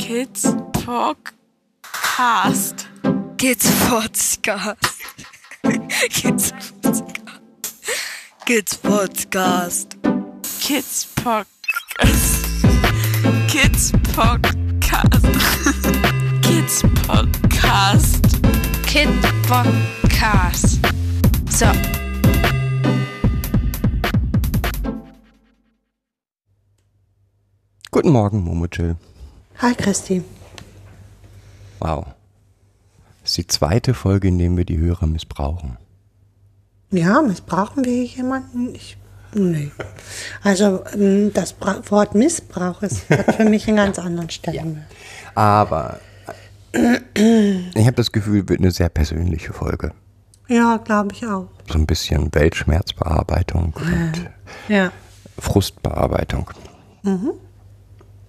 Kids Podcast. Kids Podcast. Kids Podcast. Kids Podcast. Kids Podcast. Kids Podcast. Kids Podcast. Kid Podcast. So. Guten Morgen, Momochill. Hi Christi. Wow. Das ist die zweite Folge, in der wir die Hörer missbrauchen. Ja, missbrauchen wir jemanden? Ich, nee. Also ähm, das Wort Missbrauch ist, hat für mich einen ganz anderen Stellenwert. Aber ich habe das Gefühl, wird eine sehr persönliche Folge. Ja, glaube ich auch. So ein bisschen Weltschmerzbearbeitung und Ja. Frustbearbeitung.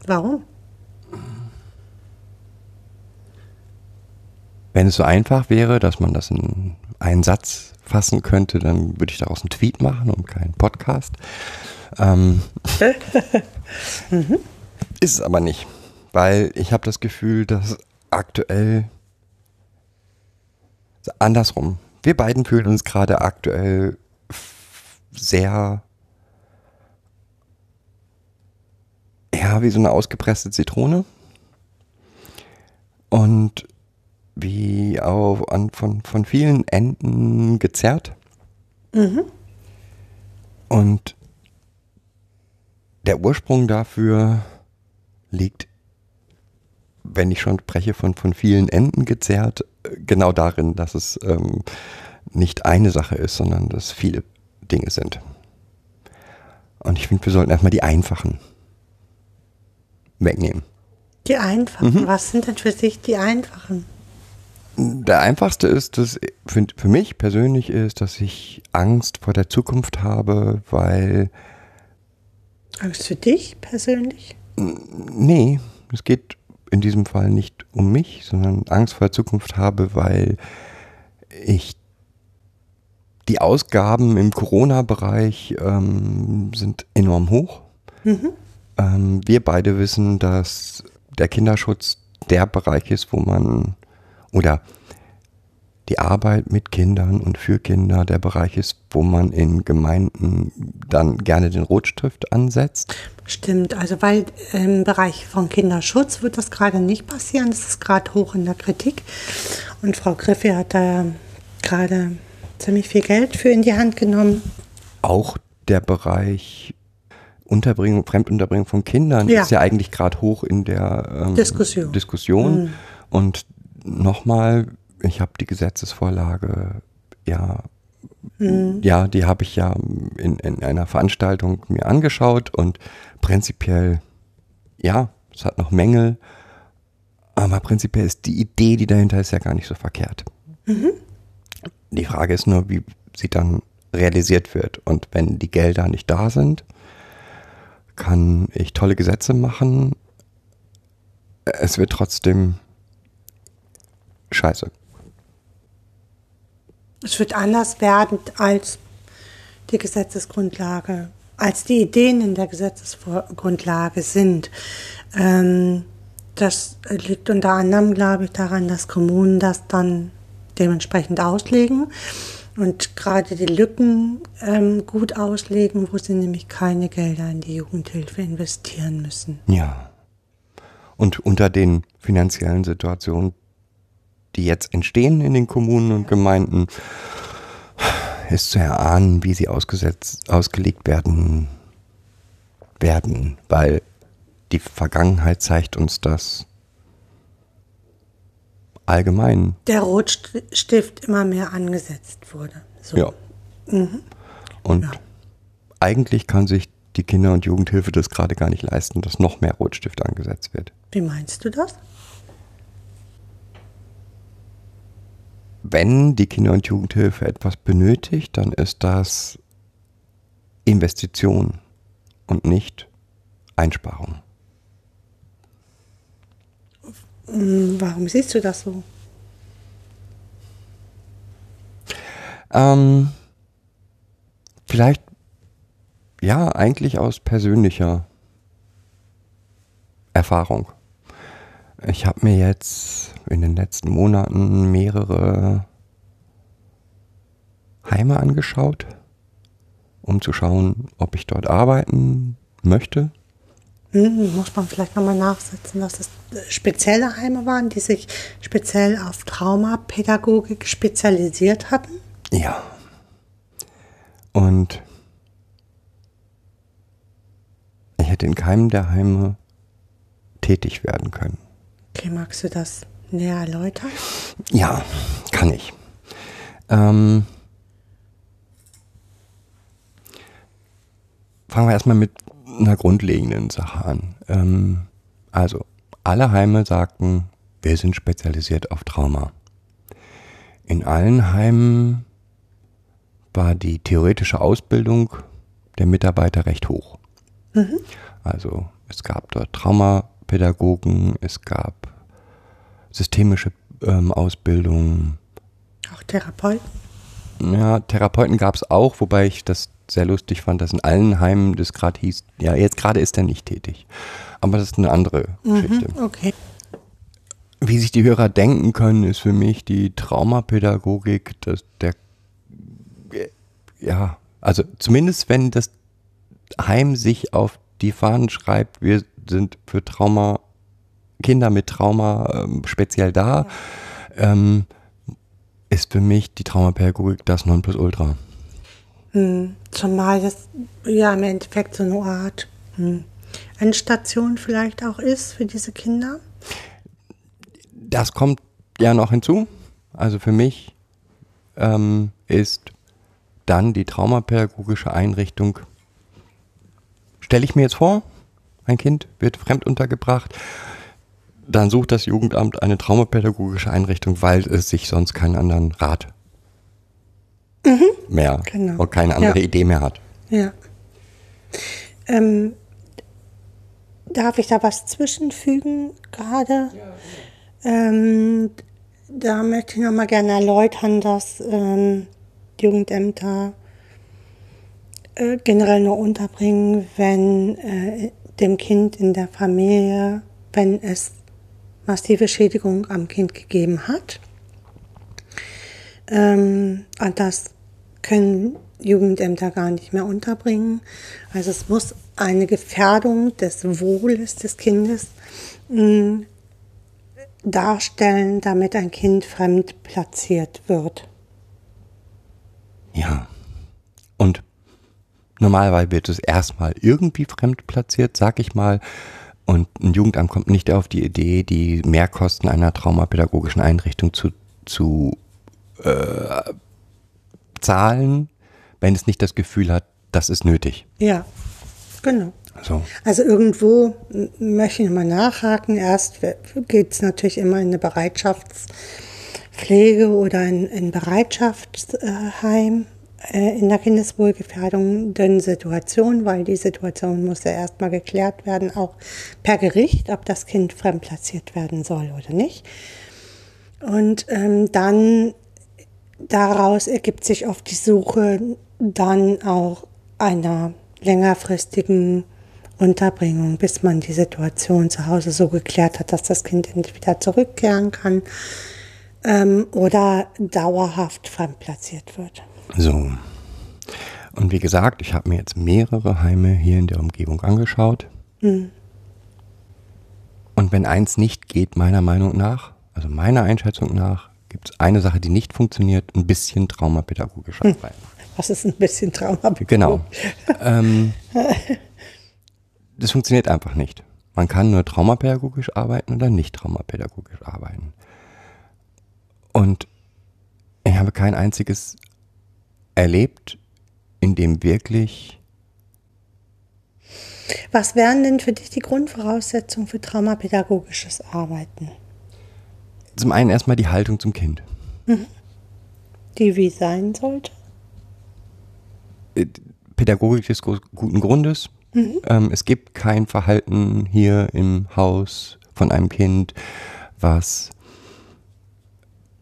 Warum? Wenn es so einfach wäre, dass man das in einen Satz fassen könnte, dann würde ich daraus einen Tweet machen und keinen Podcast. Ähm, Ist es aber nicht, weil ich habe das Gefühl, dass aktuell andersrum. Wir beiden fühlen uns gerade aktuell sehr ja, wie so eine ausgepresste Zitrone. Und wie auch an, von, von vielen Enden gezerrt. Und der Ursprung dafür liegt, wenn ich schon spreche, von, von vielen Enden gezerrt, genau darin, dass es ähm, nicht eine Sache ist, sondern dass viele Dinge sind. Und ich finde, wir sollten erstmal die einfachen wegnehmen. Die einfachen. Was sind denn für sich die einfachen? Der einfachste ist, dass für, für mich persönlich ist, dass ich Angst vor der Zukunft habe, weil, Angst für dich persönlich? nee, es geht in diesem Fall nicht um mich, sondern Angst vor der Zukunft habe, weil ich die Ausgaben im Corona-Bereich ähm, sind enorm hoch. Ähm, wir beide wissen, dass der Kinderschutz der Bereich ist, wo man oder die Arbeit mit Kindern und für Kinder der Bereich ist, wo man in Gemeinden dann gerne den Rotstift ansetzt. Stimmt, also weil im Bereich von Kinderschutz wird das gerade nicht passieren. Das ist gerade hoch in der Kritik. Und Frau Griffi hat da gerade ziemlich viel Geld für in die Hand genommen. Auch der Bereich Unterbringung, Fremdunterbringung von Kindern Ja. ist ja eigentlich gerade hoch in der ähm, Diskussion. Diskussion. Und nochmal, ich habe die Gesetzesvorlage ja Ja, die habe ich ja in, in einer Veranstaltung mir angeschaut und prinzipiell, ja, es hat noch Mängel, aber prinzipiell ist die Idee, die dahinter ist, ja gar nicht so verkehrt. Die Frage ist nur, wie sie dann realisiert wird. Und wenn die Gelder nicht da sind, kann ich tolle Gesetze machen. Es wird trotzdem scheiße. Es wird anders werden als die Gesetzesgrundlage, als die Ideen in der Gesetzesgrundlage sind. Ähm, das liegt unter anderem, glaube ich, daran, dass Kommunen das dann dementsprechend auslegen und gerade die Lücken ähm, gut auslegen, wo sie nämlich keine Gelder in die Jugendhilfe investieren müssen. Ja. Und unter den finanziellen Situationen, die jetzt entstehen in den Kommunen und Gemeinden, ist zu erahnen, wie sie ausgesetzt, ausgelegt werden, werden, weil die Vergangenheit zeigt uns das allgemein. Der Rotstift immer mehr angesetzt wurde. So. Ja. Und eigentlich kann sich die Kinder- und Jugendhilfe das gerade gar nicht leisten, dass noch mehr Rotstift angesetzt wird. Wie meinst du das? Wenn die Kinder- und Jugendhilfe etwas benötigt, dann ist das Investition und nicht Einsparung. Warum siehst du das so? Ähm, vielleicht, ja, eigentlich aus persönlicher Erfahrung. Ich habe mir jetzt in den letzten Monaten mehrere Heime angeschaut, um zu schauen, ob ich dort arbeiten möchte. Hm, muss man vielleicht nochmal nachsetzen, dass es spezielle Heime waren, die sich speziell auf Traumapädagogik spezialisiert hatten? Ja. Und ich hätte in keinem der Heime tätig werden können. Okay, magst du das näher erläutern? Ja, kann ich. Ähm, fangen wir erstmal mit einer grundlegenden Sache an. Ähm, also, alle Heime sagten, wir sind spezialisiert auf Trauma. In allen Heimen war die theoretische Ausbildung der Mitarbeiter recht hoch. Also es gab dort Traumapädagogen, es gab systemische ähm, Ausbildung. Auch Therapeuten? Ja, Therapeuten gab es auch, wobei ich das sehr lustig fand, dass in allen Heimen das gerade hieß, ja, jetzt gerade ist er nicht tätig. Aber das ist eine andere Geschichte. Okay. Wie sich die Hörer denken können, ist für mich die Traumapädagogik, dass der, ja, also zumindest wenn das Heim sich auf die Fahnen schreibt, wir sind für Trauma, Kinder mit Trauma ähm, speziell da, ähm, ist für mich die Traumapädagogik das Nonplusultra. Hm. Zumal das ja im Endeffekt so eine Art hm, Endstation vielleicht auch ist für diese Kinder. Das kommt ja noch hinzu. Also für mich ähm, ist dann die traumapädagogische Einrichtung, stelle ich mir jetzt vor, ein Kind wird fremd untergebracht, dann sucht das Jugendamt eine traumapädagogische Einrichtung, weil es sich sonst keinen anderen Rat mehr genau. und keine andere Ja. Idee mehr hat. Ja. Ähm, darf ich da was zwischenfügen gerade? Ähm, da möchte ich nochmal gerne erläutern, dass ähm, die Jugendämter äh, generell nur unterbringen, wenn äh, dem Kind in der Familie, wenn es massive Schädigung am Kind gegeben hat. Ähm, das können Jugendämter gar nicht mehr unterbringen. Also es muss eine Gefährdung des Wohles des Kindes mh, darstellen, damit ein Kind fremd platziert wird. Ja. Und normalerweise wird es erstmal irgendwie fremd platziert, sag ich mal. Und ein Jugendamt kommt nicht auf die Idee, die Mehrkosten einer traumapädagogischen Einrichtung zu, zu äh, zahlen, wenn es nicht das Gefühl hat, das ist nötig. Ja, genau. So. Also irgendwo möchte ich nochmal nachhaken. Erst geht es natürlich immer in eine Bereitschaftspflege oder in ein Bereitschaftsheim in der Kindeswohlgefährdung denn Situation, weil die Situation muss ja erstmal geklärt werden, auch per Gericht, ob das Kind fremdplatziert werden soll oder nicht. Und ähm, dann daraus ergibt sich oft die Suche dann auch einer längerfristigen Unterbringung, bis man die Situation zu Hause so geklärt hat, dass das Kind entweder zurückkehren kann ähm, oder dauerhaft fremdplatziert wird. So. Und wie gesagt, ich habe mir jetzt mehrere Heime hier in der Umgebung angeschaut. Und wenn eins nicht geht, meiner Meinung nach, also meiner Einschätzung nach, gibt es eine Sache, die nicht funktioniert, ein bisschen traumapädagogisch arbeiten. Was ist ein bisschen Trauma? Genau. ähm, das funktioniert einfach nicht. Man kann nur traumapädagogisch arbeiten oder nicht traumapädagogisch arbeiten. Und ich habe kein einziges erlebt, in dem wirklich Was wären denn für dich die Grundvoraussetzungen für traumapädagogisches Arbeiten? zum einen erstmal die Haltung zum Kind. Die wie sein sollte? Äh, Pädagogik des guten Grundes. Ähm, es gibt kein Verhalten hier im Haus von einem Kind, was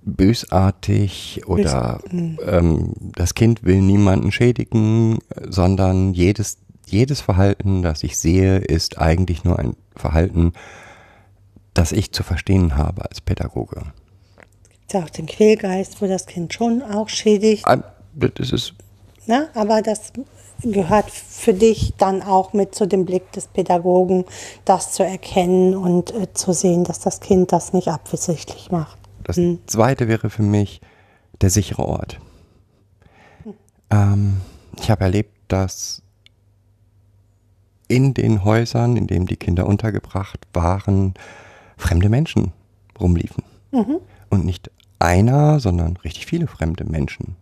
bösartig oder ähm, das Kind will niemanden schädigen, sondern jedes, jedes Verhalten, das ich sehe, ist eigentlich nur ein Verhalten, das ich zu verstehen habe als Pädagoge. Ist ja auch den Quälgeist, wo das Kind schon auch schädigt. Ah, Das ist Ne? Aber das gehört für dich dann auch mit zu dem Blick des Pädagogen, das zu erkennen und äh, zu sehen, dass das Kind das nicht absichtlich macht. Das zweite wäre für mich der sichere Ort. Ähm, ich habe erlebt, dass in den Häusern, in denen die Kinder untergebracht waren, fremde Menschen rumliefen. Und nicht einer, sondern richtig viele fremde Menschen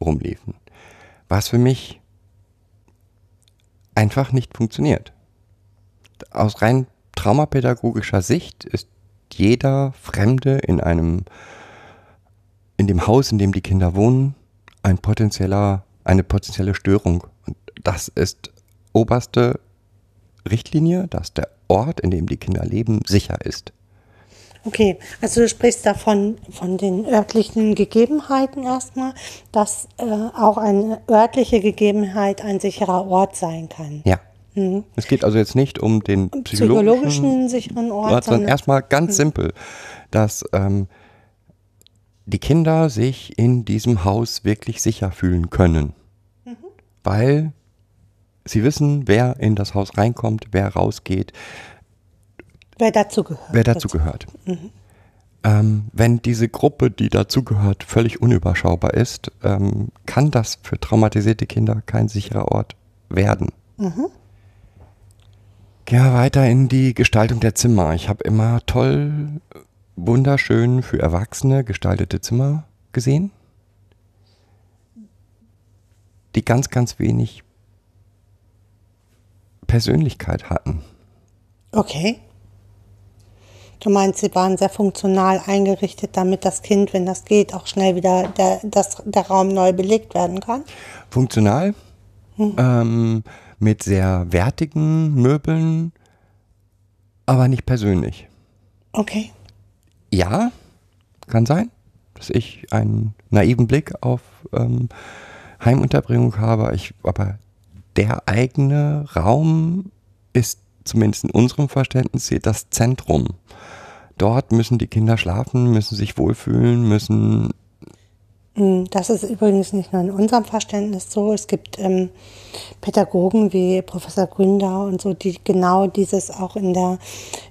rumliefen. Was für mich einfach nicht funktioniert. Aus rein traumapädagogischer Sicht ist jeder Fremde in einem, in dem Haus, in dem die Kinder wohnen, ein potenzieller, eine potenzielle Störung. Und das ist oberste Richtlinie, dass der Ort, in dem die Kinder leben, sicher ist. Okay, also du sprichst davon von den örtlichen Gegebenheiten erstmal, dass äh, auch eine örtliche Gegebenheit ein sicherer Ort sein kann. Ja. Es geht also jetzt nicht um den Mhm. Psychologischen psychologischen sicheren Ort, Ort, sondern sondern- erstmal ganz simpel, dass ähm, die Kinder sich in diesem Haus wirklich sicher fühlen können. Weil sie wissen, wer in das Haus reinkommt, wer rausgeht, Wer dazu gehört. wer dazu gehört. Ähm, wenn diese Gruppe, die dazugehört, völlig unüberschaubar ist, ähm, kann das für traumatisierte Kinder kein sicherer Ort werden. Gehen wir weiter in die Gestaltung der Zimmer. Ich habe immer toll, wunderschön für Erwachsene gestaltete Zimmer gesehen, die ganz, ganz wenig Persönlichkeit hatten. Okay. Du meinst, sie waren sehr funktional eingerichtet, damit das Kind, wenn das geht, auch schnell wieder der, das, der Raum neu belegt werden kann? funktional, ähm, mit sehr wertigen Möbeln, aber nicht persönlich. Okay. Ja, kann sein, dass ich einen naiven Blick auf ähm, Heimunterbringung habe, ich, aber der eigene Raum ist zumindest in unserem Verständnis das Zentrum. Dort müssen die Kinder schlafen, müssen sich wohlfühlen, müssen Das ist übrigens nicht nur in unserem Verständnis so. Es gibt ähm, Pädagogen wie Professor Gründer und so, die genau dieses auch in der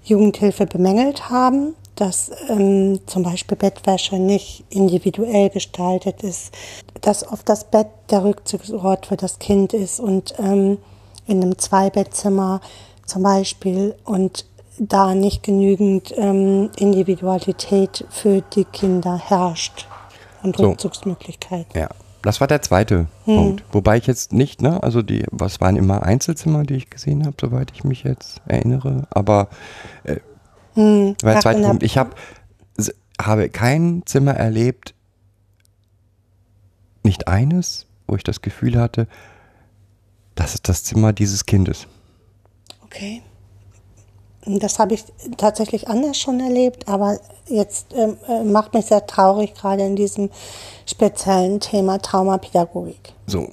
Jugendhilfe bemängelt haben, dass ähm, zum Beispiel Bettwäsche nicht individuell gestaltet ist, dass oft das Bett der Rückzugsort für das Kind ist und ähm, in einem Zweibettzimmer zum Beispiel und da nicht genügend ähm, Individualität für die Kinder herrscht und So. Rückzugsmöglichkeiten. Ja, das war der zweite Punkt. Wobei ich jetzt nicht, ne, also die, was waren immer Einzelzimmer, die ich gesehen habe, soweit ich mich jetzt erinnere. Aber äh, war der Ach, Punkt. Ich hab, habe kein Zimmer erlebt, nicht eines, wo ich das Gefühl hatte, das ist das Zimmer dieses Kindes. Okay. Das habe ich tatsächlich anders schon erlebt, aber jetzt ähm, äh, macht mich sehr traurig, gerade in diesem speziellen Thema Traumapädagogik. So.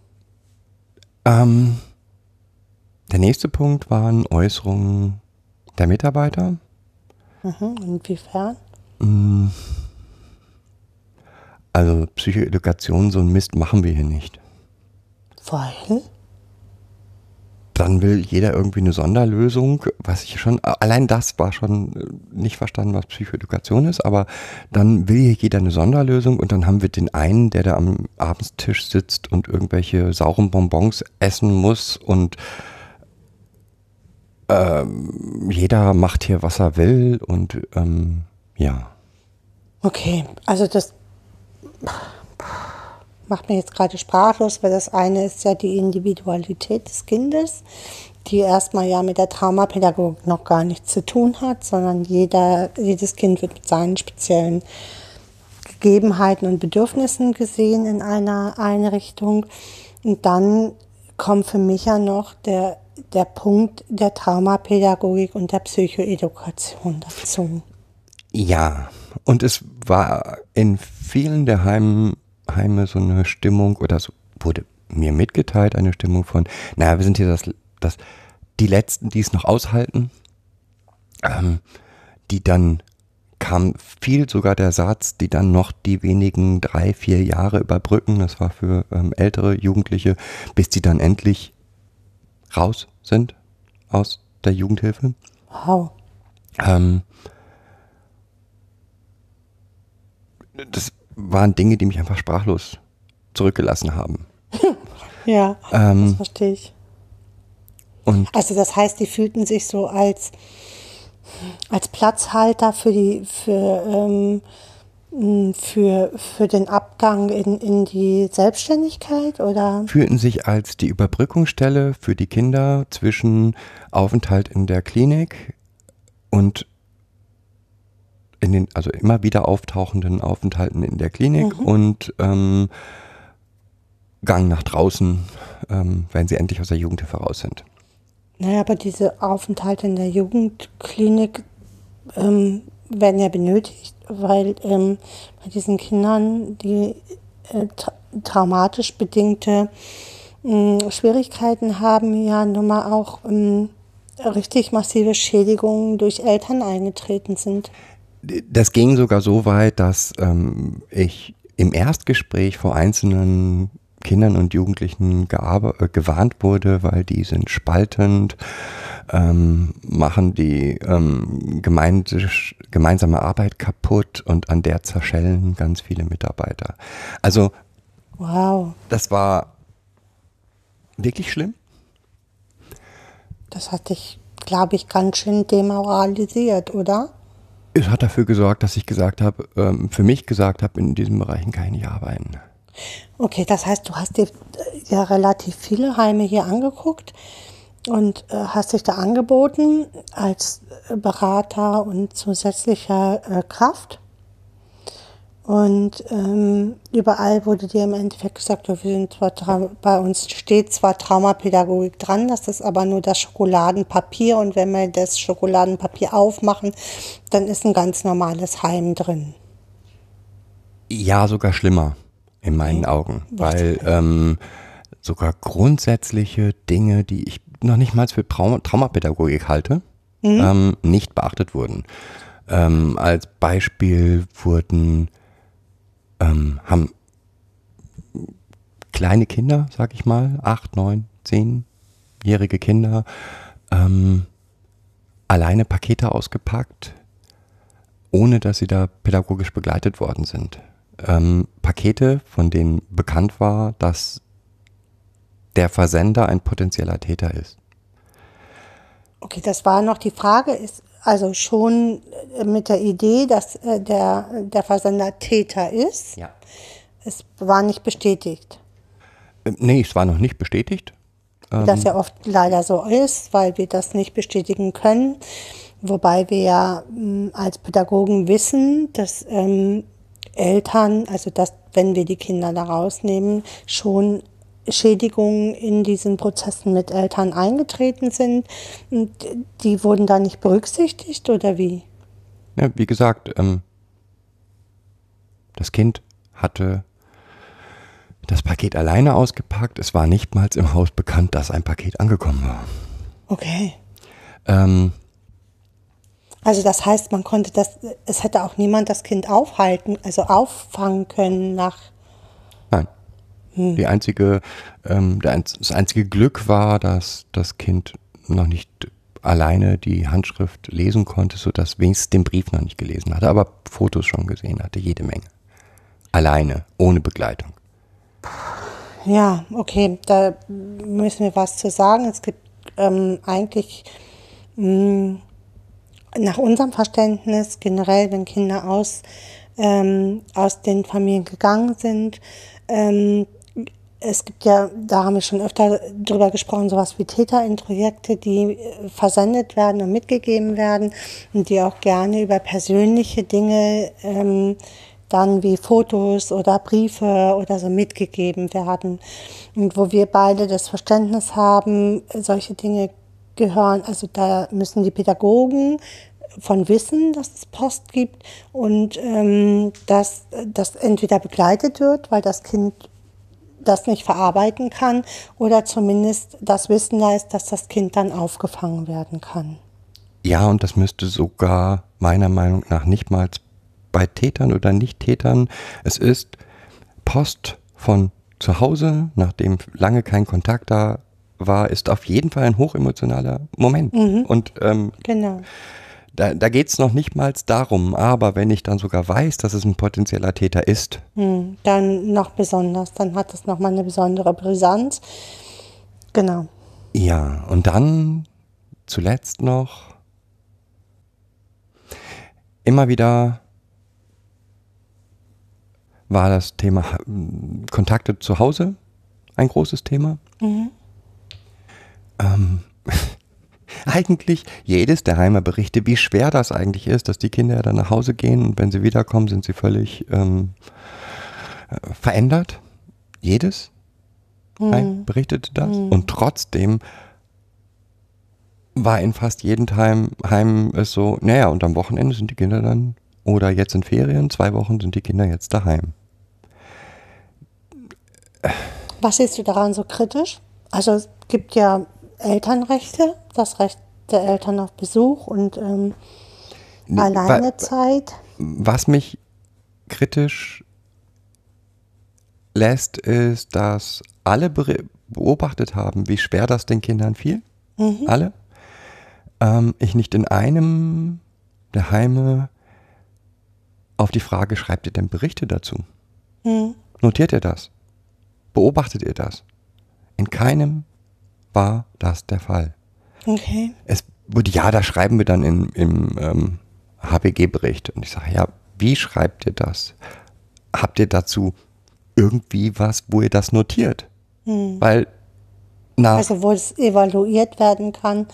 Ähm, der nächste Punkt waren Äußerungen der Mitarbeiter. Mhm. Inwiefern? Also Psychoedukation, so ein Mist machen wir hier nicht. Weil? Dann will jeder irgendwie eine Sonderlösung, was ich schon, allein das war schon äh, nicht verstanden, was Psychoedukation ist, aber dann will hier jeder eine Sonderlösung und dann haben wir den einen, der da am Abendstisch sitzt und irgendwelche sauren Bonbons essen muss und ähm, jeder macht hier, was er will und ähm, ja. Okay, also das macht mich jetzt gerade sprachlos, weil das eine ist ja die Individualität des Kindes, die erstmal ja mit der Traumapädagogik noch gar nichts zu tun hat, sondern jeder, jedes Kind wird mit seinen speziellen Gegebenheiten und Bedürfnissen gesehen in einer Einrichtung. Und dann kommt für mich ja noch der, der Punkt der Traumapädagogik und der Psychoedukation dazu. Ja, und es war in vielen der Heim, Heime so eine Stimmung, oder so wurde mir mitgeteilt, eine Stimmung von, naja, wir sind hier das, das, die Letzten, die es noch aushalten. Ähm, die dann kam viel sogar der Satz, die dann noch die wenigen drei, vier Jahre überbrücken, das war für ähm, ältere Jugendliche, bis die dann endlich raus sind aus der Jugendhilfe. Wow. Ähm, das waren Dinge, die mich einfach sprachlos zurückgelassen haben. Ja, Ähm, das verstehe ich. Also das heißt, die fühlten sich so als, als Platzhalter für die, für, ähm, für, für den Abgang in, in die Selbstständigkeit oder? fühlten sich als die Überbrückungsstelle für die Kinder zwischen Aufenthalt in der Klinik und in den, also immer wieder auftauchenden Aufenthalten in der Klinik und ähm, Gang nach draußen, ähm, wenn sie endlich aus der Jugendhilfe raus sind. Naja, aber diese Aufenthalte in der Jugendklinik ähm, werden ja benötigt, weil ähm, bei diesen Kindern die äh, tra traumatisch bedingte mh, Schwierigkeiten haben, ja nun mal auch ähm, richtig massive Schädigungen durch Eltern eingetreten sind. Das ging sogar so weit, dass ähm, ich im Erstgespräch vor einzelnen Kindern und Jugendlichen äh, gewarnt wurde, weil die sind spaltend, ähm, machen die ähm, gemeinsame Arbeit kaputt und an der zerschellen ganz viele Mitarbeiter. Also Wow, das war wirklich schlimm. das hat dich, glaube ich, ganz schön demoralisiert, oder? Es hat dafür gesorgt, dass ich gesagt habe, ähm, für mich gesagt habe, in diesen Bereichen kann ich nicht arbeiten. Okay, das heißt, du hast dir äh, ja relativ viele Heime hier angeguckt und äh, hast dich da angeboten als äh, Berater und zusätzlicher Kraft. Und ähm, überall wurde dir im Endeffekt gesagt, wir sind zwar bei uns steht zwar Traumapädagogik dran, das ist aber nur das Schokoladenpapier und wenn wir das Schokoladenpapier aufmachen, dann ist ein ganz normales Heim drin. Ja, sogar schlimmer in meinen Augen, weil ähm, sogar grundsätzliche Dinge, die ich noch nicht mal für Traum Traumapädagogik halte, ähm, nicht beachtet wurden. Ähm, als Beispiel wurden ähm, haben kleine Kinder, sag ich mal, acht, neun, zehnjährige Kinder, ähm, alleine Pakete ausgepackt, ohne dass sie da pädagogisch begleitet worden sind. Ähm, Pakete, von denen bekannt war, dass der Versender ein potenzieller Täter ist. Okay, das war noch die Frage, ist also schon äh, mit der Idee, dass äh, der, der Versender Täter ist. Ja. Es war nicht bestätigt. Ähm, nee, es war noch nicht bestätigt. Das ja oft leider so ist, weil wir das nicht bestätigen können. Wobei wir ja mh, als Pädagogen wissen, dass ähm, Eltern, also dass, wenn wir die Kinder da rausnehmen, schon Schädigungen in diesen Prozessen mit Eltern eingetreten sind. Und die wurden da nicht berücksichtigt oder wie? Ja, wie gesagt, ähm, das Kind hatte das Paket alleine ausgepackt. Es war nicht mal im Haus bekannt, dass ein Paket angekommen war. Okay. Ähm, Also das heißt, man konnte das, es hätte auch niemand das Kind aufhalten, also auffangen können nach. Die einzige, ähm, das einzige Glück war, dass das Kind noch nicht alleine die Handschrift lesen konnte, sodass wenigstens den Brief noch nicht gelesen hatte, aber Fotos schon gesehen hatte, jede Menge. Alleine, ohne Begleitung. ja, okay, da müssen wir was zu sagen. Es gibt ähm, eigentlich mh, nach unserem Verständnis generell, wenn Kinder aus, ähm, aus den Familien gegangen sind, ähm, es gibt ja, da haben wir schon öfter drüber gesprochen, sowas wie Täterintrojekte, die äh, versendet werden und mitgegeben werden und die auch gerne über persönliche Dinge ähm, dann wie Fotos oder Briefe oder so mitgegeben werden. Und wo wir beide das Verständnis haben, solche Dinge gehören, also da müssen die Pädagogen von wissen, dass es Post gibt und ähm, dass das entweder begleitet wird, weil das Kind das nicht verarbeiten kann oder zumindest das Wissen da ist, dass das Kind dann aufgefangen werden kann. Ja, und das müsste sogar meiner Meinung nach nicht mal bei Tätern oder Nicht-Tätern. Es ist Post von zu Hause, nachdem lange kein Kontakt da war, ist auf jeden Fall ein hochemotionaler Moment. Und ähm, Genau. Da, da geht es noch nicht mal darum, aber wenn ich dann sogar weiß, dass es ein potenzieller Täter ist, Hm, dann noch besonders. Dann hat es nochmal eine besondere Brisanz. Genau. ja, und dann zuletzt noch immer wieder war das Thema Ha- Kontakte zu Hause ein großes Thema. Ähm, eigentlich jedes der Heimer berichte, wie schwer das eigentlich ist, dass die Kinder ja dann nach Hause gehen und wenn sie wiederkommen, sind sie völlig ähm, äh, verändert. Jedes Heim berichtete das. Und trotzdem war in fast jedem Heim, Heim es so, naja, und am Wochenende sind die Kinder dann, oder jetzt in Ferien, zwei Wochen sind die Kinder jetzt daheim. Was siehst du daran so kritisch? Also es gibt ja Elternrechte, das Recht der Eltern auf Besuch und ähm, Alleinezeit. Was mich kritisch lässt, ist, dass alle beobachtet haben, wie schwer das den Kindern fiel. Alle. Ähm, ich nicht in einem der Heime auf die Frage, schreibt ihr denn Berichte dazu? Notiert ihr das? Beobachtet ihr das? In keinem war das der Fall. Okay. Es wurde, ja, da schreiben wir dann in, im ähm, HPG-Bericht. Und ich sage, ja, wie schreibt ihr das? Habt ihr dazu irgendwie was, wo ihr das notiert? Weil nach, Also wo es evaluiert werden kann,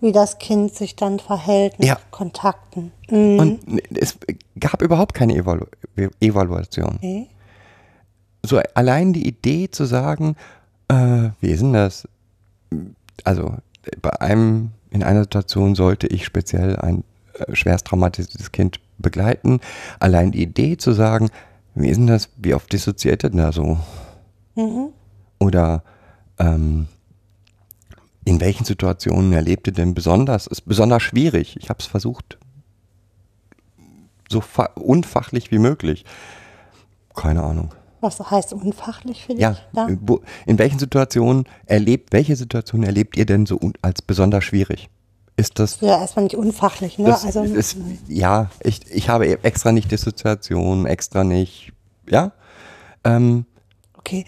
wie das Kind sich dann verhält mit Ja. Kontakten. Mhm. und es gab überhaupt keine Evalu Evaluation. Okay. so allein die Idee zu sagen, äh, wie ist denn das? Also bei einem, in einer Situation sollte ich speziell ein äh, schwerst traumatisiertes Kind begleiten. Allein die Idee zu sagen, wie ist denn das, wie oft dissoziiert denn da so? Oder ähm, in welchen Situationen erlebt ihr denn besonders, ist besonders schwierig. Ich habe es versucht, so fa- unfachlich wie möglich. Keine Ahnung. Was heißt unfachlich für dich? Ja, da? wo, in welchen Situationen erlebt, welche Situationen erlebt ihr denn so als besonders schwierig? Ist das, Ja, erstmal nicht unfachlich, ne? also ist, ja, ich, ich habe e- extra nicht Dissoziation, extra nicht, ja, ähm, Okay.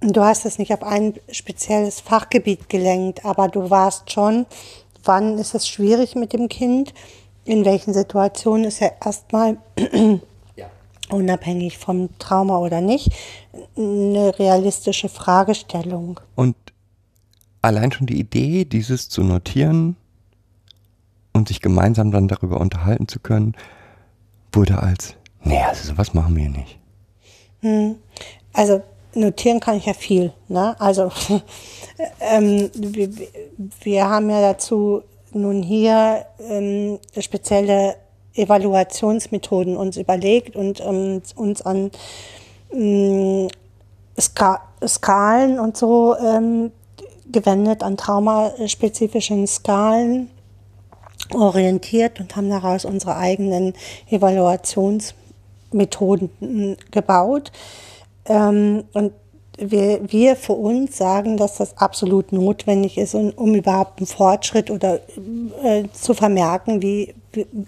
Du hast es nicht auf ein spezielles Fachgebiet gelenkt, aber du warst schon, wann ist es schwierig mit dem Kind? In welchen Situationen ist er erstmal unabhängig vom Trauma oder nicht eine realistische Fragestellung. und allein schon die Idee, dieses zu notieren und sich gemeinsam dann darüber unterhalten zu können, wurde als, nee, also sowas machen wir nicht. Also notieren kann ich ja viel. Ne? Also ähm, wir, wir haben ja dazu nun hier ähm, spezielle Evaluationsmethoden uns überlegt und ähm, uns an ähm, Ska Skalen und so ähm, gewendet, an traumaspezifischen Skalen orientiert und haben daraus unsere eigenen Evaluationsmethoden mm, gebaut. Ähm, und wir, wir für uns sagen, dass das absolut notwendig ist, um, um überhaupt einen Fortschritt oder äh, zu vermerken, wie, wie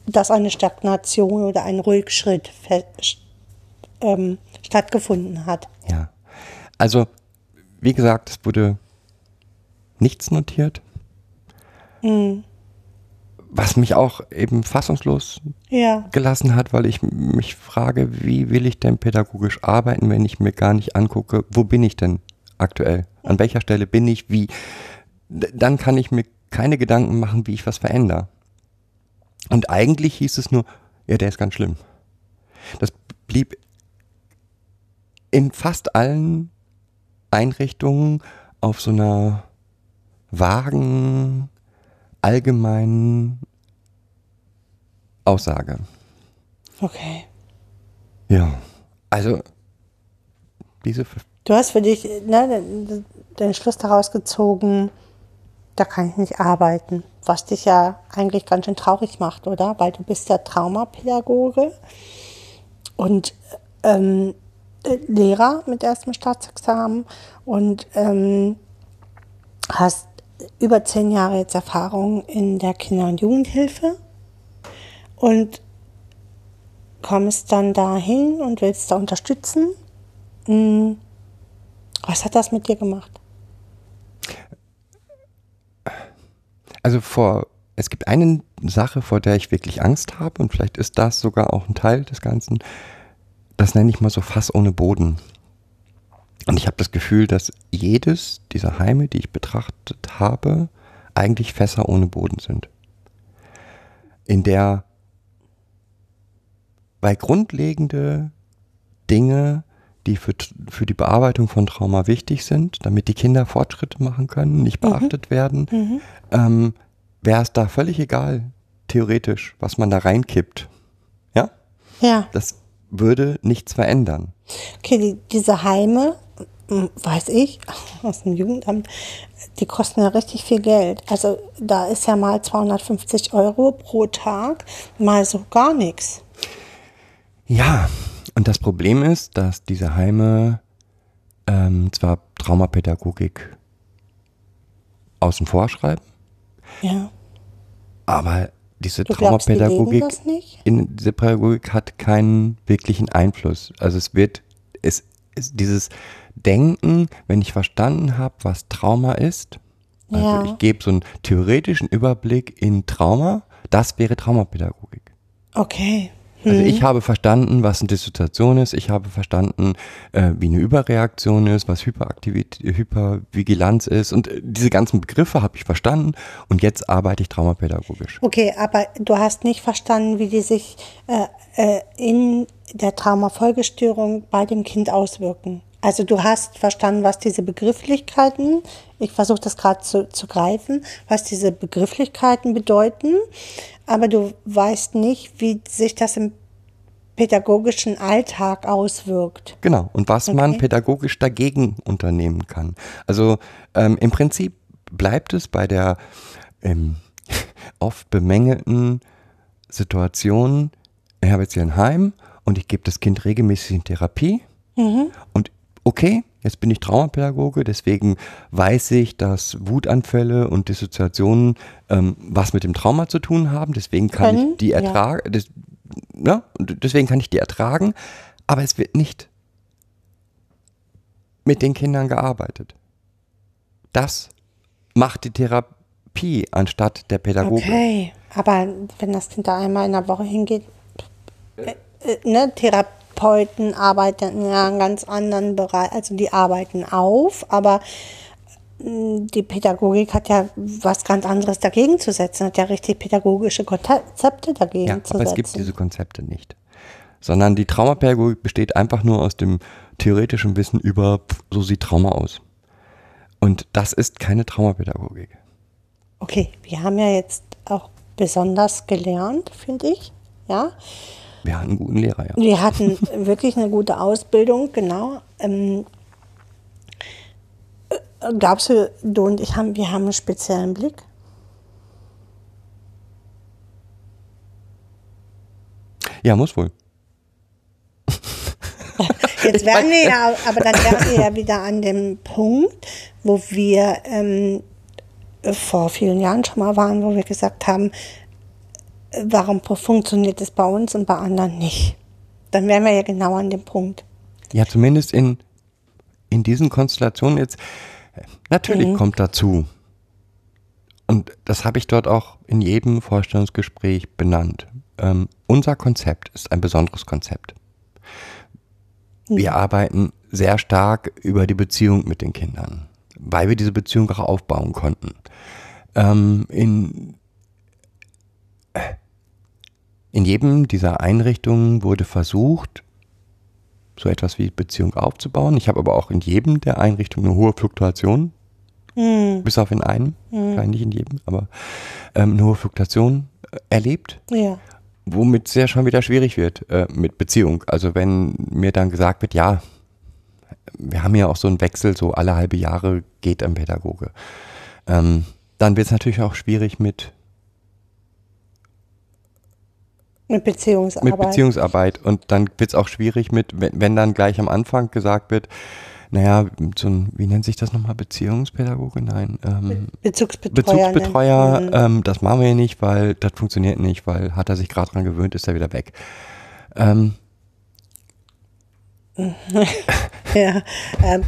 dass eine Stagnation oder ein Rückschritt ähm, stattgefunden hat. Ja. Also, wie gesagt, es wurde nichts notiert. Was mich auch eben fassungslos Ja, gelassen hat, weil ich mich frage, wie will ich denn pädagogisch arbeiten, wenn ich mir gar nicht angucke, wo bin ich denn aktuell? An welcher Stelle bin ich? Wie? Dann kann ich mir keine Gedanken machen, wie ich was verändere. Und eigentlich hieß es nur, ja, der ist ganz schlimm. Das blieb in fast allen Einrichtungen auf so einer vagen, allgemeinen Aussage. okay. Ja, also diese, Du hast für dich ne, den, den Schluss daraus gezogen, da kann ich nicht arbeiten. Was dich ja eigentlich ganz schön traurig macht, oder? Weil du bist ja Traumapädagoge und ähm, äh, Lehrer mit erstem Staatsexamen und ähm, hast über zehn Jahre jetzt Erfahrung in der Kinder- und Jugendhilfe und kommst dann dahin und willst da unterstützen. Hm. Was hat das mit dir gemacht? Also vor, es gibt eine Sache, vor der ich wirklich Angst habe und vielleicht ist das sogar auch ein Teil des Ganzen. Das nenne ich mal so Fass ohne Boden. Und ich habe das Gefühl, dass jedes dieser Heime, die ich betrachtet habe, eigentlich Fässer ohne Boden sind. In der, weil grundlegende Dinge, die für, für die Bearbeitung von Trauma wichtig sind, damit die Kinder Fortschritte machen können, nicht beachtet werden, ähm, wäre es da völlig egal, theoretisch, was man da reinkippt. Ja? Ja. Das würde nichts verändern. Okay, die, diese Heime, hm, weiß ich, aus dem Jugendamt, die kosten ja richtig viel Geld. Also da ist ja mal 250 Euro pro Tag, mal so gar nichts. Ja, und das Problem ist, dass diese Heime ähm, zwar Traumapädagogik außen vor schreiben, Ja. aber diese Du glaubst, die Traumapädagogik das nicht? in diese Pädagogik hat keinen wirklichen Einfluss. Also es wird, es ist dieses Denken, wenn ich verstanden habe, was Trauma ist, also Ja. ich gebe so einen theoretischen Überblick in Trauma, das wäre Traumapädagogik. Okay. Also Mhm. ich habe verstanden, was eine Dissoziation ist. Ich habe verstanden, äh, wie eine Überreaktion ist, was Hyperaktivität, Hypervigilanz ist. Und äh, diese ganzen Begriffe habe ich verstanden. Und jetzt arbeite ich traumapädagogisch. Okay, aber du hast nicht verstanden, wie die sich äh, äh, in der Traumafolgestörung bei dem Kind auswirken. Also du hast verstanden, was diese Begrifflichkeiten, ich versuche das gerade zu, zu greifen, was diese Begrifflichkeiten bedeuten, aber du weißt nicht, wie sich das im pädagogischen Alltag auswirkt. Genau. Und was man Okay. pädagogisch dagegen unternehmen kann. Also ähm, im Prinzip bleibt es bei der ähm, oft bemängelten Situation, ich habe jetzt hier ein Heim und ich gebe das Kind regelmäßig in Therapie. Und okay, jetzt bin ich Traumapädagoge, deswegen weiß ich, dass Wutanfälle und Dissoziationen ähm, was mit dem Trauma zu tun haben. Deswegen kann Können, ich die ja. ertragen. Ja, und deswegen kann ich die ertragen. Aber es wird nicht mit den Kindern gearbeitet. Das macht die Therapie anstatt der Pädagoge. Okay, aber wenn das Kind da einmal in der Woche hingeht, äh, äh, ne, Therapeuten arbeiten in einem ganz anderen Bereich, also die arbeiten auf, aber mh, die Pädagogik hat ja was ganz anderes dagegen zu setzen, hat ja richtig pädagogische Konzepte dagegen Ja, zu aber setzen. es gibt diese Konzepte nicht. Sondern die Traumapädagogik besteht einfach nur aus dem theoretischen Wissen über, so sieht Trauma aus. Und das ist keine Traumapädagogik. okay, wir haben ja jetzt auch besonders gelernt, finde ich, ja. Wir hatten einen guten Lehrer, ja. Wir hatten wirklich eine gute Ausbildung, genau. Ähm, äh, glaubst du, du und ich haben, wir haben einen speziellen Blick? Ja, muss wohl. Jetzt wären wir ja, aber dann wären wir ja wieder an dem Punkt, wo wir ähm, vor vielen Jahren schon mal waren, wo wir gesagt haben, warum funktioniert es bei uns und bei anderen nicht? Dann wären wir ja genau an dem Punkt. Ja, zumindest in, in diesen Konstellationen jetzt. äh, Natürlich kommt dazu. Und das habe ich dort auch in jedem Vorstellungsgespräch benannt. Ähm, unser Konzept ist ein besonderes Konzept. Wir arbeiten sehr stark über die Beziehung mit den Kindern, weil wir diese Beziehung auch aufbauen konnten. Ähm, in, in jedem dieser Einrichtungen wurde versucht, so etwas wie Beziehung aufzubauen. Ich habe aber auch in jedem der Einrichtungen eine hohe Fluktuation, bis auf in einem, vielleicht nicht in jedem, aber ähm, eine hohe Fluktuation äh, erlebt Ja. womit es ja schon wieder schwierig wird äh, mit Beziehung. Also wenn mir dann gesagt wird, ja, wir haben ja auch so einen Wechsel, so alle halbe Jahre geht ein Pädagoge. Ähm, dann wird es natürlich auch schwierig mit, Mit Beziehungsarbeit. mit Beziehungsarbeit. Und dann wird es auch schwierig mit, wenn, wenn dann gleich am Anfang gesagt wird, naja, so ein, wie nennt sich das nochmal, Beziehungspädagoge? Nein. Ähm, Bezugsbetreuer. Bezugsbetreuer, ähm, das machen wir hier nicht, weil das funktioniert nicht, weil hat er sich gerade dran gewöhnt, ist er wieder weg. Ähm, Ja, ähm,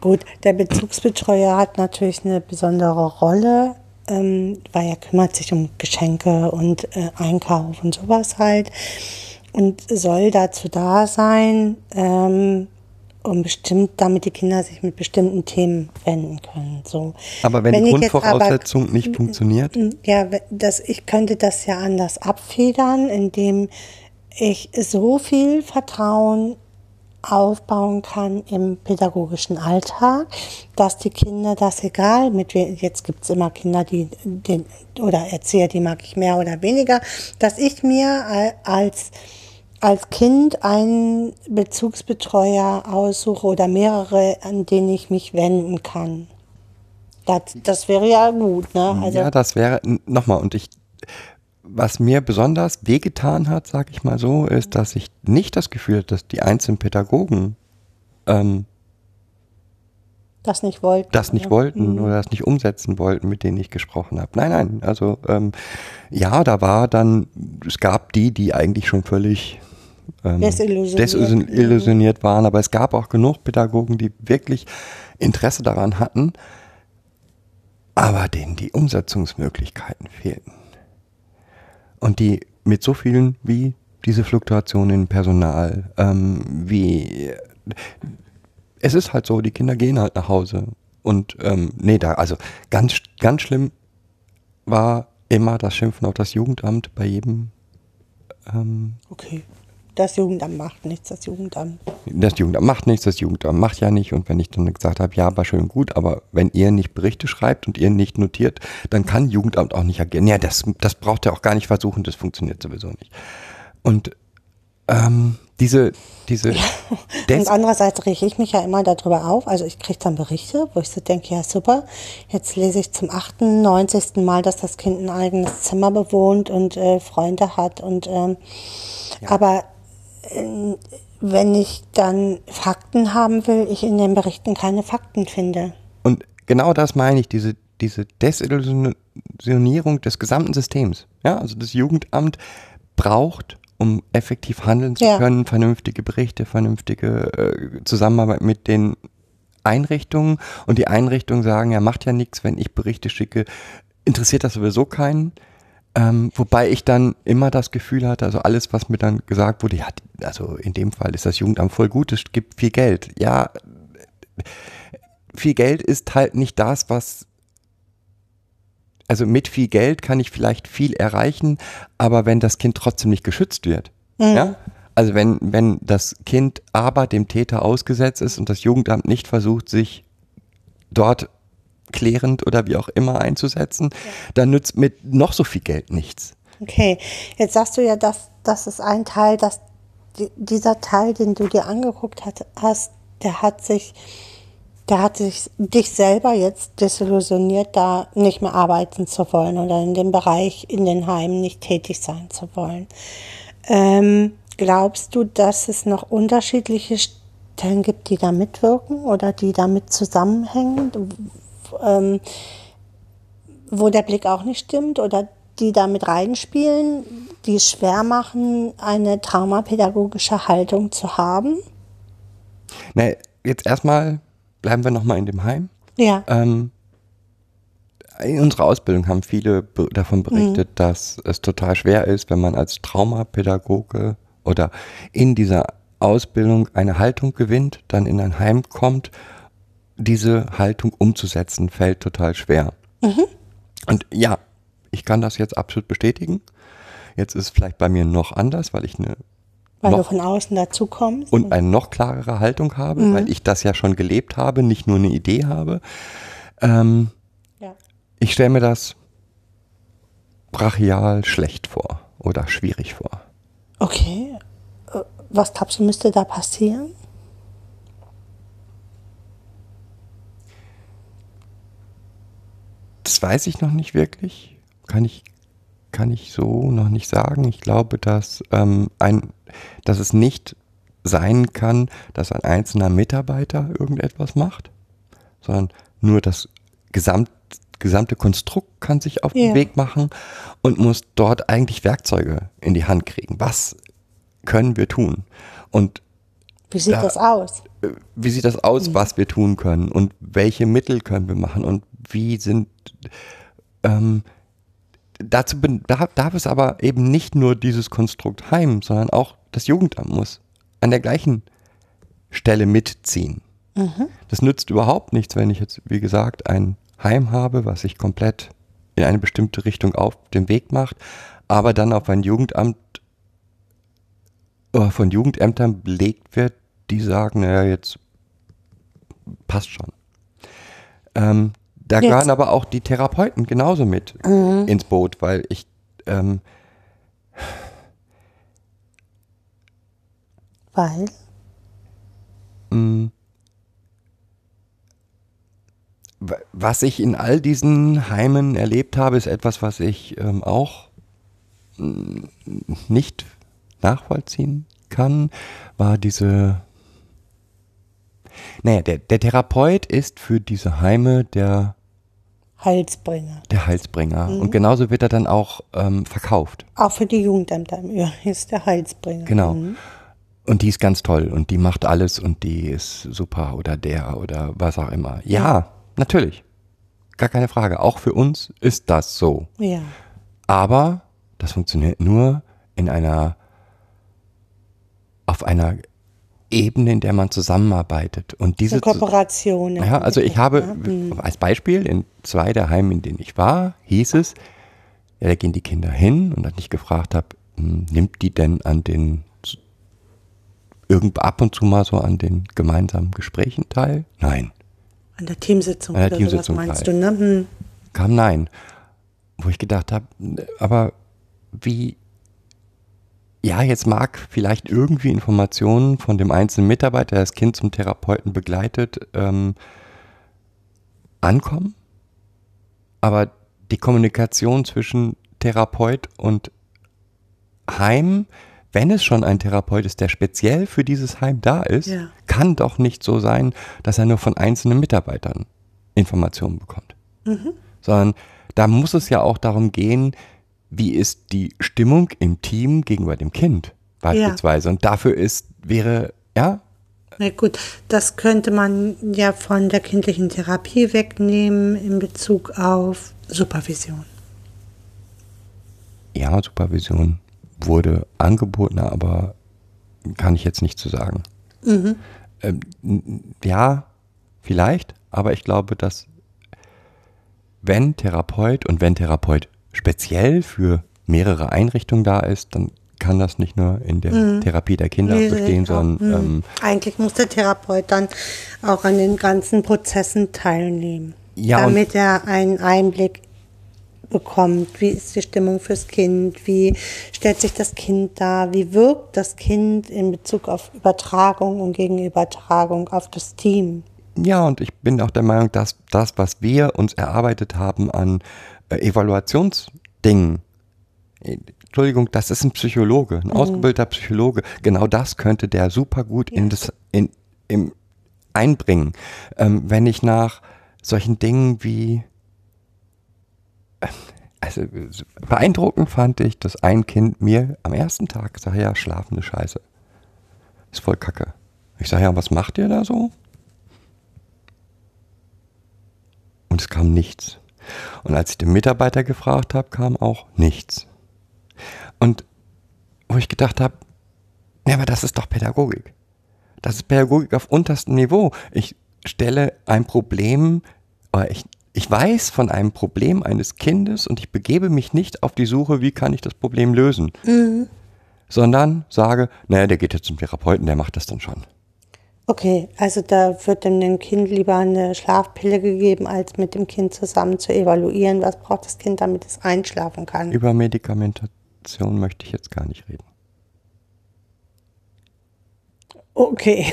gut, der Bezugsbetreuer hat natürlich eine besondere Rolle, ähm, weil er kümmert sich um Geschenke und äh, Einkauf und sowas halt und soll dazu da sein, ähm, um bestimmt, damit die Kinder sich mit bestimmten Themen wenden können. So. aber wenn, die ich jetzt Grundvoraussetzung nicht funktioniert, ja, we- das, ich könnte das ja anders abfedern, indem ich so viel Vertrauen aufbauen kann im pädagogischen Alltag, dass die Kinder das egal mit jetzt gibt's immer Kinder, die den oder Erzieher, die mag ich mehr oder weniger, dass ich mir al- als als Kind einen Bezugsbetreuer aussuche oder mehrere, an denen ich mich wenden kann. Das, das wäre ja gut, ne? Also, ja, das wäre, nochmal, und ich, was mir besonders wehgetan hat, sag ich mal so, ist, dass ich nicht das Gefühl hatte, dass die einzelnen Pädagogen ähm, das nicht wollten. das nicht wollten oder das nicht umsetzen wollten, mit denen ich gesprochen habe. Nein, nein, also ähm, ja, da war dann, es gab die, die eigentlich schon völlig ähm, Desillusioniert. desillusioniert waren, aber es gab auch genug Pädagogen, die wirklich Interesse daran hatten, aber denen die Umsetzungsmöglichkeiten fehlten. Und die mit so vielen wie diese Fluktuationen in Personal, ähm, wie es ist halt so, die Kinder gehen halt nach Hause. Und ähm, nee, da, also ganz, ganz schlimm war immer das Schimpfen auf das Jugendamt bei jedem, ähm, Okay. Das Jugendamt macht nichts, das Jugendamt. das Jugendamt macht nichts, das Jugendamt macht ja nicht. Und wenn ich dann gesagt habe, ja, war schön gut, aber wenn ihr nicht Berichte schreibt und ihr nicht notiert, dann kann Jugendamt auch nicht agieren. Ja, das, das braucht ihr auch gar nicht versuchen, das funktioniert sowieso nicht. Und ähm, diese, diese Des Und andererseits rege ich mich ja immer darüber auf. Also ich kriege dann Berichte, wo ich so denke, ja super, jetzt lese ich zum 98. Mal, dass das Kind ein eigenes Zimmer bewohnt und äh, Freunde hat. Und ähm, aber äh, wenn ich dann Fakten haben will, ich in den Berichten keine Fakten finde. Und genau das meine ich, diese, diese Desillusionierung des gesamten Systems. Ja, also das Jugendamt braucht, um effektiv handeln zu Ja. können, vernünftige Berichte, vernünftige äh, Zusammenarbeit mit den Einrichtungen. Und die Einrichtungen sagen, ja, macht ja nichts, wenn ich Berichte schicke, interessiert das sowieso keinen. Ähm, wobei ich dann immer das Gefühl hatte, also alles, was mir dann gesagt wurde, ja, also in dem Fall ist das Jugendamt voll gut, es gibt viel Geld. Ja, viel Geld ist halt nicht das, was. Also mit viel Geld kann ich vielleicht viel erreichen, aber wenn das Kind trotzdem nicht geschützt wird, ja, also wenn, wenn das Kind aber dem Täter ausgesetzt ist und das Jugendamt nicht versucht, sich dort klärend oder wie auch immer einzusetzen, dann nützt mit noch so viel Geld nichts. Okay, jetzt sagst du ja, dass das ist ein Teil, dass die, dieser Teil, den du dir angeguckt hat, hast, der hat sich, der hat sich dich selber jetzt desillusioniert, da nicht mehr arbeiten zu wollen oder in dem Bereich in den Heimen nicht tätig sein zu wollen. Ähm, glaubst du, dass es noch unterschiedliche Stellen gibt, die da mitwirken oder die damit zusammenhängen? Ähm, wo der Blick auch nicht stimmt oder die da mit reinspielen, die es schwer machen, eine traumapädagogische Haltung zu haben? Na, jetzt erstmal bleiben wir nochmal in dem Heim. Ja. Ähm, in unserer Ausbildung haben viele davon berichtet, dass es total schwer ist, wenn man als Traumapädagoge oder in dieser Ausbildung eine Haltung gewinnt, dann in ein Heim kommt, diese Haltung umzusetzen, fällt total schwer. Und ja, ich kann das jetzt absolut bestätigen. Jetzt ist es vielleicht bei mir noch anders, weil ich eine Weil du noch- von außen dazukommst. und eine noch klarere Haltung habe, weil ich das ja schon gelebt habe, nicht nur eine Idee habe. Ähm, ja. ich stelle mir das brachial schlecht vor oder schwierig vor. Okay. Äh, Was glaubst du, müsste da passieren? Das weiß ich noch nicht wirklich. Kann ich, kann ich so noch nicht sagen. Ich glaube, dass, ähm, ein, dass es nicht sein kann, dass ein einzelner Mitarbeiter irgendetwas macht, sondern nur das Gesamt, gesamte Konstrukt kann sich auf Ja. den Weg machen und muss dort eigentlich Werkzeuge in die Hand kriegen. Was können wir tun? Und Wie sieht Da- das aus? äh, wie sieht das aus, was wir tun können und welche Mittel können wir machen und wie sind ähm, dazu bin- da- darf es aber eben nicht nur dieses Konstrukt Heim, sondern auch das Jugendamt muss an der gleichen Stelle mitziehen. Das nützt überhaupt nichts, wenn ich jetzt, wie gesagt, ein Heim habe, was sich komplett in eine bestimmte Richtung auf den Weg macht, aber dann auf ein Jugendamt äh, von Jugendämtern belegt wird, die sagen, naja, jetzt passt schon. Ähm, da Jetzt. gehören aber auch die Therapeuten genauso mit ins Boot, weil ich ähm, Weil? mh, wa- was ich in all diesen Heimen erlebt habe, ist etwas, was ich ähm, auch mh, nicht nachvollziehen kann, war diese. Naja, der, der Therapeut ist für diese Heime der, Heilsbringer. der Heilsbringer. Und genauso wird er dann auch ähm, verkauft. Auch für die Jugendämter im Übrigen ist der Heilsbringer. Genau. Mhm. Und die ist ganz toll und die macht alles und die ist super oder der oder was auch immer. Ja, natürlich. Gar keine Frage. Auch für uns ist das so. Ja. Aber das funktioniert nur in einer, auf einer Ebene, in der man zusammenarbeitet. Und diese, Kooperation. ja, also ich habe als Beispiel in zwei der Heimen, in denen ich war, hieß es, ja, da gehen die Kinder hin und als ich gefragt habe, hm, nimmt die denn an den irgend ab und zu mal so an den gemeinsamen Gesprächen teil? Nein, An der Teamsitzung An der oder Teamsitzung sowas meinst teil. du, ne? Hm. kam nein. Wo ich gedacht habe, aber wie, ja, jetzt mag vielleicht irgendwie Informationen von dem einzelnen Mitarbeiter, der das Kind zum Therapeuten begleitet, ähm, ankommen, aber die Kommunikation zwischen Therapeut und Heim, wenn es schon ein Therapeut ist, der speziell für dieses Heim da ist, Ja. kann doch nicht so sein, dass er nur von einzelnen Mitarbeitern Informationen bekommt. Sondern da muss es ja auch darum gehen, wie ist die Stimmung im Team gegenüber dem Kind beispielsweise. Und dafür ist, wäre, ja, Na gut, das könnte man ja von der kindlichen Therapie wegnehmen in Bezug auf Supervision. ja, Supervision wurde angeboten, aber kann ich jetzt nicht zu sagen. Ähm, n- ja, vielleicht, aber ich glaube, dass wenn Therapeut und wenn Therapeut speziell für mehrere Einrichtungen da ist, dann kann das nicht nur in der Therapie der Kinder Nee, bestehen, sondern ähm, Hm. Eigentlich muss der Therapeut dann auch an den ganzen Prozessen teilnehmen, Ja, damit er einen Einblick bekommt, wie ist die Stimmung fürs Kind, wie stellt sich das Kind dar, wie wirkt das Kind in Bezug auf Übertragung und Gegenübertragung auf das Team. Ja, und ich bin auch der Meinung, dass das, was wir uns erarbeitet haben an Evaluationsdingen, äh, Entschuldigung, das ist ein Psychologe, ein ausgebildeter Psychologe. Genau das könnte der super gut in das, in, im, einbringen. Ähm, wenn ich nach solchen Dingen wie, äh, also äh, beeindruckend fand ich, dass ein Kind mir am ersten Tag sag ja, schlafende Scheiße. Ist voll kacke. Ich sage ja, was macht ihr da so? Und es kam nichts. Und als ich den Mitarbeiter gefragt habe, kam auch nichts. Und wo ich gedacht habe, ja, aber das ist doch Pädagogik. Das ist Pädagogik auf unterstem Niveau. Ich stelle ein Problem, oder ich, ich weiß von einem Problem eines Kindes und ich begebe mich nicht auf die Suche, wie kann ich das Problem lösen, sondern sage, naja, der geht jetzt zum Therapeuten, der macht das dann schon. Okay, also da wird dem Kind lieber eine Schlafpille gegeben, als mit dem Kind zusammen zu evaluieren, was braucht das Kind, damit es einschlafen kann. Über Medikamentation möchte ich jetzt gar nicht reden. Okay.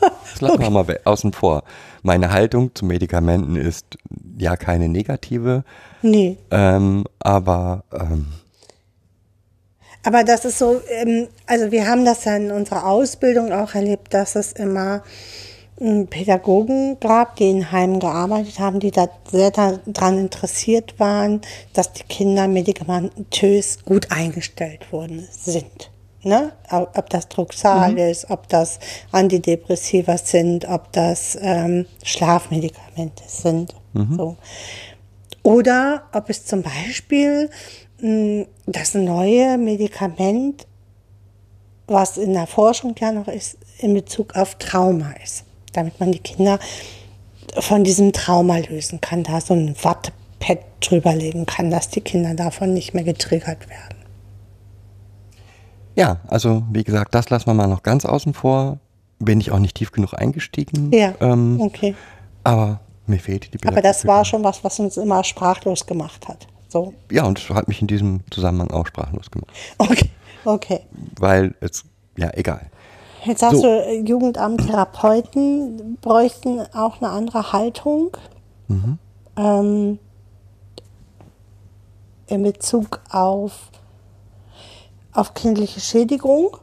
Das lassen wir mal außen vor. Meine Haltung zu Medikamenten ist ja keine negative, Nee. ähm, aber ähm, Aber das ist so, ähm, also wir haben das ja in unserer Ausbildung auch erlebt, dass es immer Pädagogen gab, die in Heimen gearbeitet haben, die da sehr daran interessiert waren, dass die Kinder medikamentös gut eingestellt worden sind. Ne? Ob das Drucksal ist, ob das Antidepressiva sind, ob das ähm, Schlafmedikamente sind. So. Oder ob es zum Beispiel das neue Medikament, was in der Forschung ja noch ist, in Bezug auf Trauma ist. Damit man die Kinder von diesem Trauma lösen kann, da so ein Wattepad drüberlegen kann, dass die Kinder davon nicht mehr getriggert werden. ja, also wie gesagt, das lassen wir mal noch ganz außen vor. Bin ich auch nicht tief genug eingestiegen. Ja, Ähm, okay. Aber mir fehlte die Aber das war schon was, was uns immer sprachlos gemacht hat. So, Ja, und hat mich in diesem Zusammenhang auch sprachlos gemacht. okay, okay. Weil es, ja, egal. Jetzt sagst So. du, äh, Jugendamt, Therapeuten bräuchten auch eine andere Haltung ähm, in Bezug auf, auf kindliche Schädigung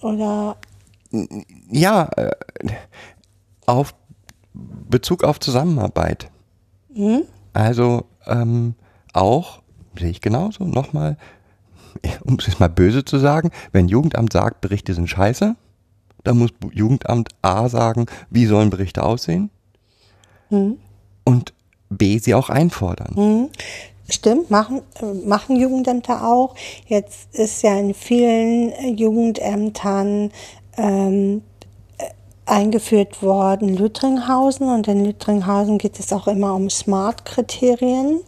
oder Ja, äh, auf Bezug auf Zusammenarbeit. Also ähm, auch, sehe ich genauso, nochmal, um es jetzt mal böse zu sagen, wenn Jugendamt sagt, Berichte sind scheiße, dann muss Jugendamt A sagen, wie sollen Berichte aussehen und B sie auch einfordern. Stimmt, machen, äh, machen Jugendämter auch. Jetzt ist ja in vielen äh, Jugendämtern ähm, äh, eingeführt worden Lüttringhausen und in Lüttringhausen geht es auch immer um Smart-Kriterien.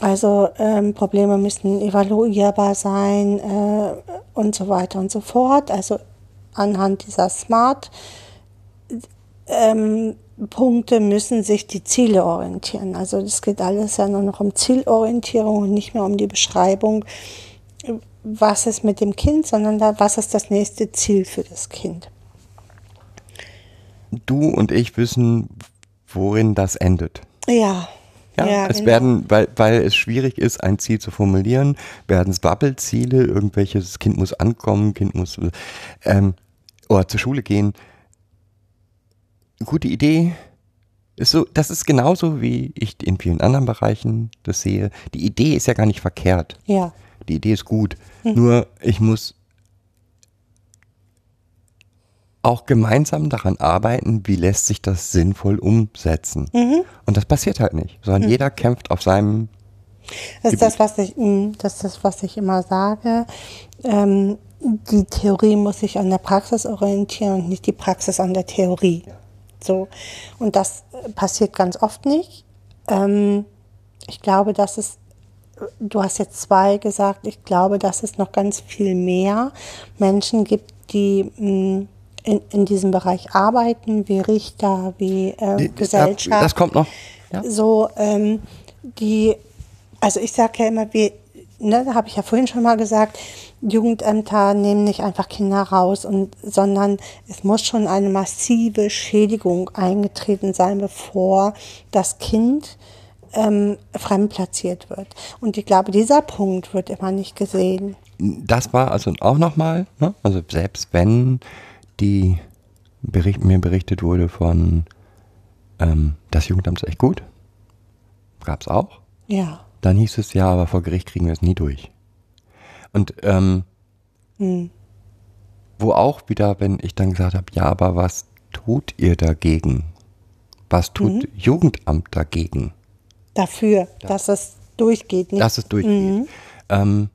Also ähm, Probleme müssen evaluierbar sein äh, und so weiter und so fort. Also anhand dieser Smart ähm, Punkte müssen sich die Ziele orientieren. Also es geht alles ja nur noch um Zielorientierung und nicht mehr um die Beschreibung, was ist mit dem Kind, sondern da, was ist das nächste Ziel für das Kind. Du und ich wissen, worin das endet. Ja. Ja, es genau. werden, weil, weil es schwierig ist, ein Ziel zu formulieren, werden es Wappelziele, irgendwelches Kind muss ankommen, Kind muss ähm, oder zur Schule gehen. Gute Idee. Ist so, das ist genauso, wie ich in vielen anderen Bereichen das sehe. Die Idee ist ja gar nicht verkehrt. Ja. Die Idee ist gut. Nur ich muss auch gemeinsam daran arbeiten, wie lässt sich das sinnvoll umsetzen. Und das passiert halt nicht, sondern jeder kämpft auf seinem Das ist das, was ich, mh, das ist das, was ich immer sage. Ähm, die Theorie muss sich an der Praxis orientieren und nicht die Praxis an der Theorie. So. Und das äh, passiert ganz oft nicht. Ähm, ich glaube, dass es, du hast jetzt zwei gesagt, ich glaube, dass es noch ganz viel mehr Menschen gibt, die mh, in, in diesem Bereich arbeiten, wie Richter, wie äh, Gesellschaft Das kommt noch. Ja. so ähm, die, also ich sage ja immer, wir, ne, da habe ich ja vorhin schon mal gesagt, Jugendämter nehmen nicht einfach Kinder raus, und, sondern es muss schon eine massive Schädigung eingetreten sein, bevor das Kind ähm, fremdplatziert wird. Und ich glaube, dieser Punkt wird immer nicht gesehen. Das war also auch nochmal, ne? also selbst wenn die Bericht, mir berichtet wurde von ähm, das Jugendamt ist echt gut, gab es auch. Ja. Dann hieß es ja, aber vor Gericht kriegen wir es nie durch. Und ähm, wo auch wieder, wenn ich dann gesagt habe, ja, aber was tut ihr dagegen? Was tut Jugendamt dagegen? Dafür, dass es durchgeht. Nicht? dass es durchgeht. Ähm,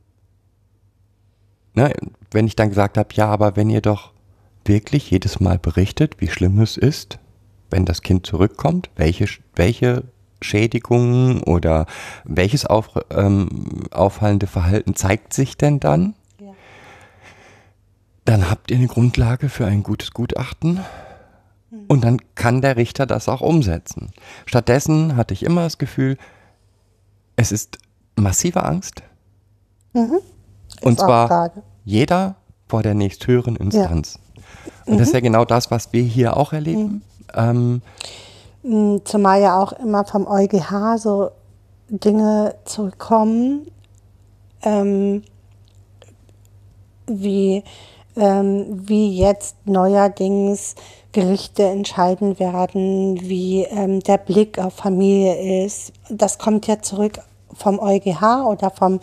ne, wenn ich dann gesagt habe, ja, aber wenn ihr doch wirklich jedes Mal berichtet, wie schlimm es ist, wenn das Kind zurückkommt, welche, welche Schädigungen oder welches auf, ähm, auffallende Verhalten zeigt sich denn dann? Ja. Dann habt ihr eine Grundlage für ein gutes Gutachten und dann kann der Richter das auch umsetzen. Stattdessen hatte ich immer das Gefühl, es ist massive Angst. Und Ist auch zwar jeder vor der nächsthöheren Instanz. Und das ist ja genau das, was wir hier auch erleben. Ähm, Mm, Zumal ja auch immer vom EuGH so Dinge zurückkommen, ähm, wie, ähm, wie jetzt neuerdings Gerichte entscheiden werden, wie ähm, der Blick auf Familie ist. Das kommt ja zurück vom EuGH oder vom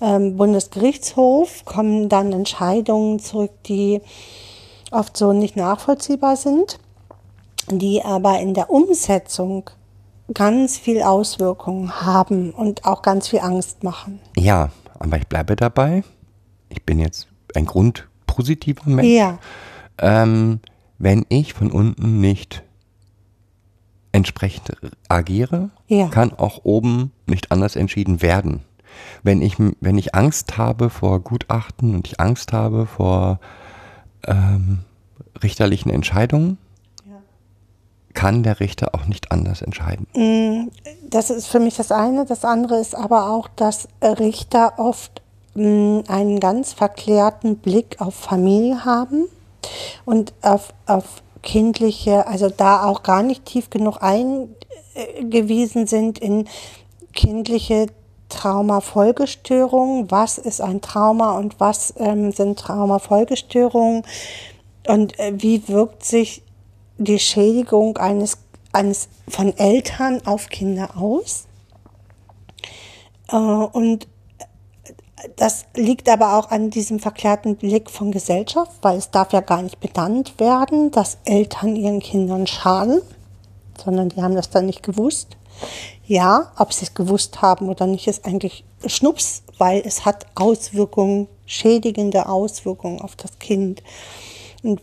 ähm, Bundesgerichtshof, kommen dann Entscheidungen zurück, die oft so nicht nachvollziehbar sind die aber in der Umsetzung ganz viel Auswirkungen haben und auch ganz viel Angst machen. ja, aber ich bleibe dabei. Ich bin jetzt ein grundpositiver Mensch. Ja, Ähm, wenn ich von unten nicht entsprechend agiere, Ja. kann auch oben nicht anders entschieden werden. Wenn ich, wenn ich Angst habe vor Gutachten und ich Angst habe vor ähm, richterlichen Entscheidungen, kann der Richter auch nicht anders entscheiden. das ist für mich das eine. Das andere ist aber auch, dass Richter oft mh, einen ganz verklärten Blick auf Familie haben und auf, auf kindliche, also da auch gar nicht tief genug eingewiesen sind in kindliche Traumafolgestörungen. Was ist ein Trauma und was ähm, sind Traumafolgestörungen? Und äh, wie wirkt sich die Schädigung eines, eines von Eltern auf Kinder aus? Äh, und das liegt aber auch an diesem verklärten Blick von Gesellschaft, weil es darf ja gar nicht benannt werden, dass Eltern ihren Kindern schaden, sondern die haben das dann nicht gewusst. Ja, ob sie es gewusst haben oder nicht, ist eigentlich Schnups, weil es hat Auswirkungen, schädigende Auswirkungen auf das Kind. Und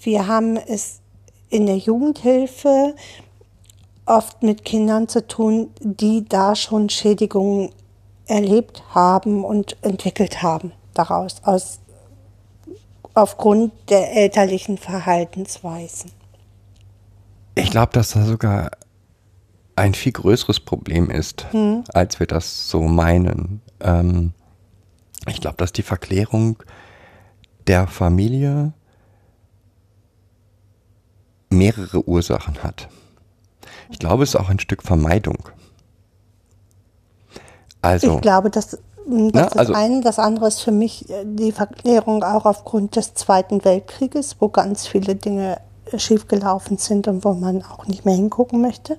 wir haben es in der Jugendhilfe oft mit Kindern zu tun, die da schon Schädigungen erlebt haben und entwickelt haben daraus, aus, aufgrund der elterlichen Verhaltensweisen. Ich glaube, dass da sogar ein viel größeres Problem ist, als wir das so meinen. Ähm, ich glaube, dass die Verklärung der Familie mehrere Ursachen hat. Ich glaube, es ist auch ein Stück Vermeidung. Also, Ich glaube, dass mm, das Na, ist also- das eine. Das andere ist für mich äh, die Verklärung auch aufgrund des Zweiten Weltkrieges, wo ganz viele Dinge äh, schiefgelaufen sind und wo man auch nicht mehr hingucken möchte.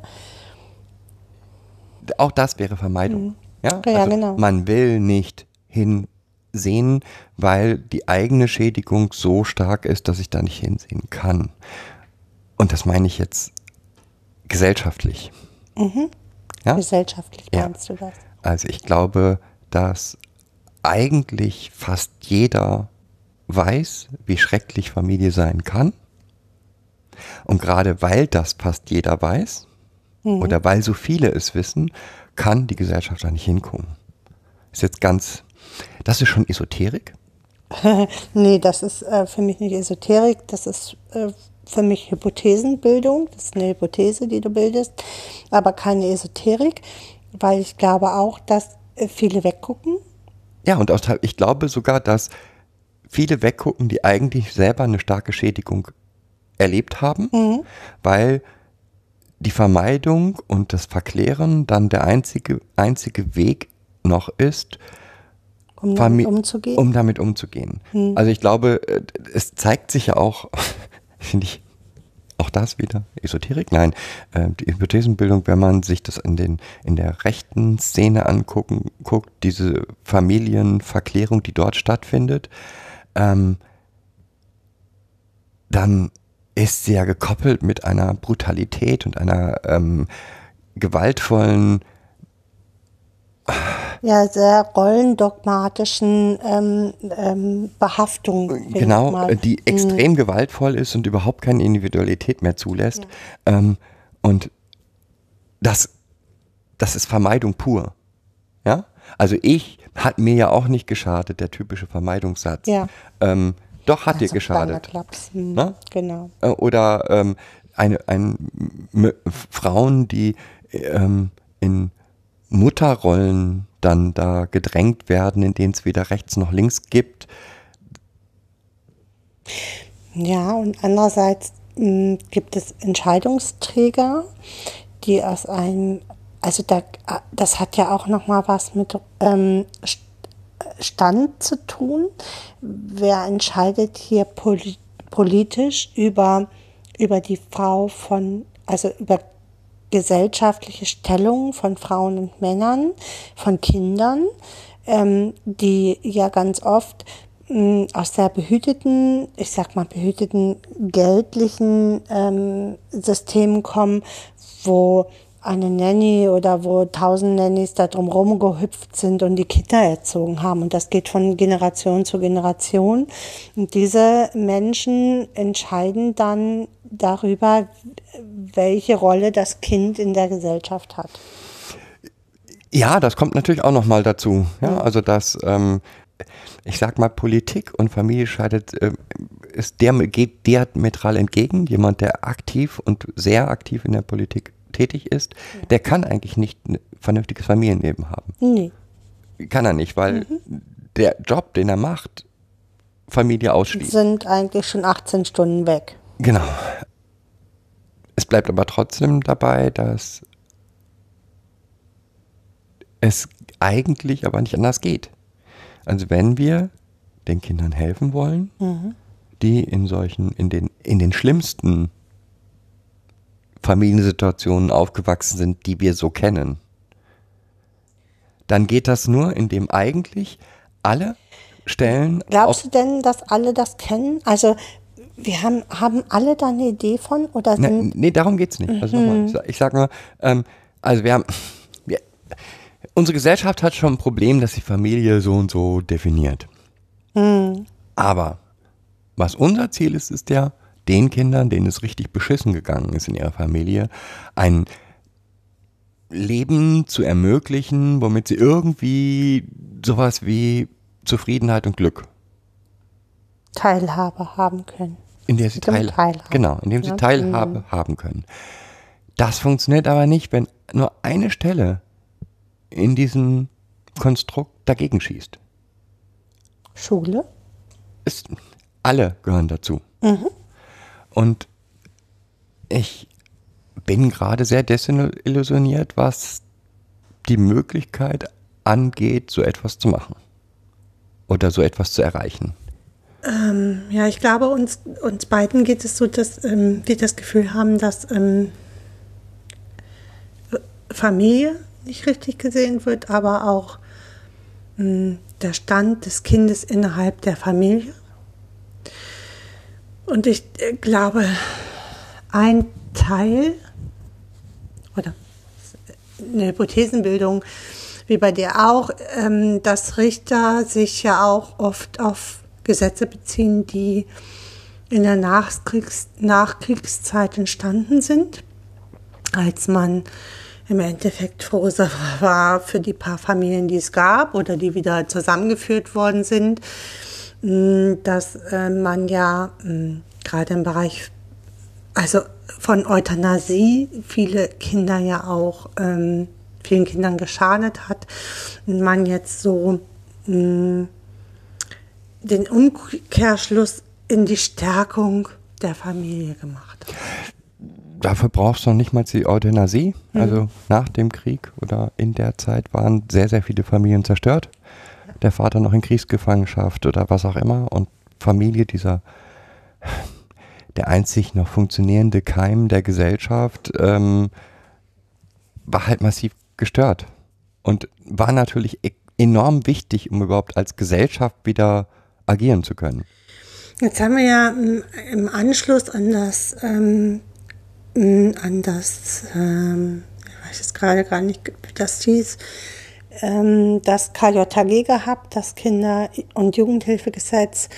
auch das wäre Vermeidung. Ja, Ja, also genau. Man will nicht hinsehen, weil die eigene Schädigung so stark ist, dass ich da nicht hinsehen kann. Und das meine ich jetzt gesellschaftlich. Ja? Gesellschaftlich Ja. meinst du das? Also ich glaube, dass eigentlich fast jeder weiß, wie schrecklich Familie sein kann. Und gerade weil das fast jeder weiß, oder weil so viele es wissen, kann die Gesellschaft da nicht hingucken. Ist jetzt ganz, das ist schon Esoterik. Nee, das ist äh, für mich nicht Esoterik, das ist äh, für mich Hypothesenbildung. Das ist eine Hypothese, die du bildest, aber keine Esoterik, weil ich glaube auch, dass äh, viele weggucken. Ja, und aus, ich glaube sogar, dass viele weggucken, die eigentlich selber eine starke Schädigung erlebt haben, weil die Vermeidung und das Verklären dann der einzige, einzige Weg noch ist, Um damit umzugehen. um damit umzugehen. Also ich glaube, äh, es zeigt sich ja auch, finde ich, auch das wieder Esoterik? Nein, äh, die Hypothesenbildung, wenn man sich das in, den, in der rechten Szene angucken, guckt, diese Familienverklärung, die dort stattfindet, ähm, dann ist sie ja gekoppelt mit einer Brutalität und einer ähm, gewaltvollen ja, sehr rollendogmatischen ähm, ähm, Behaftung. Genau, äh, die extrem gewaltvoll ist und überhaupt keine Individualität mehr zulässt. Ähm, und das, das ist Vermeidung pur. Ja? Also ich hat mir ja auch nicht geschadet, der typische Vermeidungssatz. Ja. Ähm, doch hat dir Also kleiner geschadet. Hm? Genau. Äh, Oder ähm, eine, ein, Frauen, die ähm, in Mutterrollen dann da gedrängt werden, in denen es weder rechts noch links gibt. Ja, und andererseits mh, gibt es Entscheidungsträger, die aus einem, also da, das hat ja auch noch mal was mit ähm, Stand zu tun. Wer entscheidet hier poli politisch über, über die Frau von, also über gesellschaftliche Stellung von Frauen und Männern, von Kindern, ähm, die ja ganz oft mh, aus der behüteten, ich sag mal behüteten geldlichen ähm, Systemen kommen, wo eine Nanny oder wo tausend Nannies da drumherum gehüpft sind und die Kinder erzogen haben. Und das geht von Generation zu Generation. Und diese Menschen entscheiden dann darüber, welche Rolle das Kind in der Gesellschaft hat. Ja, das kommt natürlich auch nochmal dazu. Ja, also dass, ähm, ich sag mal, Politik und Familie scheidet, äh, ist der, geht diametral entgegen. Jemand, der aktiv und sehr aktiv in der Politik tätig ist, der kann eigentlich nicht ein vernünftiges Familienleben haben. Nee. Kann er nicht, weil mhm. der Job, den er macht, Familie ausschließt. Sind eigentlich schon 18 Stunden weg. Genau. Es bleibt aber trotzdem dabei, dass es eigentlich aber nicht anders geht. Also wenn wir den Kindern helfen wollen, mhm. die in solchen, in den, in den schlimmsten Familiensituationen aufgewachsen sind, die wir so kennen, dann geht das nur, indem eigentlich alle Stellen. Glaubst du denn, dass alle das kennen? Also wir haben, haben alle da eine Idee von oder sind nee, nee darum geht's nicht. Also nochmal, ich, ich sage nur, ähm, also wir haben, wir, unsere Gesellschaft hat schon ein Problem, dass die Familie so und so definiert. Mhm. Aber was unser Ziel ist, ist ja, den Kindern, denen es richtig beschissen gegangen ist in ihrer Familie, ein Leben zu ermöglichen, womit sie irgendwie sowas wie Zufriedenheit und Glück Teilhabe haben können. In der sie Teil, Teilhabe. Genau, in dem sie ja. Teilhabe mhm. haben können. Das funktioniert aber nicht, wenn nur eine Stelle in diesem Konstrukt dagegen schießt. Schule? Ist, alle gehören dazu. Mhm. Und ich bin gerade sehr desillusioniert, was die Möglichkeit angeht, so etwas zu machen. Oder so etwas zu erreichen. Ähm, ja, ich glaube, uns, uns beiden geht es so, dass ähm, wir das Gefühl haben, dass ähm, Familie nicht richtig gesehen wird, aber auch ähm, der Stand des Kindes innerhalb der Familie. Und ich äh, glaube, ein Teil oder eine Hypothesenbildung, wie bei dir auch, ähm, dass Richter sich ja auch oft auf Gesetze beziehen, die in der Nachkriegs Nachkriegszeit entstanden sind, als man im Endeffekt froh war für die paar Familien, die es gab oder die wieder zusammengeführt worden sind, mm, dass äh, man ja mm, gerade im Bereich also von Euthanasie viele Kinder ja auch ähm, vielen Kindern geschadet hat. Und man jetzt so mh, mm, den Umkehrschluss in die Stärkung der Familie gemacht hat. Dafür brauchst du noch nicht mal die Euthanasie. Mhm. Also nach dem Krieg oder in der Zeit waren sehr, sehr viele Familien zerstört. Der Vater noch in Kriegsgefangenschaft oder was auch immer. Und Familie, dieser, der einzig noch funktionierende Keim der Gesellschaft, ähm, war halt massiv gestört. Und war natürlich e-, enorm wichtig, um überhaupt als Gesellschaft wieder agieren zu können. Jetzt haben wir ja im Anschluss an das, ähm, an das, ähm, ich weiß jetzt gerade gar nicht, wie das hieß, ähm, das KJG gehabt, das Kinder- und Jugendhilfegesetz,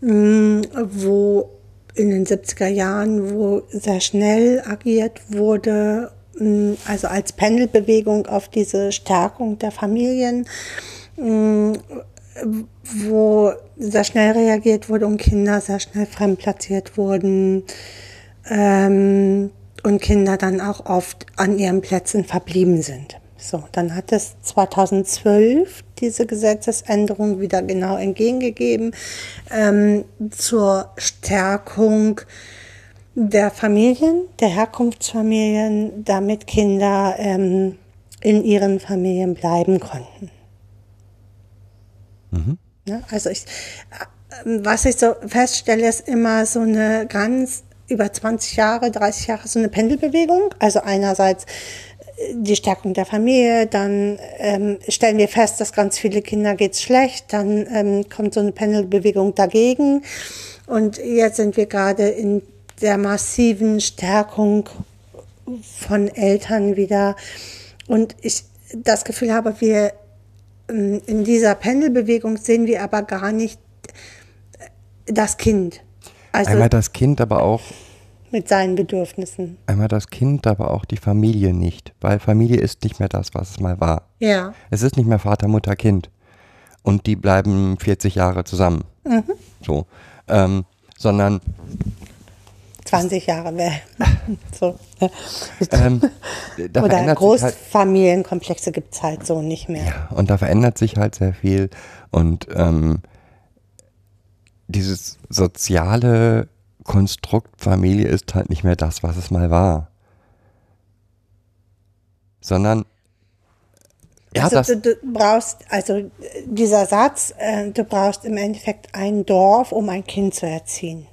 wo in den 70er Jahren, wo sehr schnell agiert wurde, also als Pendelbewegung auf diese Stärkung der Familien, wo sehr schnell reagiert wurde und Kinder sehr schnell fremdplatziert wurden ähm, und Kinder dann auch oft an ihren Plätzen verblieben sind. So, dann hat es 2012 diese Gesetzesänderung wieder genau entgegengegeben ähm, zur Stärkung der Familien, der Herkunftsfamilien, damit Kinder ähm, in ihren Familien bleiben konnten. Mhm. Ja, also ich, äh, was ich so feststelle, ist immer so eine ganz über 20 Jahre, 30 Jahre so eine Pendelbewegung. Also einerseits äh, die Stärkung der Familie, dann ähm, stellen wir fest, dass ganz viele Kinder geht's schlecht, dann ähm, kommt so eine Pendelbewegung dagegen und jetzt sind wir gerade in der massiven Stärkung von Eltern wieder und ich das Gefühl habe, wir in dieser Pendelbewegung sehen wir aber gar nicht das Kind. Also einmal das Kind, aber auch mit seinen Bedürfnissen. einmal das Kind, aber auch die Familie nicht, weil Familie ist nicht mehr das, was es mal war. Ja. Es ist nicht mehr Vater, Mutter, Kind. Und die bleiben 40 Jahre zusammen. Mhm. So. Ähm, sondern 20 Jahre wäre. so. ähm, da Oder verändert sich halt, Großfamilienkomplexe gibt's halt so nicht mehr. ja, und da verändert sich halt sehr viel. Und ähm, dieses soziale Konstrukt Familie ist halt nicht mehr das, was es mal war. Sondern ja, also du, du brauchst, also äh, dieser Satz, äh, du brauchst im Endeffekt ein Dorf, um ein Kind zu erziehen.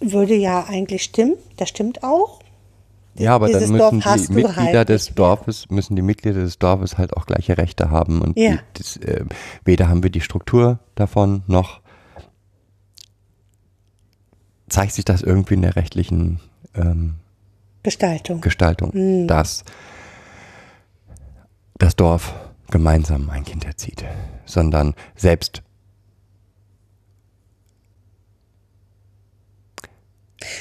Würde ja eigentlich stimmen, das stimmt auch. Ja, aber dann Dieses müssen Dorf die Mitglieder halt des. Dorfes, müssen die Mitglieder des Dorfes halt auch gleiche Rechte haben. Und Ja. das, äh, weder haben wir die Struktur davon, noch zeigt sich das irgendwie in der rechtlichen ähm, Gestaltung. Gestaltung, Mhm. dass das Dorf gemeinsam ein Kind erzieht, sondern selbst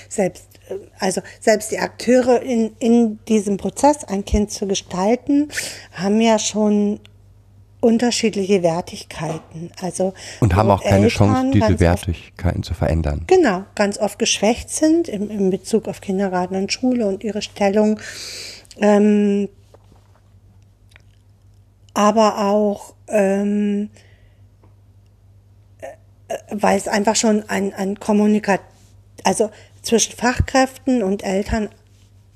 selbst, äh, also selbst die Akteure in, in diesem Prozess, ein Kind zu gestalten, haben ja schon unterschiedliche Wertigkeiten. Also und haben auch keine Chance, Eltern diese ganz oft- Wertigkeiten zu verändern. Genau, ganz oft geschwächt sind im, in Bezug auf Kindergarten und Schule und ihre Stellung. Ähm, aber auch, ähm, äh, weil es einfach schon ein, ein Kommunikat, also zwischen Fachkräften und Eltern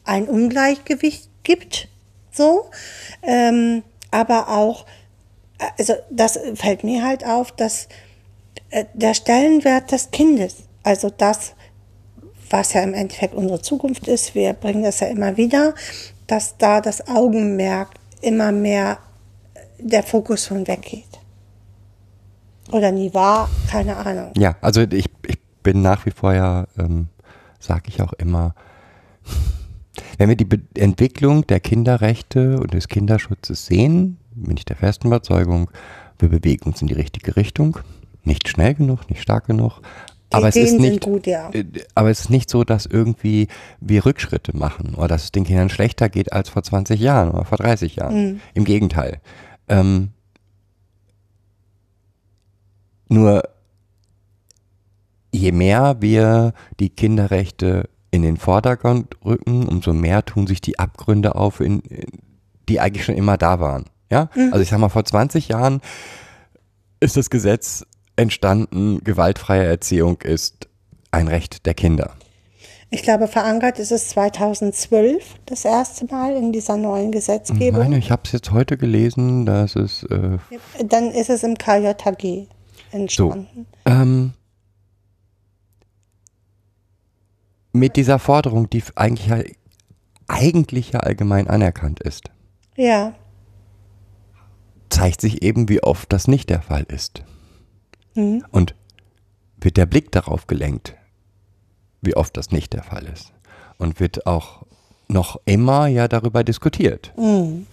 ein Ungleichgewicht gibt, so, ähm, aber auch, also das fällt mir halt auf, dass äh, der Stellenwert des Kindes, also das, was ja im Endeffekt unsere Zukunft ist, wir bringen das ja immer wieder, dass da das Augenmerk immer mehr äh, der Fokus von weggeht. Oder nie war, keine Ahnung. Ja, also ich, ich bin nach wie vor ja, ähm, sage ich auch immer, wenn wir die Be Entwicklung der Kinderrechte und des Kinderschutzes sehen, bin ich der festen Überzeugung, wir bewegen uns in die richtige Richtung. Nicht schnell genug, nicht stark genug. Die aber es ist nicht, gut, ja. äh, aber es ist nicht so, dass irgendwie wir Rückschritte machen oder dass es den Kindern schlechter geht als vor 20 Jahren oder vor 30 Jahren. Im Gegenteil. Ähm, nur je mehr wir die Kinderrechte in den Vordergrund rücken, umso mehr tun sich die Abgründe auf, in, in, die eigentlich schon immer da waren. Ja, also ich sag mal, vor 20 Jahren ist das Gesetz entstanden, gewaltfreie Erziehung ist ein Recht der Kinder. Ich glaube, verankert ist es 2012 das erste Mal in dieser neuen Gesetzgebung. meine, ich habe es jetzt heute gelesen, dass es äh, Dann ist es im KJG so entstanden. ähm, mit dieser Forderung, die eigentlich ja, eigentlich ja allgemein anerkannt ist, Ja, zeigt sich eben, wie oft das nicht der Fall ist. Mhm. Und wird der Blick darauf gelenkt, wie oft das nicht der Fall ist. Und wird auch noch immer ja darüber diskutiert. das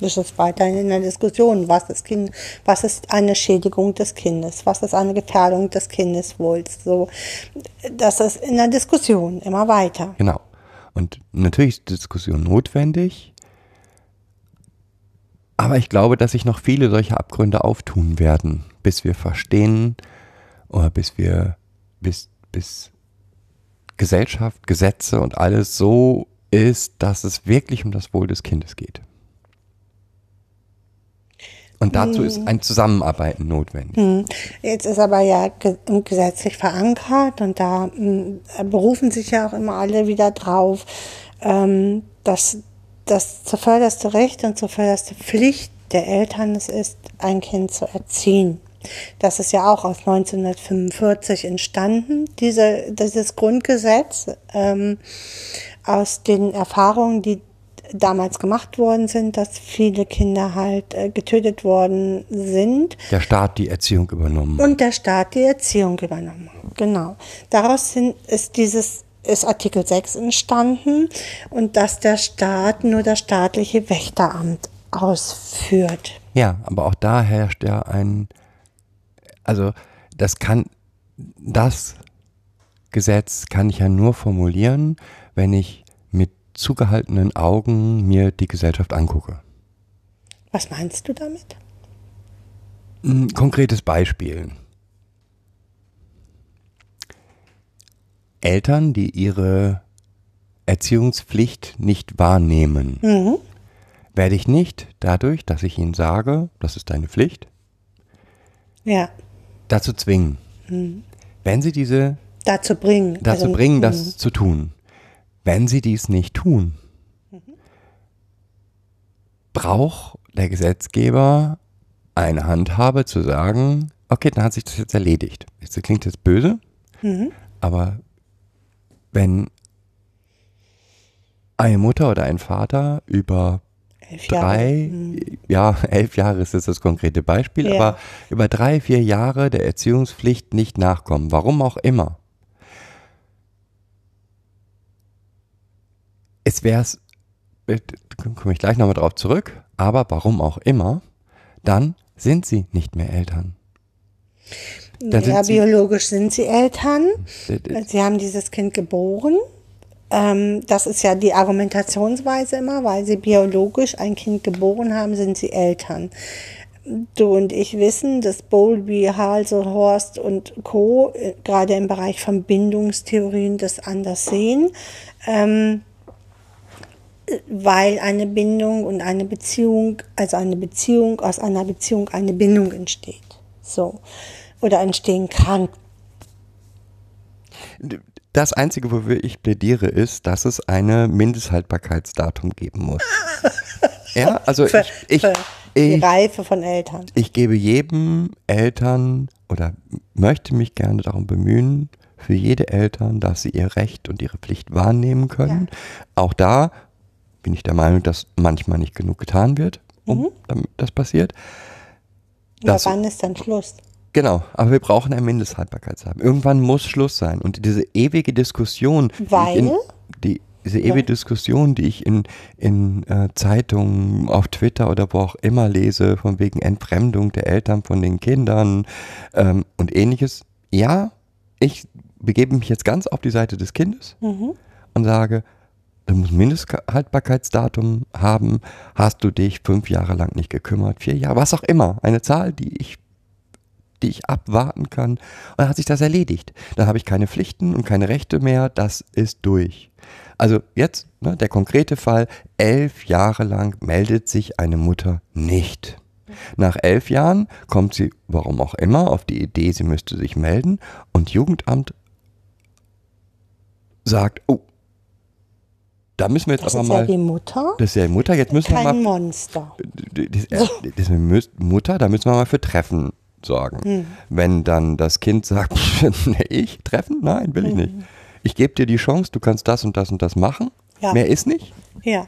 ist weiterhin in der Diskussion. Was ist, kind, was ist eine Schädigung des Kindes? Was ist eine Gefährdung des Kindeswohls? So, das ist in der Diskussion immer weiter. Genau. Und natürlich ist Diskussion notwendig, aber ich glaube, dass sich noch viele solche Abgründe auftun werden, bis wir verstehen oder bis wir, bis, bis Gesellschaft, Gesetze und alles so ist, dass es wirklich um das Wohl des Kindes geht. Und dazu ist ein Zusammenarbeiten notwendig. Jetzt ist aber ja ge gesetzlich verankert und da mm, berufen sich ja auch immer alle wieder drauf, ähm, dass das zuvörderste Recht und zuvörderste Pflicht der Eltern es ist, ein Kind zu erziehen. Das ist ja auch aus 1945 entstanden, diese, dieses Grundgesetz, ähm, aus den Erfahrungen, die damals gemacht worden sind, dass viele Kinder halt äh, getötet worden sind Der Staat die Erziehung übernommen. und der Staat die Erziehung übernommen. Genau. Daraus sind, ist dieses ist Artikel 6 entstanden und dass der Staat nur das staatliche Wächteramt ausführt. Ja, aber auch da herrscht ja ein, also das kann, das Gesetz kann ich ja nur formulieren, wenn ich zugehaltenen Augen mir die Gesellschaft angucke. Was meinst du damit? Ein konkretes Beispiel. Eltern, die ihre Erziehungspflicht nicht wahrnehmen, werde ich nicht dadurch, dass ich ihnen sage, das ist deine Pflicht, Ja, dazu zwingen. Wenn sie diese dazu bringen. dazu Also, bringen, mhm. das zu tun. Wenn sie dies nicht tun, braucht der Gesetzgeber eine Handhabe zu sagen, okay, dann hat sich das jetzt erledigt. Das klingt jetzt böse, Mhm. aber wenn eine Mutter oder ein Vater über Elf drei, ja, elf Jahre ist jetzt das konkrete Beispiel, Ja. aber über drei, vier Jahre der Erziehungspflicht nicht nachkommen, warum auch immer. Es wäre es, komme ich gleich nochmal drauf zurück, aber warum auch immer, dann sind sie nicht mehr Eltern. Dann Ja, sind biologisch sind sie Eltern. d- d- Sie haben dieses Kind geboren. Ähm, das ist ja die Argumentationsweise immer, weil sie biologisch ein Kind geboren haben, sind sie Eltern. Du und ich wissen, dass Bowlby, Halsehorst und Co. äh, gerade im Bereich von Bindungstheorien das anders sehen. Ähm, weil eine Bindung und eine Beziehung, also eine Beziehung, aus einer Beziehung eine Bindung entsteht. So. Oder entstehen kann. Das Einzige, wofür ich plädiere, ist, dass es eine Mindesthaltbarkeitsdatum geben muss. ja, also Für, ich, ich, für die ich, Reife von Eltern. ich gebe jedem Eltern oder möchte mich gerne darum bemühen, für jede Eltern, dass sie ihr Recht und ihre Pflicht wahrnehmen können. Auch da bin ich der Meinung, dass manchmal nicht genug getan wird, um damit das passiert. Das- wann ist dann Schluss? Genau, aber wir brauchen ein Mindesthaltbarkeitsdatum. Irgendwann muss Schluss sein. Und diese ewige Diskussion, die ich Weil? in, die, diese ewige Diskussion, die ich in, in äh, Zeitungen, auf Twitter oder wo auch immer lese, von wegen Entfremdung der Eltern von den Kindern ähm, und ähnliches. Ja, ich begebe mich jetzt ganz auf die Seite des Kindes und sage, du musst Mindesthaltbarkeitsdatum haben, hast du dich fünf Jahre lang nicht gekümmert, vier Jahre, was auch immer. Eine Zahl, die ich die ich abwarten kann. Und dann hat sich das erledigt. Dann habe ich keine Pflichten und keine Rechte mehr. Das ist durch. Also jetzt ne, der konkrete Fall. Elf Jahre lang meldet sich eine Mutter nicht. Nach elf Jahren kommt sie, warum auch immer, auf die Idee, sie müsste sich melden und Jugendamt sagt, oh, da müssen wir jetzt Das aber ist mal, ja die Mutter, das ist ja die Mutter, jetzt müssen wir mal kein Monster. das, das ist eine Mü- Mutter, da müssen wir mal für Treffen sorgen. Hm. Wenn dann das Kind sagt, nee, ich Treffen? Nein, will ich nicht. Ich gebe dir die Chance, du kannst das und das und das machen. Ja. Mehr ist nicht. Ja.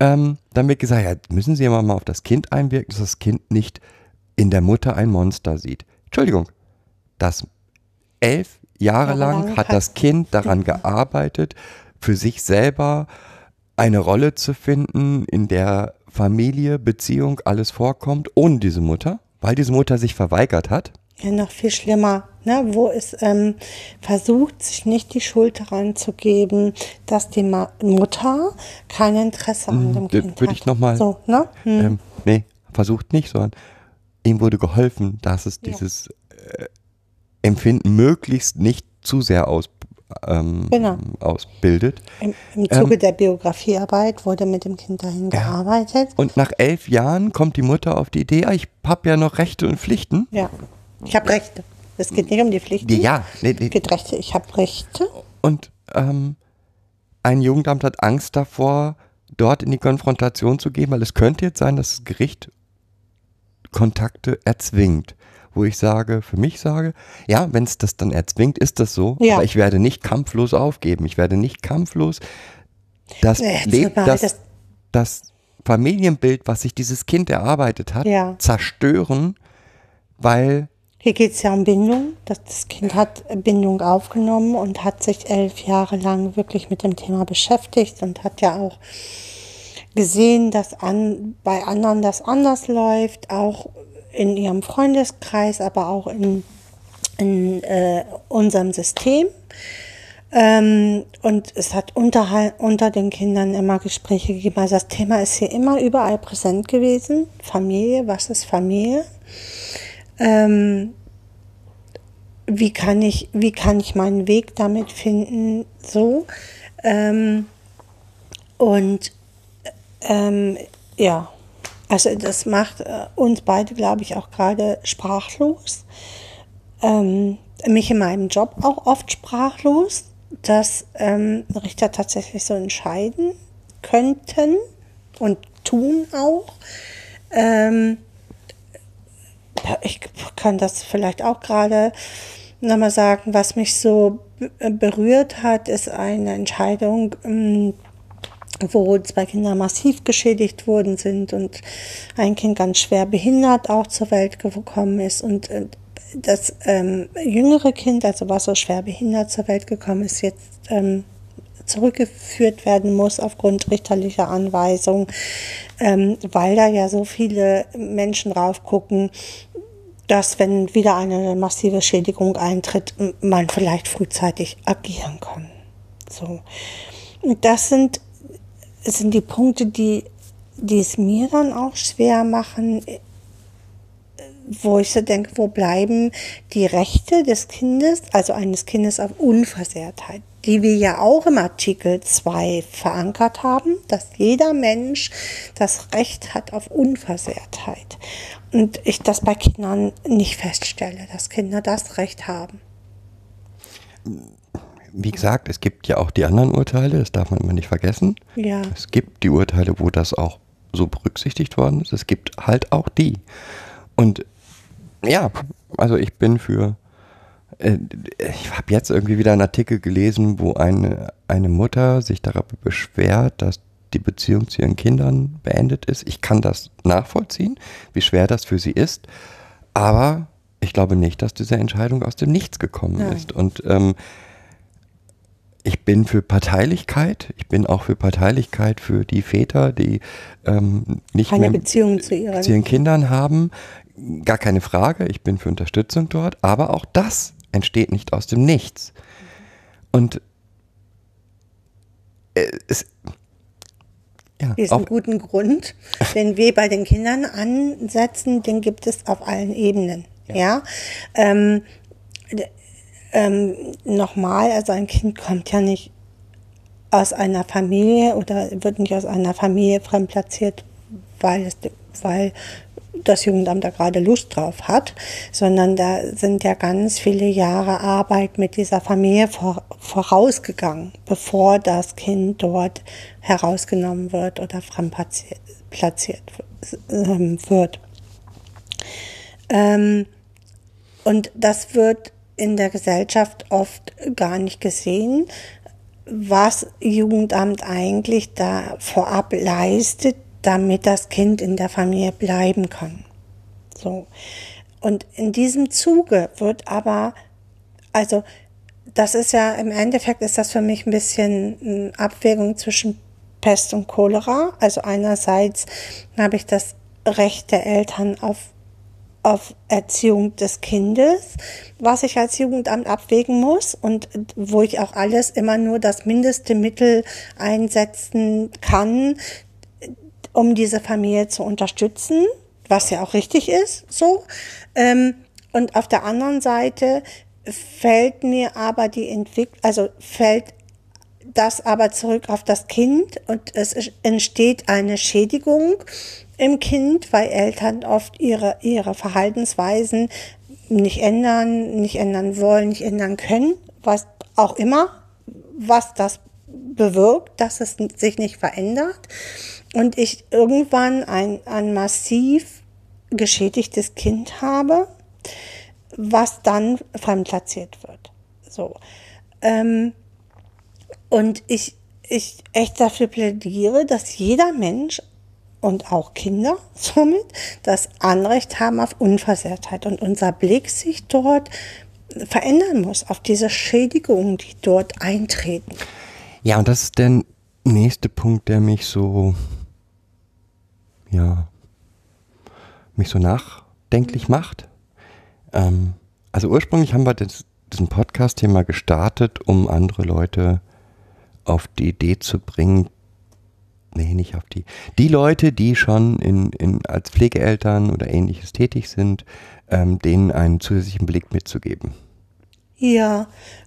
Ähm, dann wird gesagt, ja, müssen Sie aber mal auf das Kind einwirken, dass das Kind nicht in der Mutter ein Monster sieht. Entschuldigung, das elf Jahre lang Jahrelang hat hat- das Kind daran gearbeitet, für sich selber eine Rolle zu finden, in der Familie, Beziehung, alles vorkommt, ohne diese Mutter, weil diese Mutter sich verweigert hat. Ja, noch viel schlimmer, ne, wo es ähm, versucht, sich nicht die Schuld daran zu geben, dass die Ma Mutter kein Interesse an dem d- Kind würde hat. ich noch mal- So, ne? Hm. Ähm, nee, versucht nicht, sondern ihm wurde geholfen, dass es dieses äh, Empfinden möglichst nicht zu sehr aus, ähm, Genau. ausbildet. Im, Im Zuge Ähm, der Biografiearbeit wurde mit dem Kind dahin gearbeitet. Und nach elf Jahren kommt die Mutter auf die Idee, ah, ich habe ja noch Rechte und Pflichten. Ja. Ich habe Rechte. Es geht nicht um die Pflichten. Ja, nee, nee. Es geht Rechte. Ich habe Rechte. Und ähm, ein Jugendamt hat Angst davor, dort in die Konfrontation zu gehen, weil es könnte jetzt sein, dass das Gericht Kontakte erzwingt. Wo ich sage, für mich sage, ja, wenn es das dann erzwingt, ist das so. Ja. Aber ich werde nicht kampflos aufgeben. Ich werde nicht kampflos das, Nee, Leb, zumal das, das- das Familienbild, was sich dieses Kind erarbeitet hat, Ja. zerstören, weil Hier geht es ja um Bindung. Das, das Kind hat Bindung aufgenommen und hat sich elf Jahre lang wirklich mit dem Thema beschäftigt und hat ja auch gesehen, dass an, bei anderen das anders läuft, auch in ihrem Freundeskreis, aber auch in, in äh, unserem System. Ähm, und es hat unterhal- unter den Kindern immer Gespräche gegeben. Also das Thema ist hier immer überall präsent gewesen. Familie, was ist Familie? Ähm, wie kann ich, wie kann ich meinen Weg damit finden? So. Ähm, und ähm, ja, also das macht äh, uns beide, glaube ich, auch gerade sprachlos. Ähm, mich in meinem Job auch oft sprachlos, dass ähm, Richter tatsächlich so entscheiden könnten und tun auch. Ähm, ich kann das vielleicht auch gerade nochmal sagen, was mich so be- berührt hat, ist eine Entscheidung, ähm, wo zwei Kinder massiv geschädigt worden sind und ein Kind ganz schwer behindert auch zur Welt gekommen ist und äh, das ähm, jüngere Kind, also was so schwer behindert zur Welt gekommen ist, jetzt ähm, zurückgeführt werden muss aufgrund richterlicher Anweisung, ähm, weil da ja so viele Menschen drauf gucken, dass wenn wieder eine massive Schädigung eintritt, man vielleicht frühzeitig agieren kann. So. Das sind, sind die Punkte, die, die es mir dann auch schwer machen, wo ich so denke, wo bleiben die Rechte des Kindes, also eines Kindes auf Unversehrtheit, die wir ja auch im Artikel 2 verankert haben, dass jeder Mensch das Recht hat auf Unversehrtheit. Und ich das bei Kindern nicht feststelle, dass Kinder das Recht haben. Wie gesagt, es gibt ja auch die anderen Urteile, das darf man immer nicht vergessen. Ja. Es gibt die Urteile, wo das auch so berücksichtigt worden ist. Es gibt halt auch die. Und ja, also ich bin für. äh, Ich habe jetzt irgendwie wieder einen Artikel gelesen, wo eine, eine Mutter sich darüber beschwert, dass die Beziehung zu ihren Kindern beendet ist. Ich kann das nachvollziehen, wie schwer das für sie ist. Aber ich glaube nicht, dass diese Entscheidung aus dem Nichts gekommen Nein. ist. Und ähm, ich bin für Parteilichkeit. Ich bin auch für Parteilichkeit für die Väter, die ähm, nicht Keine mehr Beziehung zu ihren zu ihren Kindern haben. Gar keine Frage. Ich bin für Unterstützung dort. Aber auch das entsteht nicht aus dem Nichts. Und äh, es, ja, diesen auf, guten Grund, den wir bei den Kindern ansetzen, den gibt es auf allen Ebenen. Ja, ähm, d- ähm, nochmal, also ein Kind kommt ja nicht aus einer Familie oder wird nicht aus einer Familie fremdplatziert, weil es, weil das Jugendamt da gerade Lust drauf hat, sondern da sind ja ganz viele Jahre Arbeit mit dieser Familie vor, vorausgegangen, bevor das Kind dort herausgenommen wird oder fremdplatziert platziert, ähm, wird. Ähm, und das wird in der Gesellschaft oft gar nicht gesehen, was Jugendamt eigentlich da vorab leistet, damit das Kind in der Familie bleiben kann. So. Und in diesem Zuge wird aber, also, das ist ja, im Endeffekt ist das für mich ein bisschen eine Abwägung zwischen Pest und Cholera. Also einerseits habe ich das Recht der Eltern auf auf Erziehung des Kindes, was ich als Jugendamt abwägen muss und wo ich auch alles immer nur das mindeste Mittel einsetzen kann, um diese Familie zu unterstützen, was ja auch richtig ist, so. Ähm, und auf der anderen Seite fällt mir aber die Entwicklung, also fällt das aber zurück auf das Kind und es entsteht eine Schädigung im Kind, weil Eltern oft ihre, ihre Verhaltensweisen nicht ändern, nicht ändern wollen, nicht ändern können, was auch immer, was das bewirkt, dass es sich nicht verändert. Und ich irgendwann ein, ein massiv geschädigtes Kind habe, was dann fremdplatziert wird. So. Ähm, und ich, ich echt dafür plädiere, dass jeder Mensch und auch Kinder somit das Anrecht haben auf Unversehrtheit und unser Blick sich dort verändern muss, auf diese Schädigungen, die dort eintreten. Ja, und das ist der nächste Punkt, der mich so, ja, mich so nachdenklich macht. Ähm, also ursprünglich haben wir das, diesen Podcast-Thema gestartet, um andere Leute auf die Idee zu bringen, nee, nicht auf die, die Leute, die schon in, in, als Pflegeeltern oder ähnliches tätig sind, ähm, denen einen zusätzlichen Blick mitzugeben. Ja,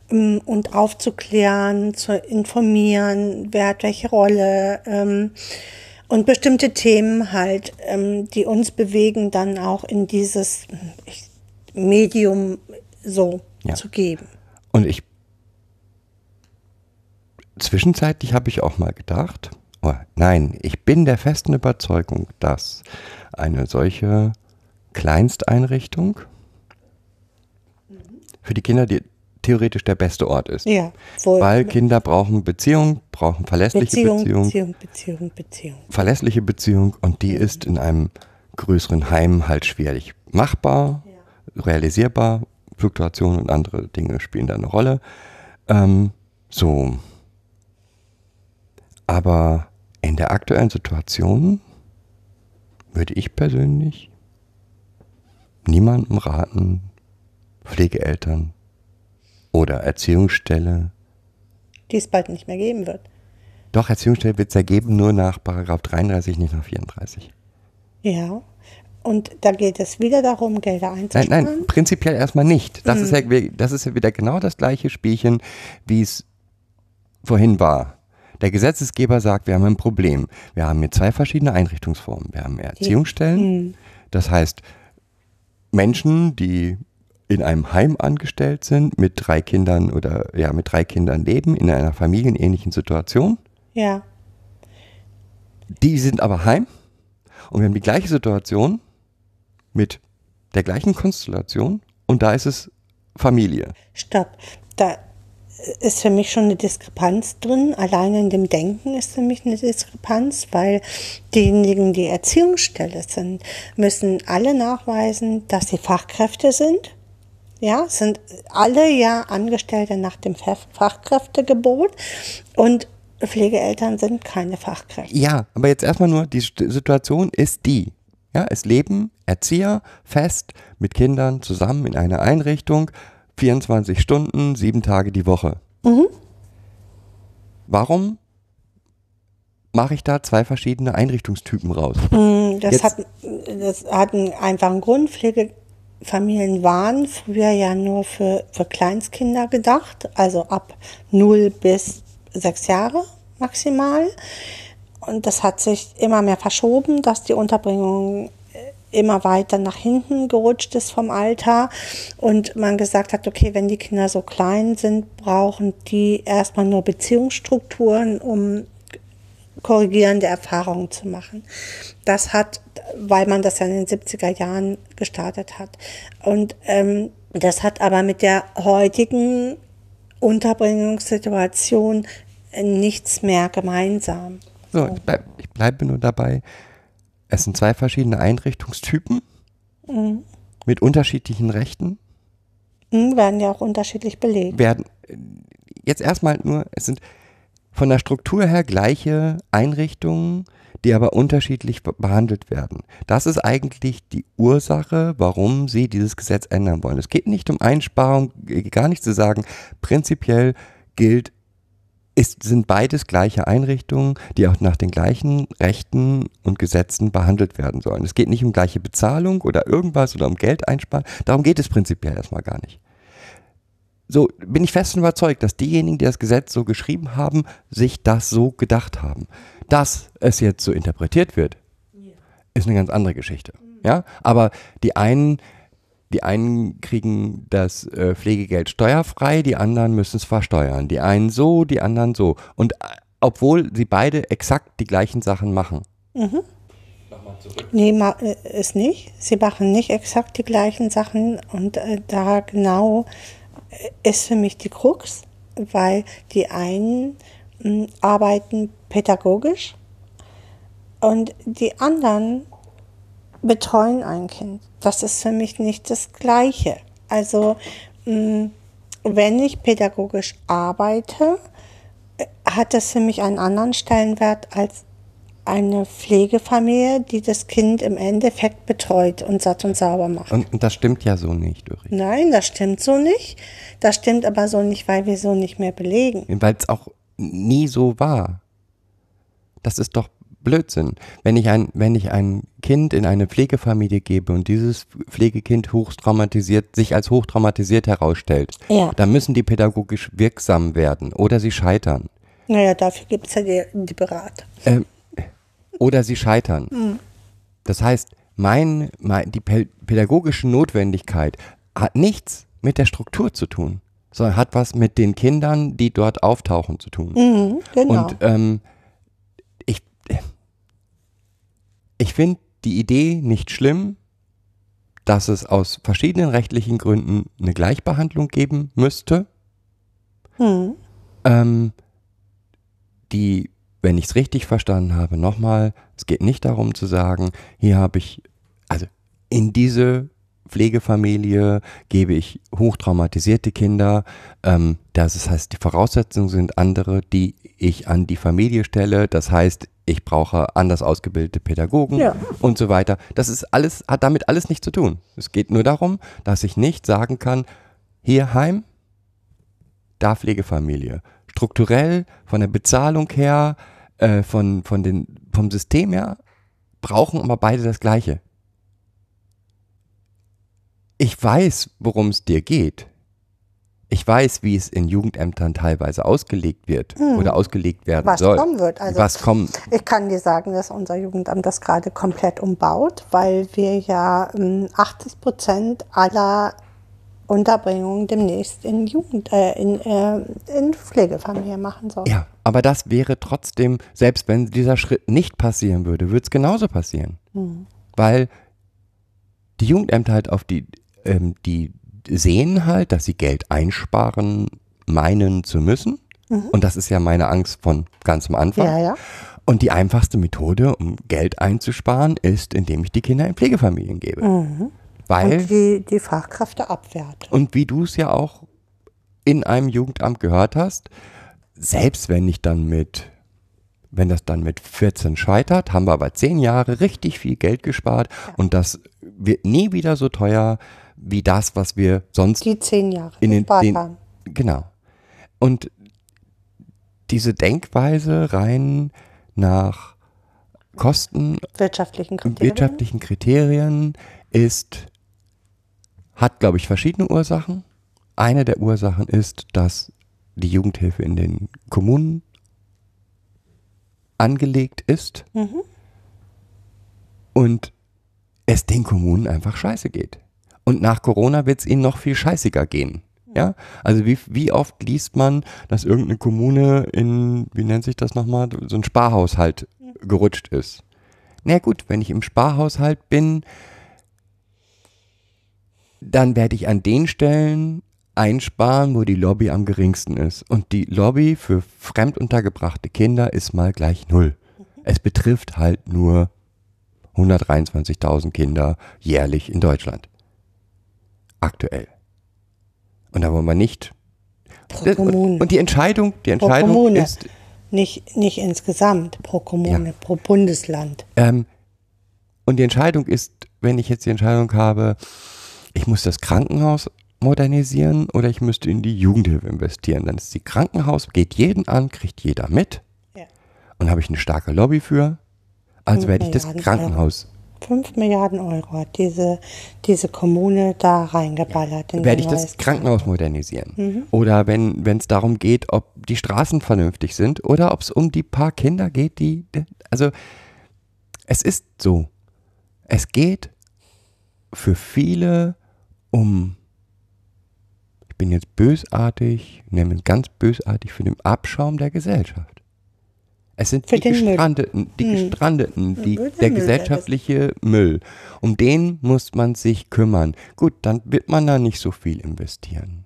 ähm, und aufzuklären, zu informieren, wer hat welche Rolle ähm, und bestimmte Themen halt, ähm, die uns bewegen, dann auch in dieses Medium so ja. zu geben. Und ich zwischenzeitlich habe ich auch mal gedacht, nein, ich bin der festen Überzeugung, dass eine solche Kleinsteinrichtung für die Kinder die theoretisch der beste Ort ist. Ja, voll. Weil Kinder brauchen Beziehung, brauchen verlässliche Beziehung, Beziehung, Beziehung, Beziehung, Beziehung. Verlässliche Beziehung und die ist in einem größeren Heim halt schwierig machbar, ja. realisierbar. Fluktuationen und andere Dinge spielen da eine Rolle. Ähm, so, aber in der aktuellen Situation würde ich persönlich niemandem raten, Pflegeeltern oder Erziehungsstelle. Die es bald nicht mehr geben wird. Doch, Erziehungsstelle wird es ja geben, nur nach Paragraph 33, nicht nach 34. Ja. Und da geht es wieder darum, Gelder einzusparen? Nein, nein, prinzipiell erstmal nicht. Das, mhm. ist ja, das ist ja wieder genau das gleiche Spielchen, wie es vorhin war. Der Gesetzesgeber sagt, wir haben ein Problem. Wir haben hier zwei verschiedene Einrichtungsformen. Wir haben Erziehungsstellen, mhm. das heißt Menschen, die in einem Heim angestellt sind, mit drei Kindern oder ja, mit drei Kindern leben, in einer familienähnlichen Situation. Ja. Die sind aber heim und wir haben die gleiche Situation mit der gleichen Konstellation und da ist es Familie. Stopp. Da ist für mich schon eine Diskrepanz drin. Alleine in dem Denken ist für mich eine Diskrepanz, weil diejenigen, die Erziehungsstelle sind, müssen alle nachweisen, dass sie Fachkräfte sind. Ja, sind alle ja Angestellte nach dem Fachkräftegebot und Pflegeeltern sind keine Fachkräfte. Ja, aber jetzt erstmal nur, die Situation ist die. Ja, es leben Erzieher fest mit Kindern zusammen in einer Einrichtung 24 Stunden, sieben Tage die Woche. Mhm. Warum mache ich da zwei verschiedene Einrichtungstypen raus? Mm, das, hat, das hat einen einfachen Grund. Pflegefamilien waren früher ja nur für, für Kleinstkinder gedacht, also ab 0 bis 6 Jahre maximal. Und das hat sich immer mehr verschoben, dass die Unterbringung immer weiter nach hinten gerutscht ist vom Alter und man gesagt hat, okay, wenn die Kinder so klein sind, brauchen die erstmal nur Beziehungsstrukturen, um korrigierende Erfahrungen zu machen. Das hat, weil man das ja in den 70er Jahren gestartet hat. Und ähm, das hat aber mit der heutigen Unterbringungssituation nichts mehr gemeinsam. So, ich, bleib, bleibe nur dabei. Es sind zwei verschiedene Einrichtungstypen mhm. mit unterschiedlichen Rechten. Mhm, werden ja auch unterschiedlich belegt. Werden jetzt erstmal nur, es sind von der Struktur her gleiche Einrichtungen, die aber unterschiedlich behandelt werden. Das ist eigentlich die Ursache, warum sie dieses Gesetz ändern wollen. Es geht nicht um Einsparung, gar nicht zu sagen, prinzipiell gilt ist, sind beides gleiche Einrichtungen, die auch nach den gleichen Rechten und Gesetzen behandelt werden sollen. Es geht nicht um gleiche Bezahlung oder irgendwas oder um Geld einsparen. Darum geht es prinzipiell erstmal gar nicht. so bin ich fest überzeugt, dass diejenigen, die das Gesetz so geschrieben haben, sich das so gedacht haben. Dass es jetzt so interpretiert wird, ist eine ganz andere Geschichte. Ja, aber die einen, die einen kriegen das äh, Pflegegeld steuerfrei, die anderen müssen es versteuern. Die einen so, die anderen so. Und äh, obwohl sie beide exakt die gleichen Sachen machen. Nee, ma, äh, ist nicht. Sie machen nicht exakt die gleichen Sachen und äh, da genau äh, ist für mich die Krux, weil die einen mh, arbeiten pädagogisch und die anderen betreuen ein Kind. Das ist für mich nicht das Gleiche. Also, mh, wenn ich pädagogisch arbeite, äh, hat das für mich einen anderen Stellenwert als eine Pflegefamilie, die das Kind im Endeffekt betreut und satt und sauber macht. Und, und das stimmt ja so nicht, Ulrich. Nein, das stimmt so nicht. Das stimmt aber so nicht, weil wir so nicht mehr belegen. Weil es auch nie so war. Das ist doch Blödsinn. Wenn ich ein, wenn ich ein Kind in eine Pflegefamilie gebe und dieses Pflegekind hochtraumatisiert, sich als hochtraumatisiert herausstellt, Ja. dann müssen die pädagogisch wirksam werden oder sie scheitern. Naja, dafür gibt es ja die, die Berater. Ähm, oder sie scheitern. Das heißt, mein, mein, die pä- pädagogische Notwendigkeit hat nichts mit der Struktur zu tun, sondern hat was mit den Kindern, die dort auftauchen, zu tun. Mhm, genau. Und ähm, ich, ich finde die Idee nicht schlimm, dass es aus verschiedenen rechtlichen Gründen eine Gleichbehandlung geben müsste. hm. Ähm, die, wenn ich es richtig verstanden habe, nochmal, es geht nicht darum zu sagen, hier habe ich, also in diese Pflegefamilie gebe ich hochtraumatisierte Kinder. Ähm, das heißt, die Voraussetzungen sind andere, die ich an die Familie stelle. Das heißt, ich brauche anders ausgebildete Pädagogen Ja. und so weiter. Das ist alles, hat damit alles nichts zu tun. Es geht nur darum, dass ich nicht sagen kann, hier Heim, da Pflegefamilie. Strukturell, von der Bezahlung her, äh, von, von den, vom System her, brauchen aber beide das Gleiche. Ich weiß, worum es dir geht. Ich weiß, wie es in Jugendämtern teilweise ausgelegt wird oder ausgelegt werden Was soll. kommen wird. Also Was kommen. Ich kann dir sagen, dass unser Jugendamt das gerade komplett umbaut, weil wir ja ähm, 80 Prozent aller Unterbringungen demnächst in Jugend, äh, in, äh, in Pflegefamilien machen sollen. Ja, aber das wäre trotzdem, selbst wenn dieser Schritt nicht passieren würde, würde es genauso passieren. Weil die Jugendämter halt auf die, ähm, die sehen halt, dass sie Geld einsparen meinen zu müssen. Und das ist ja meine Angst von ganz am Anfang. Ja, ja. Und die einfachste Methode, um Geld einzusparen, ist, indem ich die Kinder in Pflegefamilien gebe. Weil Und die, die Fachkräfte abwerten. und wie du es ja auch in einem Jugendamt gehört hast, selbst wenn ich dann mit, wenn das dann mit 14 scheitert, haben wir aber 10 Jahre richtig viel Geld gespart und das wird nie wieder so teuer wie das, was wir sonst Die zehn Jahre in den, den haben. genau. Und diese Denkweise rein nach Kosten Wirtschaftlichen und Kriterien. wirtschaftlichen Kriterien ist, hat, glaube ich, verschiedene Ursachen. Eine der Ursachen ist, dass die Jugendhilfe in den Kommunen angelegt ist und es den Kommunen einfach scheiße geht. Und nach Corona wird es ihnen noch viel scheißiger gehen. Ja, also wie, wie oft liest man, dass irgendeine Kommune in, wie nennt sich das nochmal, so ein Sparhaushalt gerutscht ist. Na gut, wenn ich im Sparhaushalt bin, dann werde ich an den Stellen einsparen, wo die Lobby am geringsten ist. Und die Lobby für fremduntergebrachte Kinder ist mal gleich null. Es betrifft halt nur 123.000 Kinder jährlich in Deutschland. Aktuell. Und da wollen wir nicht. pro Und, Kommune. und die Entscheidung, die pro Entscheidung Kommune. ist, nicht, nicht insgesamt pro Kommune, pro Bundesland. Ähm, und die Entscheidung ist, wenn ich jetzt die Entscheidung habe, ich muss das Krankenhaus modernisieren oder ich müsste in die Jugendhilfe investieren, dann ist die Krankenhaus, geht jeden an, kriegt jeder mit Ja. und habe ich eine starke Lobby für, als werde ich das Krankenhaus 5 Milliarden Euro hat diese, diese Kommune da reingeballert. in Werde ich das Krankenhaus modernisieren? Oder wenn es darum geht, ob die Straßen vernünftig sind oder ob es um die paar Kinder geht, die. Also, es ist so. Es geht für viele um. Ich bin jetzt bösartig, es ganz bösartig für den Abschaum der Gesellschaft. Es sind Für die. Gestrandeten, die Hm. Gestrandeten, die, Der der gesellschaftliche Müll. Um den muss man sich kümmern. Gut, dann wird man da nicht so viel investieren.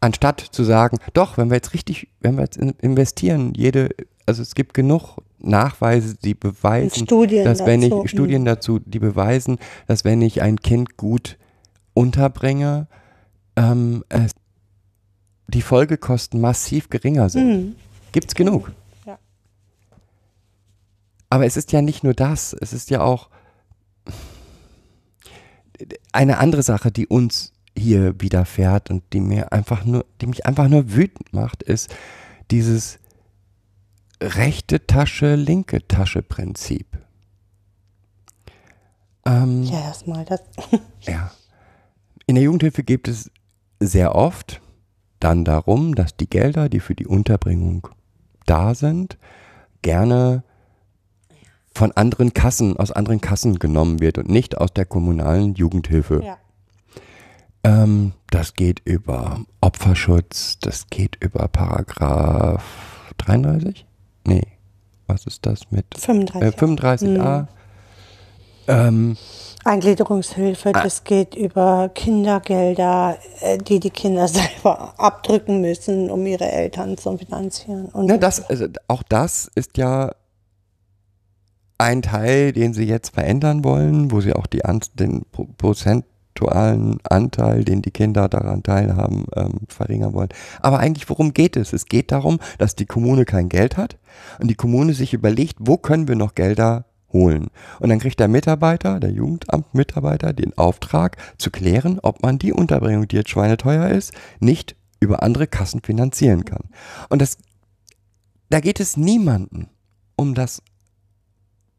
Anstatt zu sagen, doch, wenn wir jetzt richtig, wenn wir jetzt in- investieren, jede, also es gibt genug Nachweise, die beweisen, Studien dass wenn dazu, ich Studien dazu, die beweisen, dass wenn ich ein Kind gut unterbringe, ähm, es, die Folgekosten massiv geringer sind. Mhm. Gibt's genug. Aber es ist ja nicht nur das, es ist ja auch eine andere Sache, die uns hier widerfährt und die mir einfach nur, die mich einfach nur wütend macht, ist dieses rechte Tasche, linke Tasche Prinzip. Ähm, Ja, erstmal das. ja. In der Jugendhilfe geht es sehr oft dann darum, dass die Gelder, die für die Unterbringung da sind, gerne von anderen Kassen, aus anderen Kassen genommen wird und nicht aus der kommunalen Jugendhilfe. Ja. Ähm, das geht über Opferschutz, das geht über Paragraph 33? Nee, was ist das mit 35. äh, 35a? Ähm, Eingliederungshilfe, Ah. das geht über Kindergelder, äh, die die Kinder selber abdrücken müssen, um ihre Eltern zu finanzieren. Und Ne, das, also auch das ist ja ein Teil, den sie jetzt verändern wollen, wo sie auch die, An- den pro- prozentualen Anteil, den die Kinder daran teilhaben, ähm, verringern wollen. Aber eigentlich, worum geht es? Es geht darum, dass die Kommune kein Geld hat und die Kommune sich überlegt, wo können wir noch Gelder holen. Und dann kriegt der Mitarbeiter, der Jugendamtmitarbeiter, den Auftrag zu klären, ob man die Unterbringung, die jetzt schweineteuer ist, nicht über andere Kassen finanzieren kann. Und das da geht es niemanden um das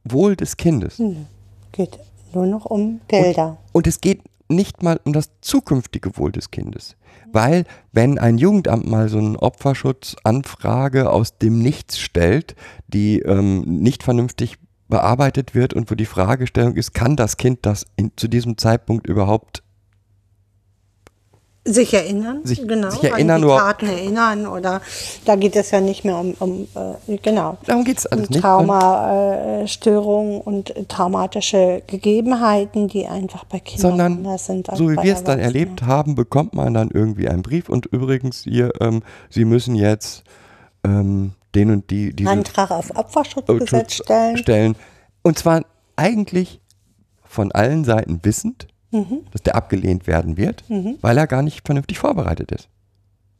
Wohl des Kindes. Hm, geht nur noch um Gelder. Und es geht nicht mal um das zukünftige Wohl des Kindes. Weil, wenn ein Jugendamt mal so eine Opferschutzanfrage aus dem Nichts stellt, die ähm, nicht vernünftig bearbeitet wird und wo die Fragestellung ist, kann das Kind das in, zu diesem Zeitpunkt überhaupt Sich erinnern, Sich- genau, sich erinnern, an die Taten erinnern oder da geht es ja nicht mehr um, um äh, genau, Darum geht es alles um nicht. Traumastörungen und traumatische Gegebenheiten, die einfach bei Kindern sondern anders sind. so wie wir es dann erlebt haben, bekommt man dann irgendwie einen Brief und übrigens hier, ähm, Sie müssen jetzt ähm, den und die diese Antrag auf Opferschutzgesetz Schutz stellen. stellen. Und zwar eigentlich von allen Seiten wissend, Mhm. dass der abgelehnt werden wird, weil er gar nicht vernünftig vorbereitet ist.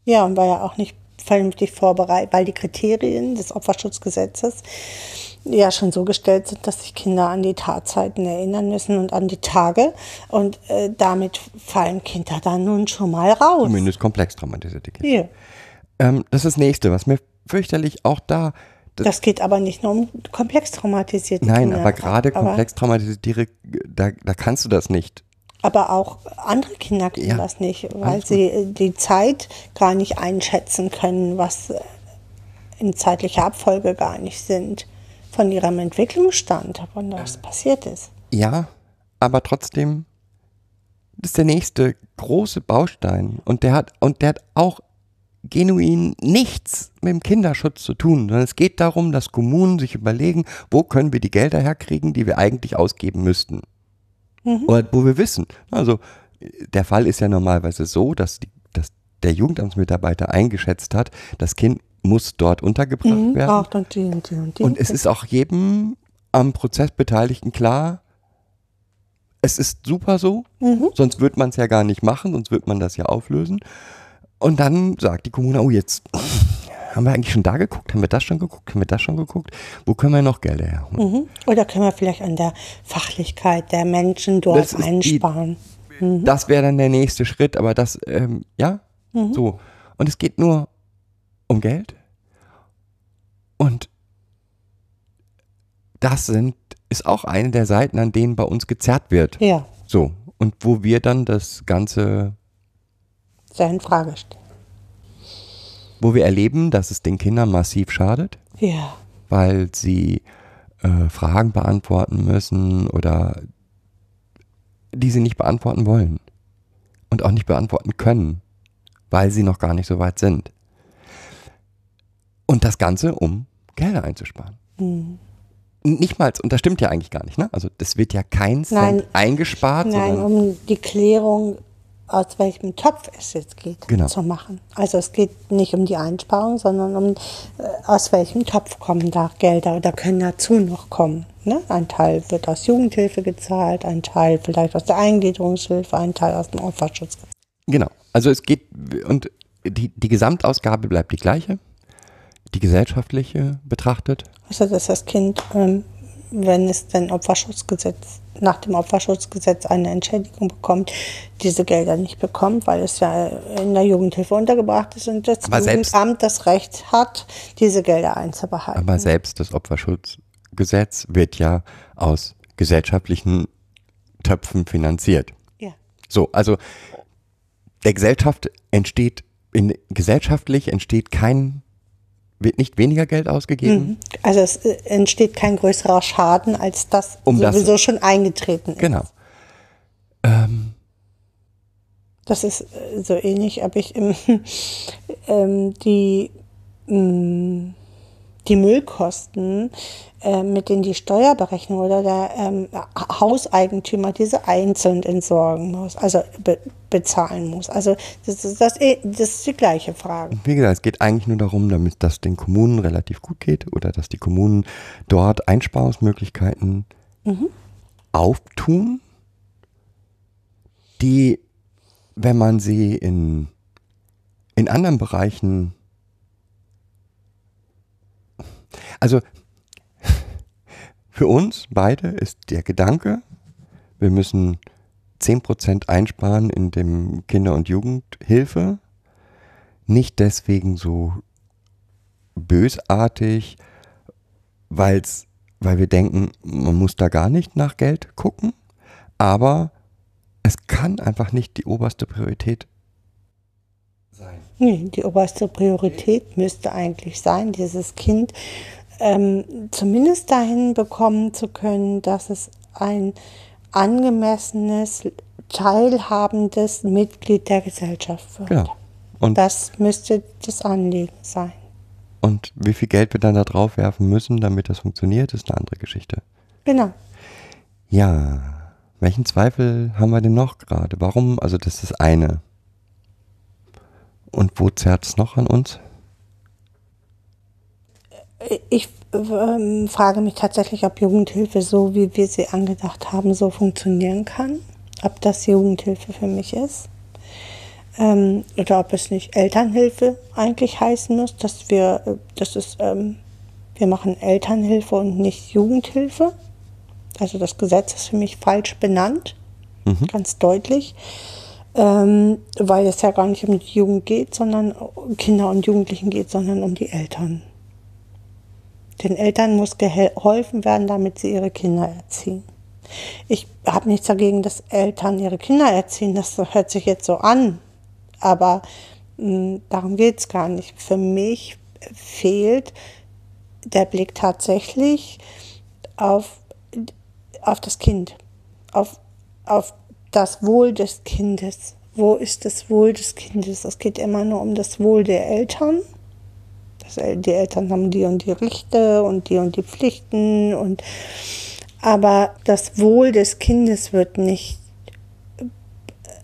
Ja, und war ja auch nicht vernünftig vorbereitet, weil die Kriterien des Opferschutzgesetzes ja schon so gestellt sind, dass sich Kinder an die Tatzeiten erinnern müssen und an die Tage. Und äh, damit fallen Kinder dann nun schon mal raus. Zumindest komplex traumatisierte Kinder. Hier. Ähm, das ist das nächste, was mir fürchterlich auch da. Das, Das geht aber nicht nur um komplex traumatisierte nein, Kinder. aber gerade komplex traumatisierte, da, da kannst du das nicht. Aber auch andere Kinder können Ja, das nicht, weil sie die Zeit gar nicht einschätzen können, was in zeitlicher Abfolge gar nicht sind von ihrem Entwicklungsstand, wann das passiert ist. Ja, aber trotzdem das ist der nächste große Baustein und der hat und der hat auch genuin nichts mit dem Kinderschutz zu tun, sondern es geht darum, dass Kommunen sich überlegen, wo können wir die Gelder herkriegen, die wir eigentlich ausgeben müssten. Oder wo wir wissen. Also der Fall ist ja normalerweise so, dass, die, dass der Jugendamtsmitarbeiter eingeschätzt hat, das Kind muss dort untergebracht Mhm, werden. und die und die und die. Und es ist auch jedem am Prozess Beteiligten klar, es ist super so, Mhm. sonst wird man es ja gar nicht machen, sonst wird man das ja auflösen. Und dann sagt die Kommune, oh jetzt haben wir eigentlich schon da geguckt, haben wir das schon geguckt, haben wir das schon geguckt, wo können wir noch Gelder herholen? Mhm. Oder können wir vielleicht an der Fachlichkeit der Menschen dort ist die- einsparen? Das wäre dann der nächste Schritt, aber das, ähm, ja, Mhm. so. Und es geht nur um Geld. Und das sind ist auch eine der Seiten, an denen bei uns gezerrt wird. Ja, So. Und wo wir dann das Ganze, sehr in Frage stellen. Wo wir erleben, dass es den Kindern massiv schadet, Ja, weil sie äh, Fragen beantworten müssen oder die sie nicht beantworten wollen und auch nicht beantworten können, weil sie noch gar nicht so weit sind. Und das Ganze, um Gelder einzusparen. Hm. Nicht mal, und das stimmt ja eigentlich gar nicht, ne? Also das wird ja kein Cent Nein. eingespart, nein, um die Klärung, aus welchem Topf es jetzt geht, Genau. zu machen. Also es geht nicht um die Einsparung, sondern um, äh, aus welchem Topf kommen da Gelder oder können dazu noch kommen. Ne? Ein Teil wird aus Jugendhilfe gezahlt, ein Teil vielleicht aus der Eingliederungshilfe, ein Teil aus dem Opferschutz. Genau. Also es geht, und die, die Gesamtausgabe bleibt die gleiche, die gesellschaftliche betrachtet. Also dass das Kind, ähm, wenn es den Opferschutzgesetz, nach dem Opferschutzgesetz eine Entschädigung bekommt, diese Gelder nicht bekommt, weil es ja in der Jugendhilfe untergebracht ist und das Aber selbst- Jugendamt das Recht hat, diese Gelder einzubehalten. Aber selbst das Opferschutzgesetz wird ja aus gesellschaftlichen Töpfen finanziert. ja. So, also der Gesellschaft entsteht, in, gesellschaftlich entsteht kein, wird nicht weniger Geld ausgegeben. Also es äh, entsteht kein größerer Schaden, als das Um das- sowieso schon eingetreten ist. Genau. Ähm, Das ist äh, so ähnlich, ob ich im, ähm, die, mh, die Müllkosten, äh, mit denen die Steuerberechnung oder der ähm, Ha- Hauseigentümer diese einzeln entsorgen muss, also bezahlen muss. Also das ist, das, das ist die gleiche Frage. wie gesagt, es geht eigentlich nur darum, damit das den Kommunen relativ gut geht oder dass die Kommunen dort Einsparungsmöglichkeiten auftun, die, wenn man sie in, in anderen Bereichen, also für uns beide ist der Gedanke, wir müssen 10% einsparen in dem Kinder- und Jugendhilfe, nicht deswegen so bösartig, weil's, weil wir denken, man muss da gar nicht nach Geld gucken, aber es kann einfach nicht die oberste Priorität sein. Die oberste Priorität müsste eigentlich sein, dieses Kind ähm, zumindest dahin bekommen zu können, dass es ein angemessenes, teilhabendes Mitglied der Gesellschaft wird. Genau. Und, Das müsste das Anliegen sein. und wie viel Geld wir dann da drauf werfen müssen, damit das funktioniert, ist eine andere Geschichte. Genau. Ja, welchen Zweifel haben wir denn noch gerade? Warum? Also das ist das eine. Und wo zerrt es noch an uns? Ich ähm, frage mich tatsächlich, ob Jugendhilfe so, wie wir sie angedacht haben, so funktionieren kann. Ob das Jugendhilfe für mich ist. Ähm, oder ob es nicht Elternhilfe eigentlich heißen muss, dass wir, äh, das ist, ähm, wir machen Elternhilfe und nicht Jugendhilfe. Also das Gesetz ist für mich falsch benannt, ganz deutlich, ähm, weil es ja gar nicht um die Jugend geht, sondern um Kinder und Jugendlichen geht, sondern um die Eltern. Den Eltern muss geholfen werden, damit sie ihre Kinder erziehen. Ich habe nichts dagegen, dass Eltern ihre Kinder erziehen. Das hört sich jetzt so an. Aber mh, darum geht es gar nicht. Für mich fehlt der Blick tatsächlich auf, auf das Kind, auf, auf das Wohl des Kindes. Wo ist das Wohl des Kindes? Es geht immer nur um das Wohl der Eltern. Das, El- die Eltern haben die und die Rechte und die und die Pflichten und aber das Wohl des Kindes wird nicht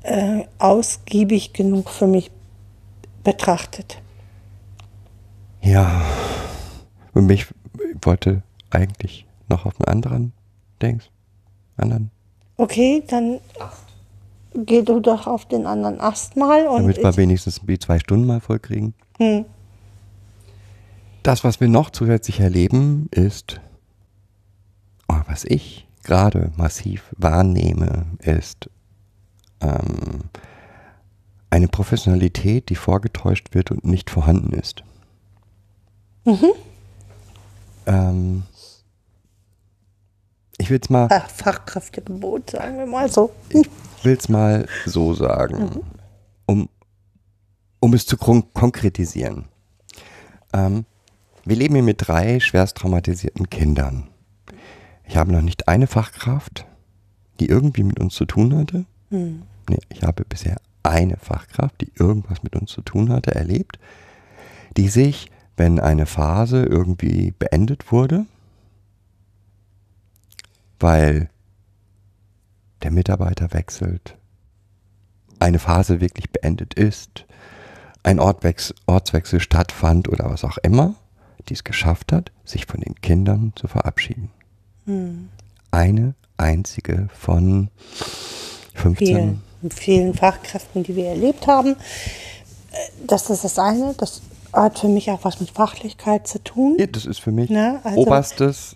äh, ausgiebig genug für mich betrachtet. Ja, und mich ich wollte eigentlich noch auf einen anderen Dings, anderen, Okay, dann geh du doch auf den anderen Ast mal und damit wir wenigstens die zwei Stunden mal voll kriegen. hm, Das, was wir noch zusätzlich erleben, ist, oh, was ich gerade massiv wahrnehme, ist ähm, eine Professionalität, die vorgetäuscht wird und nicht vorhanden ist. Ähm, ich ich will es mal, Fach- Fachkräftegebot, sagen wir mal so. will's mal so sagen, um, um es zu kon konkretisieren. Ähm, wir leben hier mit drei schwerst traumatisierten Kindern. Ich habe noch nicht eine Fachkraft, die irgendwie mit uns zu tun hatte. Nee, ich habe bisher eine Fachkraft, die irgendwas mit uns zu tun hatte, erlebt, die sich, wenn eine Phase irgendwie beendet wurde, weil der Mitarbeiter wechselt, eine Phase wirklich beendet ist, ein Ortwechsel, Ortswechsel stattfand oder was auch immer, die es geschafft hat, sich von den Kindern zu verabschieden. Eine einzige von 15. vielen, vielen Fachkräften, die wir erlebt haben. Das ist das eine. Das hat für mich auch was mit Fachlichkeit zu tun. Ja, Das ist für mich Ne, also- oberstes.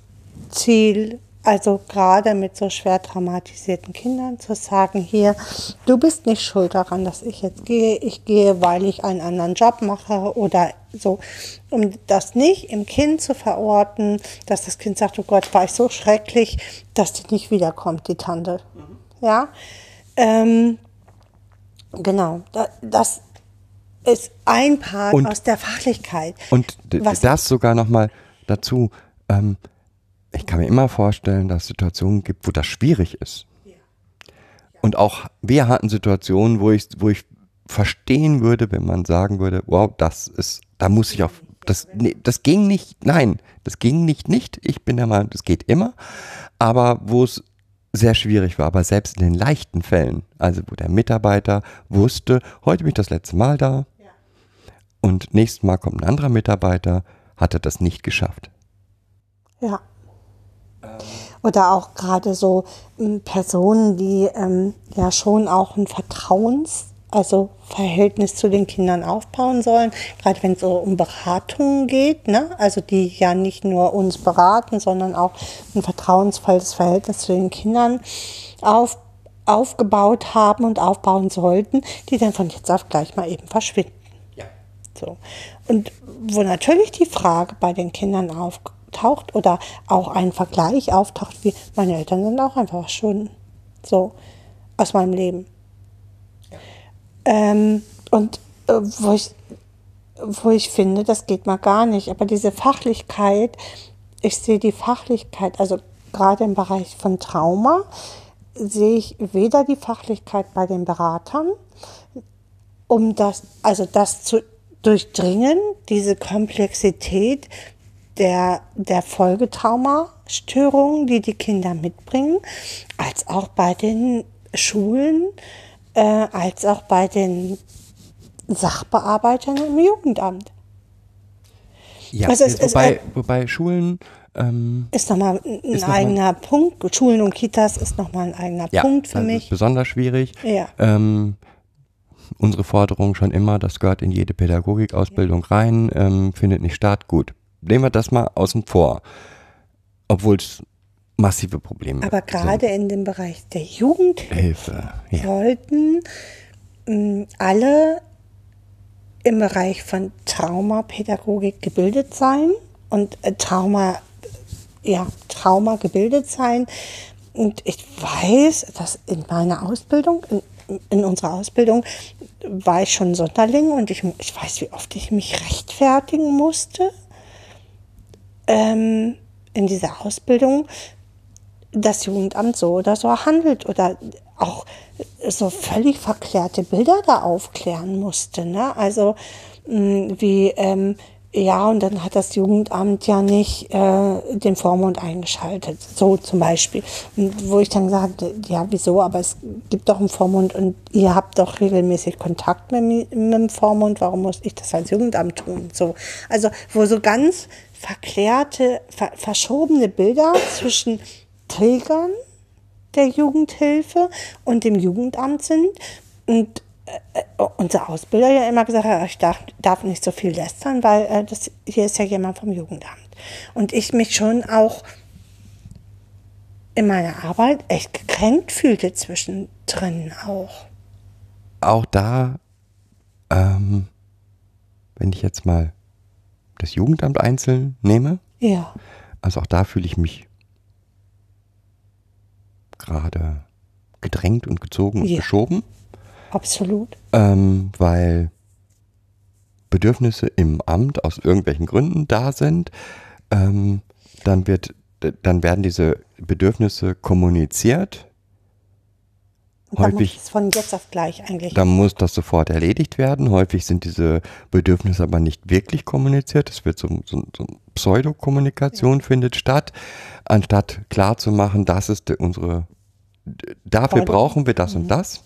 Ziel, also gerade mit so schwer traumatisierten Kindern zu sagen, hier, du bist nicht schuld daran, dass ich jetzt gehe. Ich gehe, weil ich einen anderen Job mache oder so. Um das nicht im Kind zu verorten, dass das Kind sagt, oh Gott, war ich so schrecklich, dass die nicht wiederkommt, die Tante. Ja, ähm, genau. Da, das ist ein Part Und- aus der Fachlichkeit. Und Was- das sogar nochmal dazu. Ähm, ich kann mir immer vorstellen, dass es Situationen gibt, wo das schwierig ist. Und auch wir hatten Situationen, wo ich, wo ich verstehen würde, wenn man sagen würde, wow, das ist, da muss ich auf, das, nee, das ging nicht, nein, das ging nicht, nicht. Ich bin der Meinung, das geht immer. Aber wo es sehr schwierig war, aber selbst in den leichten Fällen, also wo der Mitarbeiter wusste, heute bin ich das letzte Mal da, und nächstes Mal kommt ein anderer Mitarbeiter, hat er das nicht geschafft. Ja. Oder auch gerade so ähm, Personen, die ähm, ja schon auch ein Vertrauens, also Verhältnis zu den Kindern aufbauen sollen, gerade wenn es so um Beratungen geht, ne? also die ja nicht nur uns beraten, sondern auch ein vertrauensvolles Verhältnis zu den Kindern auf, aufgebaut haben und aufbauen sollten, die dann von jetzt auf gleich mal eben verschwinden. So. Und wo natürlich die Frage bei den Kindern auftaucht oder auch ein Vergleich auftaucht, wie meine Eltern sind auch einfach verschwunden. So, aus meinem Leben. Ähm, und äh, wo, ich, wo ich finde, das geht mal gar nicht. Aber diese Fachlichkeit, ich sehe die Fachlichkeit, also gerade im Bereich von Trauma, sehe ich weder die Fachlichkeit bei den Beratern, um das, also das zu durchdringen, diese Komplexität der, der Folgetraumastörungen, die die Kinder mitbringen, als auch bei den Schulen, äh, als auch bei den Sachbearbeitern im Jugendamt. Ja, Also es- es- wobei, wobei Schulen, ähm, Ist nochmal ein Ist noch mal- eigener Punkt. Schulen und Kitas ist nochmal ein eigener ja, Punkt für das mich. ist besonders schwierig. Ja. Ähm, unsere Forderung schon immer, das gehört in jede Pädagogikausbildung rein, ähm, findet nicht statt. Gut, nehmen wir das mal außen vor. Obwohl es massive Probleme Aber gerade in dem Bereich der Jugendhilfe Hilfe. Ja. sollten mh, alle im Bereich von Traumapädagogik gebildet sein und äh, Trauma, ja, Trauma gebildet sein. Und ich weiß, dass in meiner Ausbildung, in, in unserer Ausbildung, war ich schon Sonderling und ich, ich weiß, wie oft ich mich rechtfertigen musste ähm, in dieser Ausbildung, das Jugendamt so oder so handelt oder auch so völlig verklärte Bilder da aufklären musste. Ne? Also mh, wie, ähm, ja, und dann hat das Jugendamt ja nicht äh, den Vormund eingeschaltet, so zum Beispiel. Und wo ich dann sagte, ja, wieso, aber es gibt doch einen Vormund und ihr habt doch regelmäßig Kontakt mit, mi- mit dem Vormund, warum muss ich das als Jugendamt tun? So, also wo so ganz verklärte, ver verschobene Bilder zwischen Trägern der Jugendhilfe und dem Jugendamt sind. Und äh, unser Ausbilder ja immer gesagt hat, ich darf, darf nicht so viel lästern, weil äh, das, hier ist ja jemand vom Jugendamt. Und ich mich schon auch in meiner Arbeit echt gekränkt fühlte zwischendrin auch. Auch da, ähm, wenn ich jetzt mal das Jugendamt einzeln nehme, Ja. also auch da fühle ich mich gerade gedrängt und gezogen und Ja. geschoben, Absolut. ähm, weil Bedürfnisse im Amt aus irgendwelchen Gründen da sind. Ähm, dann wird, dann werden diese Bedürfnisse kommuniziert. Häufig- muss es von jetzt auf gleich eigentlich. Dann muss das sofort erledigt werden. Häufig sind diese Bedürfnisse aber nicht wirklich kommuniziert. Es wird so, so, so Pseudokommunikation findet statt, anstatt klar zu machen, das ist unsere, dafür Forderung. brauchen wir das und das.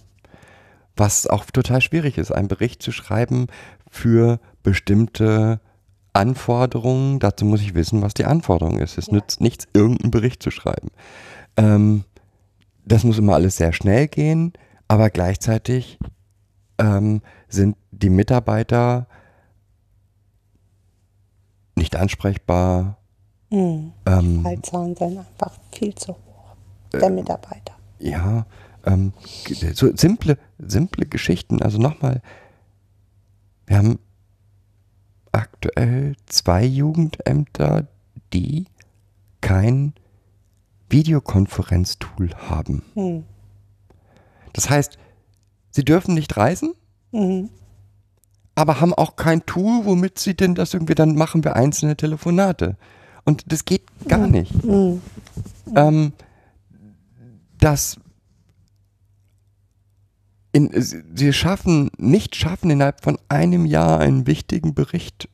Was auch total schwierig ist, einen Bericht zu schreiben für bestimmte Anforderungen. Dazu muss ich wissen, was die Anforderung ist. Es nützt nichts, irgendeinen Bericht zu schreiben. Ähm, das muss immer alles sehr schnell gehen, aber gleichzeitig ähm, sind die Mitarbeiter nicht ansprechbar. Mhm. Ähm, Fallzahlen sind einfach viel zu hoch. Der Mitarbeiter. ja, ähm, so simple, simple Geschichten. Also nochmal, wir haben aktuell zwei Jugendämter, die kein Videokonferenztool haben. Hm. Das heißt, sie dürfen nicht reisen, Mhm. aber haben auch kein Tool, womit sie denn das irgendwie, dann machen wir einzelne Telefonate. Und das geht gar nicht. Mhm. Ähm, das in, sie schaffen, nicht schaffen, innerhalb von einem Jahr einen wichtigen Bericht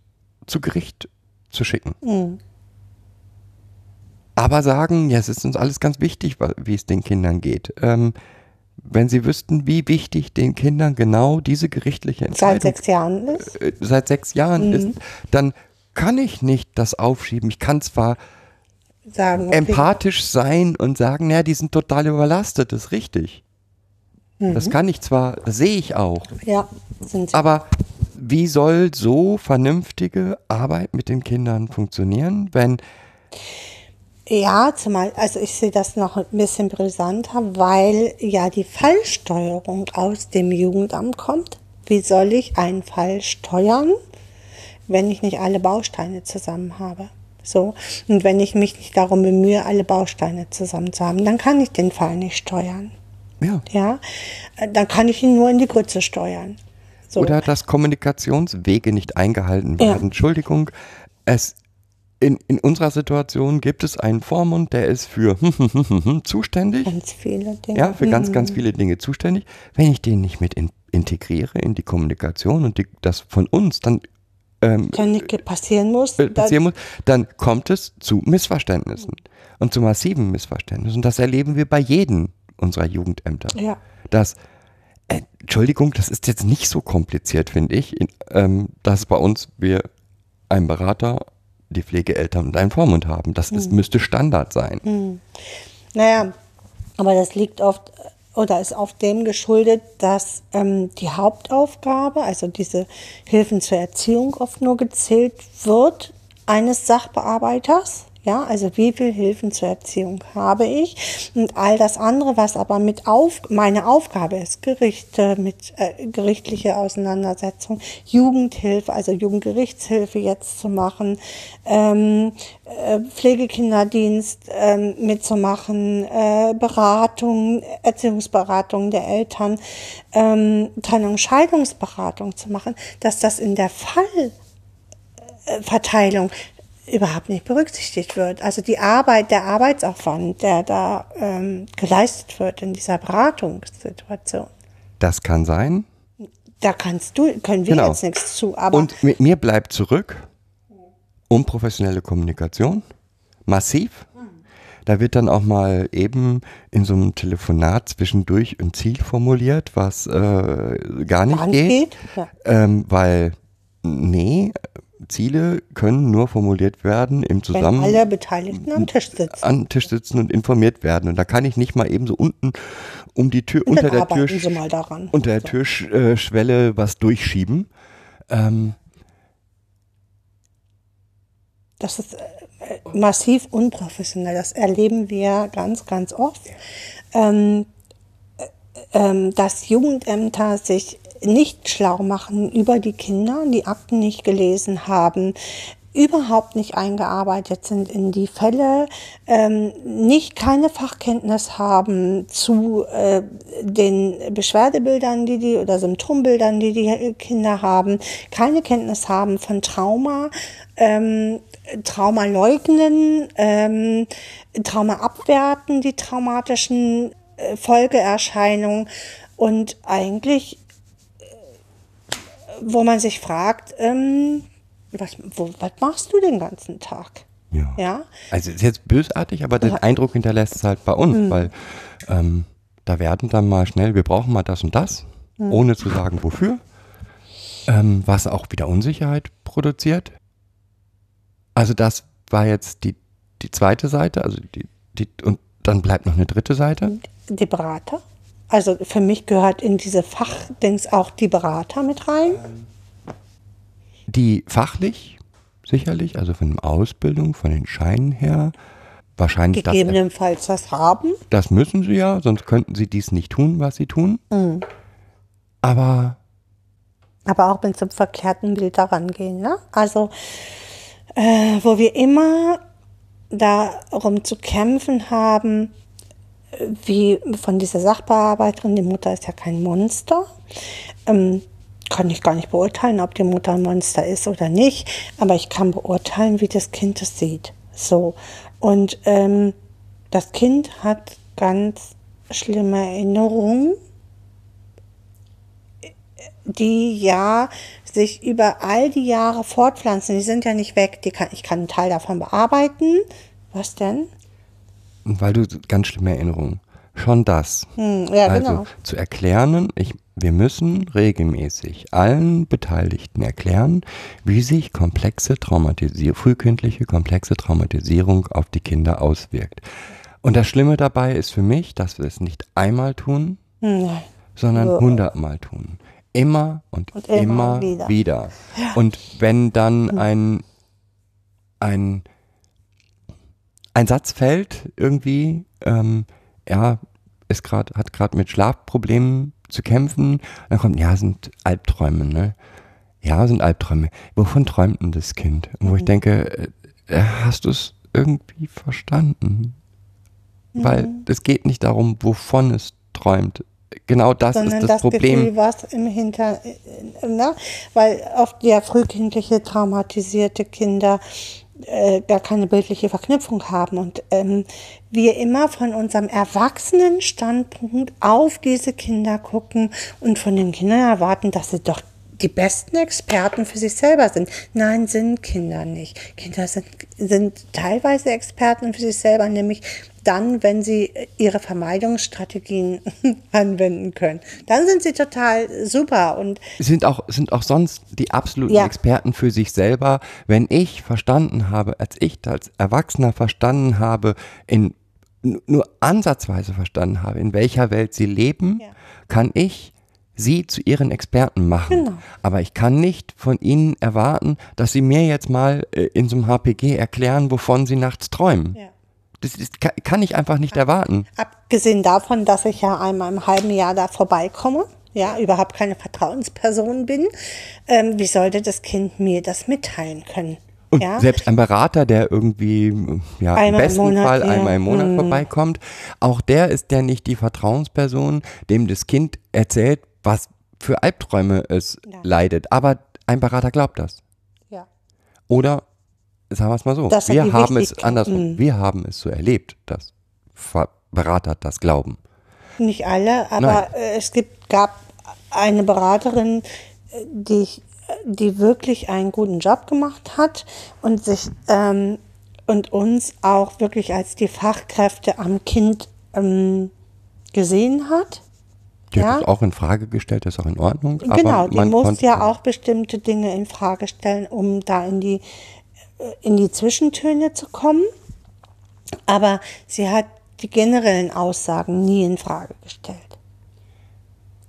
zu Gericht zu schicken. Mhm. Aber sagen, ja, es ist uns alles ganz wichtig, wie es den Kindern geht. Ähm, wenn sie wüssten, wie wichtig den Kindern genau diese gerichtliche Seit Entscheidung sechs Jahren ist. äh, seit sechs Jahren Mhm. ist, dann kann ich nicht das aufschieben. Ich kann zwar Sagen, okay, empathisch sein und sagen, ja, die sind total überlastet, das ist richtig. Mhm. Das kann ich zwar, das sehe ich auch, ja, sind sie. aber wie soll so vernünftige Arbeit mit den Kindern funktionieren, wenn Ja, zumal, also ich sehe das noch ein bisschen brisanter, weil ja die Fallsteuerung aus dem Jugendamt kommt. Wie soll ich einen Fall steuern, wenn ich nicht alle Bausteine zusammen habe? So. Und wenn ich mich nicht darum bemühe, alle Bausteine zusammen zu haben, dann kann ich den Fall nicht steuern. ja, Ja, Äh, dann kann ich ihn nur in die Grütze steuern. So. oder dass Kommunikationswege nicht eingehalten Ja. werden. Entschuldigung, es in, in unserer Situation gibt es einen Vormund, der ist für zuständig. Ganz viele Dinge. Ja, für ganz, Mhm. ganz viele Dinge zuständig. Wenn ich den nicht mit in, integriere in die Kommunikation und die, das von uns dann ähm, nicht passieren muss. äh, passieren muss, dann kommt es zu Missverständnissen und zu massiven Missverständnissen. Und das erleben wir bei jedem unserer Jugendämter. Ja. Das, äh, Entschuldigung, das ist jetzt nicht so kompliziert, finde ich, in, ähm, dass bei uns wir einen Berater, die Pflegeeltern und einen Vormund haben. Das ist, müsste Standard sein. Naja, aber das liegt oft oder ist oft dem geschuldet, dass ähm, die Hauptaufgabe, also diese Hilfen zur Erziehung oft nur gezählt wird eines Sachbearbeiters. Ja, also wie viel Hilfen zur Erziehung habe ich? Und all das andere, was aber mit auf, meine Aufgabe ist, Gerichte, mit äh, gerichtliche Auseinandersetzung, Jugendhilfe, also Jugendgerichtshilfe jetzt zu machen, ähm, äh, Pflegekinderdienst ähm, mitzumachen, äh, Beratung, Erziehungsberatung der Eltern, ähm, Trennung, Scheidungsberatung zu machen, dass das in der Fallverteilung überhaupt nicht berücksichtigt wird. Also die Arbeit, der Arbeitsaufwand, der da ähm, geleistet wird in dieser Beratungssituation, Das kann sein. da kannst du, können wir Genau. jetzt nichts zu, aber Und mit mir bleibt zurück unprofessionelle Kommunikation, massiv. Da wird dann auch mal eben in so einem Telefonat zwischendurch ein Ziel formuliert, was äh, gar nicht Wann geht. geht, ja. Ähm, weil, nee, Ziele können nur formuliert werden im wenn Zusammenhang alle Beteiligten am Tisch sitzen. an Tisch sitzen und informiert werden. Und da kann ich nicht mal eben so unten um die Tür, Und unter der Tür, unter der Türschwelle was durchschieben. Ähm, Das ist äh, massiv unprofessionell. Das erleben wir ganz, ganz oft. Ähm, äh, ähm, dass Jugendämter sich nicht schlau machen über die Kinder, die Akten nicht gelesen haben, überhaupt nicht eingearbeitet sind in die Fälle, ähm, nicht keine Fachkenntnis haben zu äh, den Beschwerdebildern, die die oder Symptombildern, die die Kinder haben, keine Kenntnis haben von Trauma, ähm, Trauma leugnen, ähm, Trauma abwerten, die traumatischen äh, Folgeerscheinungen und eigentlich, wo man sich fragt, ähm, was, wo, was machst du den ganzen Tag? Ja. Ja? Also ist jetzt bösartig, aber den. Eindruck hinterlässt es halt bei uns, weil ähm, da werden dann mal schnell, wir brauchen mal das und das, ohne zu sagen wofür, ähm, was auch wieder Unsicherheit produziert. Also das war jetzt die, die zweite Seite, also die, die, und dann bleibt noch eine dritte Seite. Die Berater? Also für mich gehört in diese Fachdings auch die Berater mit rein. die fachlich sicherlich, also von der Ausbildung, von den Scheinen her, wahrscheinlich Gegebenenfalls das haben. das müssen sie ja, sonst könnten sie dies nicht tun, was sie tun. Aber aber auch mit so einem verkehrten Bild daran gehen. Ne? Also, äh, wo wir immer darum zu kämpfen haben, wie von dieser Sachbearbeiterin, die Mutter ist ja kein Monster. Ähm, kann ich gar nicht beurteilen, ob die Mutter ein Monster ist oder nicht, aber ich kann beurteilen, wie das Kind es sieht. So. Und ähm, das Kind hat ganz schlimme Erinnerungen die ja sich über all die Jahre fortpflanzen. Die sind ja nicht weg. Die kann, ich kann einen Teil davon bearbeiten. Was denn? Weil du ganz schlimme Erinnerungen. Schon das. Hm, ja, also genau. zu erklären, ich, wir müssen regelmäßig allen Beteiligten erklären, wie sich komplexe Traumatisierung, frühkindliche komplexe Traumatisierung auf die Kinder auswirkt. Und das Schlimme dabei ist für mich, dass wir es nicht einmal tun, Hm, sondern hundertmal tun. Immer und, Und immer, immer wieder. wieder. Und wenn dann ein, ein, ein Satz fällt, irgendwie, ähm, ja, ist grad, hat gerade mit Schlafproblemen zu kämpfen, dann kommt, ja, sind Albträume, ne? Ja, sind Albträume. Wovon träumt denn das Kind? Und wo ich denke, äh, hast du es irgendwie verstanden? Weil es geht nicht darum, wovon es träumt. Genau das sondern ist das, das Problem. Gefühl, was im Hinter, äh, ne? weil oft ja frühkindliche traumatisierte Kinder äh, gar keine bildliche Verknüpfung haben und ähm, wir immer von unserem erwachsenen Standpunkt auf diese Kinder gucken und von den Kindern erwarten, dass sie doch die besten Experten für sich selber sind. Nein, sind Kinder nicht. Kinder sind, sind teilweise Experten für sich selber, nämlich dann, wenn sie ihre Vermeidungsstrategien anwenden können. Dann sind sie total super und sind auch, sind auch sonst die absoluten Ja. Experten für sich selber. Wenn ich verstanden habe, als ich als Erwachsener verstanden habe, in nur ansatzweise verstanden habe, in welcher Welt sie leben, Ja. kann ich sie zu ihren Experten machen. Genau. Aber ich kann nicht von ihnen erwarten, dass sie mir jetzt mal äh, in so einem HPG erklären, wovon sie nachts träumen. Ja. Das ist, kann, ich einfach nicht erwarten. Abgesehen davon, dass ich ja einmal im halben Jahr da vorbeikomme, ja, überhaupt keine Vertrauensperson bin, ähm, wie sollte das Kind mir das mitteilen können? Und ja? selbst ein Berater, der irgendwie, ja, Einmal im im besten Monat, Fall ja. einmal im Monat Mhm. vorbeikommt, auch der ist ja nicht die Vertrauensperson, dem das Kind erzählt, was für Albträume es Ja. leidet. Aber ein Berater glaubt das. ja. Oder, sagen wir es mal so, Das wir haben es andersrum, wir haben es so erlebt, dass Berater das glauben. Nicht alle, aber äh, es gibt, gab eine Beraterin, äh, die, die wirklich einen guten Job gemacht hat und sich ähm, und uns auch wirklich als die Fachkräfte am Kind ähm, gesehen hat. Die Ja. hat auch in Frage gestellt, das ist auch in Ordnung. Genau, aber die muss ja auch bestimmte Dinge in Frage stellen, um da in die, in die Zwischentöne zu kommen. Aber sie hat die generellen Aussagen nie in Frage gestellt.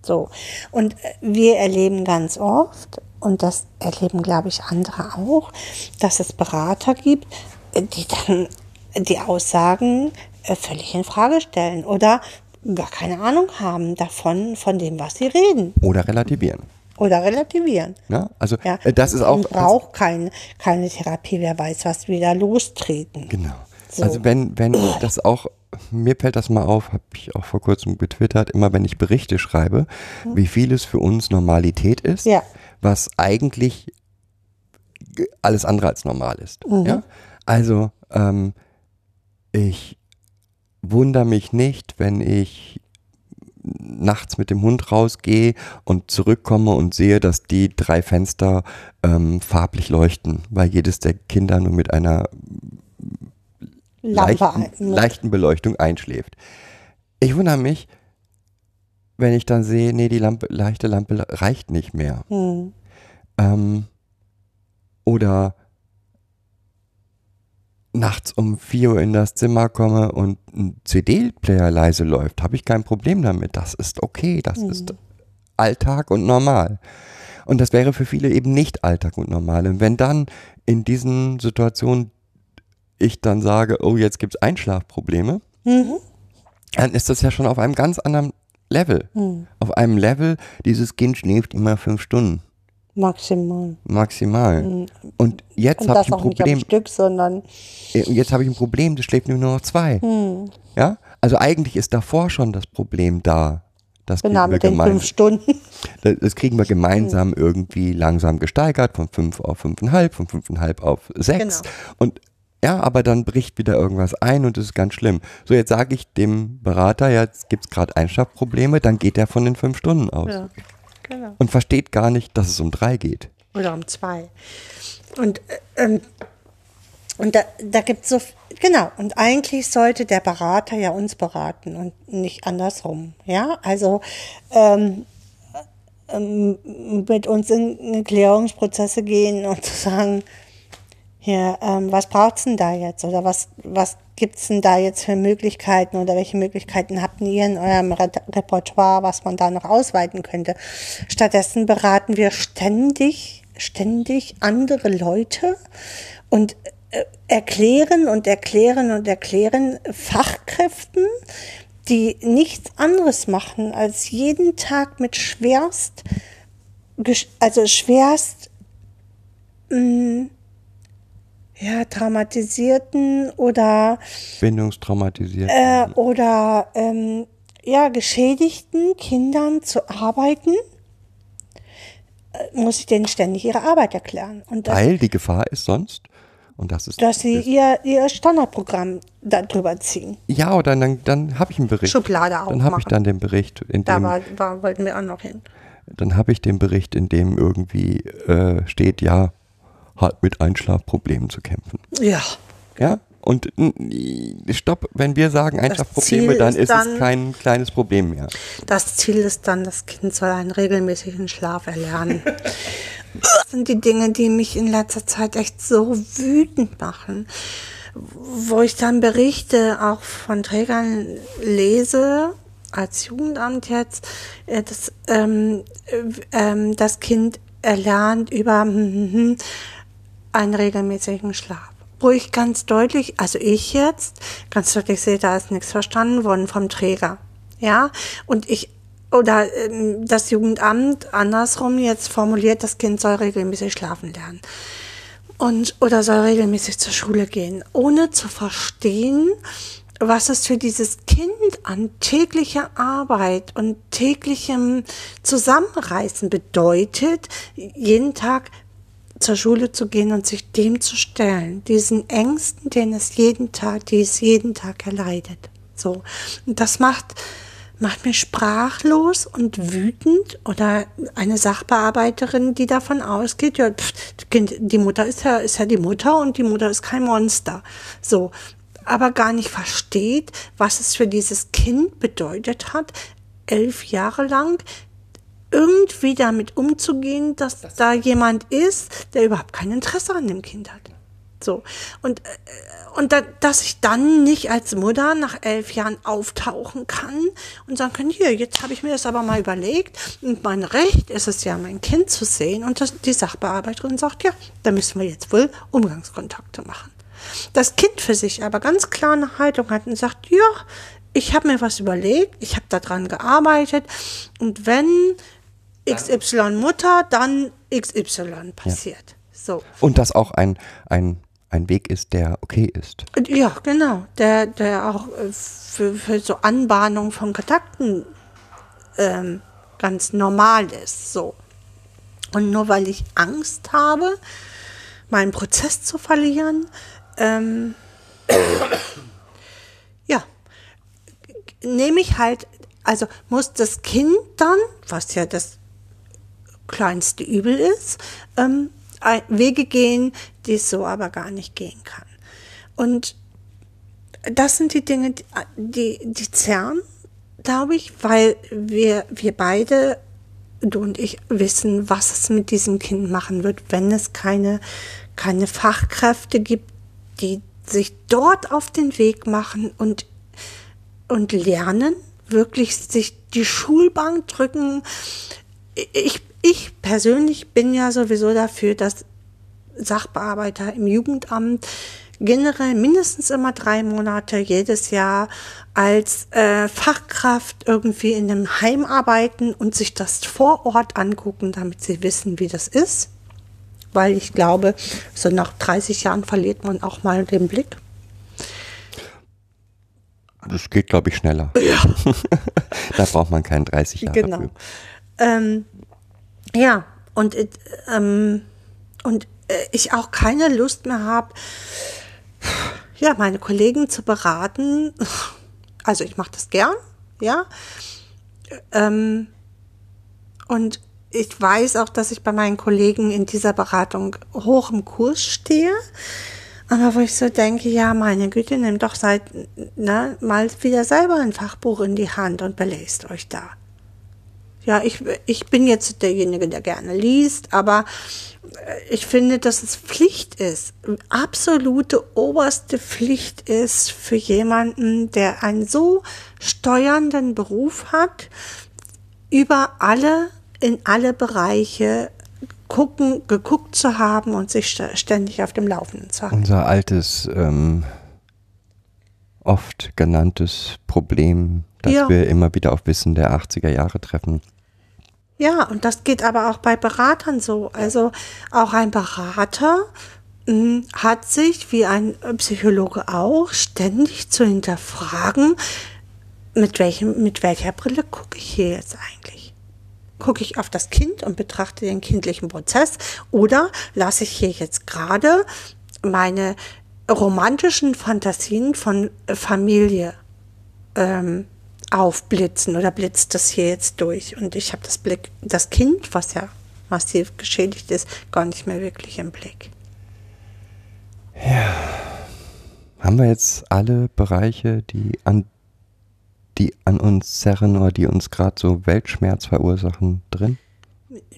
So. Und äh, wir erleben ganz oft, und das erleben, glaube ich, andere auch, dass es Berater gibt, äh, die dann die Aussagen äh, völlig in Frage stellen oder gar keine Ahnung haben davon, von dem, was sie reden. Oder relativieren. Oder relativieren. Ja, also Ja, äh, das ist man auch braucht kein, keine Therapie, wer weiß, was wieder lostreten. Genau. So. Also wenn, wenn das auch, mir fällt das mal auf, habe ich auch vor kurzem getwittert, immer wenn ich Berichte schreibe, wie viel es für uns Normalität ist. Ja. was eigentlich alles andere als normal ist. Mhm. Ja? Also ähm, ich wundere mich nicht, wenn ich nachts mit dem Hund rausgehe und zurückkomme und sehe, dass die drei Fenster ähm, farblich leuchten, weil jedes der Kinder nur mit einer leichten, leichten Beleuchtung einschläft. Ich wundere mich, wenn ich dann sehe, nee, die Lampe, leichte Lampe reicht nicht mehr. Hm. Ähm, oder nachts um 4 Uhr in das Zimmer komme und ein CD-Player leise läuft, habe ich kein Problem damit. Das ist okay, das ist Alltag und normal. Und das wäre für viele eben nicht Alltag und normal. Und wenn dann in diesen Situationen ich dann sage, oh, jetzt gibt's Einschlafprobleme, Mhm. dann ist das ja schon auf einem ganz anderen Level. Hm. Auf einem Level, dieses Kind schläft immer fünf Stunden. Maximal. Maximal. Und jetzt habe das ich ein auch nicht am Problem. Stück, sondern äh, Jetzt habe ich ein Problem, das schläft nur noch zwei. hm. Ja? Also eigentlich ist davor schon das Problem da. Das kriegen, genau wir mit den gemein, fünf Stunden. das das kriegen wir gemeinsam irgendwie langsam gesteigert, von fünf auf fünfeinhalb, von fünfeinhalb auf sechs. Genau. Und ja, aber dann bricht wieder irgendwas ein und es ist ganz schlimm. So, jetzt sage ich dem Berater, ja, jetzt gibt es gerade Einschlafprobleme, dann geht er von den fünf Stunden aus. Ja, genau. Und versteht gar nicht, dass es um drei geht. Oder um zwei. Und, äh, ähm, und da, da gibt es so, genau, und eigentlich sollte der Berater ja uns beraten und nicht andersrum. Ja, also ähm, ähm, mit uns in Klärungsprozesse gehen und zu sagen, hier, ähm, was braucht's denn da jetzt? Oder was, was gibt's denn da jetzt für Möglichkeiten oder welche Möglichkeiten habt ihr in eurem Re Repertoire, was man da noch ausweiten könnte? Stattdessen beraten wir ständig, ständig andere Leute und äh, erklären und erklären und erklären Fachkräften, die nichts anderes machen, als jeden Tag mit schwerst, also schwerst ja, traumatisierten oder, Bindungstraumatisiert. äh, oder ähm, ja, geschädigten Kindern zu arbeiten, äh, muss ich denen ständig ihre Arbeit erklären. Und das, Weil die Gefahr ist sonst, und das ist. dass sie ihr, ihr Standardprogramm darüber ziehen. ja, oder dann, dann habe ich einen Bericht. Schublade Dann habe ich dann den Bericht, in Da dem, war, war, wollten wir auch noch hin. dann habe ich den Bericht, in dem irgendwie äh, steht, ja, hat mit Einschlafproblemen zu kämpfen. Ja. Ja? Und stopp, wenn wir sagen Einschlafprobleme, dann ist dann- es kein kleines Problem mehr. Das Ziel ist dann, das Kind soll einen regelmäßigen Schlaf erlernen. Das sind die Dinge, die mich in letzter Zeit echt so wütend machen. Wo ich dann Berichte auch von Trägern lese, als Jugendamt jetzt, äh, dass ähm, äh, ähm, das Kind erlernt über mhm, einen regelmäßigen Schlaf. Wo ich ganz deutlich, also ich jetzt, ganz deutlich sehe, da ist nichts verstanden worden vom Träger. Ja, und ich, oder ähm, das Jugendamt andersrum jetzt formuliert, das Kind soll regelmäßig schlafen lernen. Und, oder soll regelmäßig zur Schule gehen, ohne zu verstehen, was es für dieses Kind an täglicher Arbeit und täglichem Zusammenreißen bedeutet, jeden Tag zur Schule zu gehen und sich dem zu stellen, diesen Ängsten, den es jeden Tag, die es jeden Tag erleidet. So. Und das macht, macht mich sprachlos und wütend oder eine Sachbearbeiterin, die davon ausgeht, ja, pff, die Mutter ist ja, ist ja die Mutter und die Mutter ist kein Monster. So. Aber gar nicht versteht, was es für dieses Kind bedeutet hat, elf Jahre lang irgendwie damit umzugehen, dass da jemand ist, der überhaupt kein Interesse an dem Kind hat. So. Und, äh, und da, dass ich dann nicht als Mutter nach elf Jahren auftauchen kann und sagen kann, hier, jetzt habe ich mir das aber mal überlegt und mein Recht ist es ja, mein Kind zu sehen. Und das, die Sachbearbeiterin sagt, ja, da müssen wir jetzt wohl Umgangskontakte machen. Das Kind für sich aber ganz klar eine Haltung hat und sagt, ja, ich habe mir was überlegt, ich habe daran gearbeitet und wenn XY Mutter, dann XY passiert. So. Und dass auch ein, ein, ein Weg ist, der okay ist. Ja, genau. Der, der auch äh, für, für so Anbahnung von Kontakten ähm, ganz normal ist. So. Und nur weil ich Angst habe, meinen Prozess zu verlieren, ähm, ja, nehme ich halt, also muss das Kind dann, was ja das kleinste Übel ist, ähm, Wege gehen, die es so aber gar nicht gehen kann. Und das sind die Dinge, die, die, die zerren, glaube ich, weil wir, wir beide, du und ich, wissen, was es mit diesem Kind machen wird, wenn es keine, keine Fachkräfte gibt, die sich dort auf den Weg machen und, und lernen, wirklich sich die Schulbank drücken. Ich, ich persönlich bin ja sowieso dafür, dass Sachbearbeiter im Jugendamt generell mindestens immer drei Monate jedes Jahr als äh, Fachkraft irgendwie in einem Heim arbeiten und sich das vor Ort angucken, damit sie wissen, wie das ist. Weil ich glaube, so nach 30 Jahren verliert man auch mal den Blick. Das geht, glaube ich, schneller. Ja. da braucht man keinen 30 Jahre Genau. Ähm, ja, und, äh, ähm, und äh, ich auch keine Lust mehr habe, ja, meine Kollegen zu beraten. Also ich mache das gern, ja. Ähm, und ich weiß auch, dass ich bei meinen Kollegen in dieser Beratung hoch im Kurs stehe. Aber wo ich so denke, ja, meine Güte, nehmt doch seit, ne, mal wieder selber ein Fachbuch in die Hand und belest euch da. Ja, ich, ich bin jetzt derjenige, der gerne liest, aber äh, ich finde, dass es Pflicht ist, absolute oberste Pflicht ist für jemanden, der einen so steuernden Beruf hat, über alle, in alle Bereiche gucken, geguckt zu haben und sich st- ständig auf dem Laufenden zu halten. Unser altes, ähm, oft genanntes Problem, das Ja. wir immer wieder auf Wissen der 80er Jahre treffen. Ja, und das geht aber auch bei Beratern so. Also auch ein Berater mh, hat sich, wie ein Psychologe auch, ständig zu hinterfragen, mit, welchem, mit welcher Brille gucke ich hier jetzt eigentlich? Gucke ich auf das Kind und betrachte den kindlichen Prozess oder lasse ich hier jetzt gerade meine romantischen Fantasien von Familie ähm, aufblitzen oder blitzt das hier jetzt durch. Und ich habe das Blick, das Kind, was ja massiv geschädigt ist, gar nicht mehr wirklich im Blick. Haben wir jetzt alle Bereiche, die an, die an uns zerren oder die uns gerade so Weltschmerz verursachen, drin?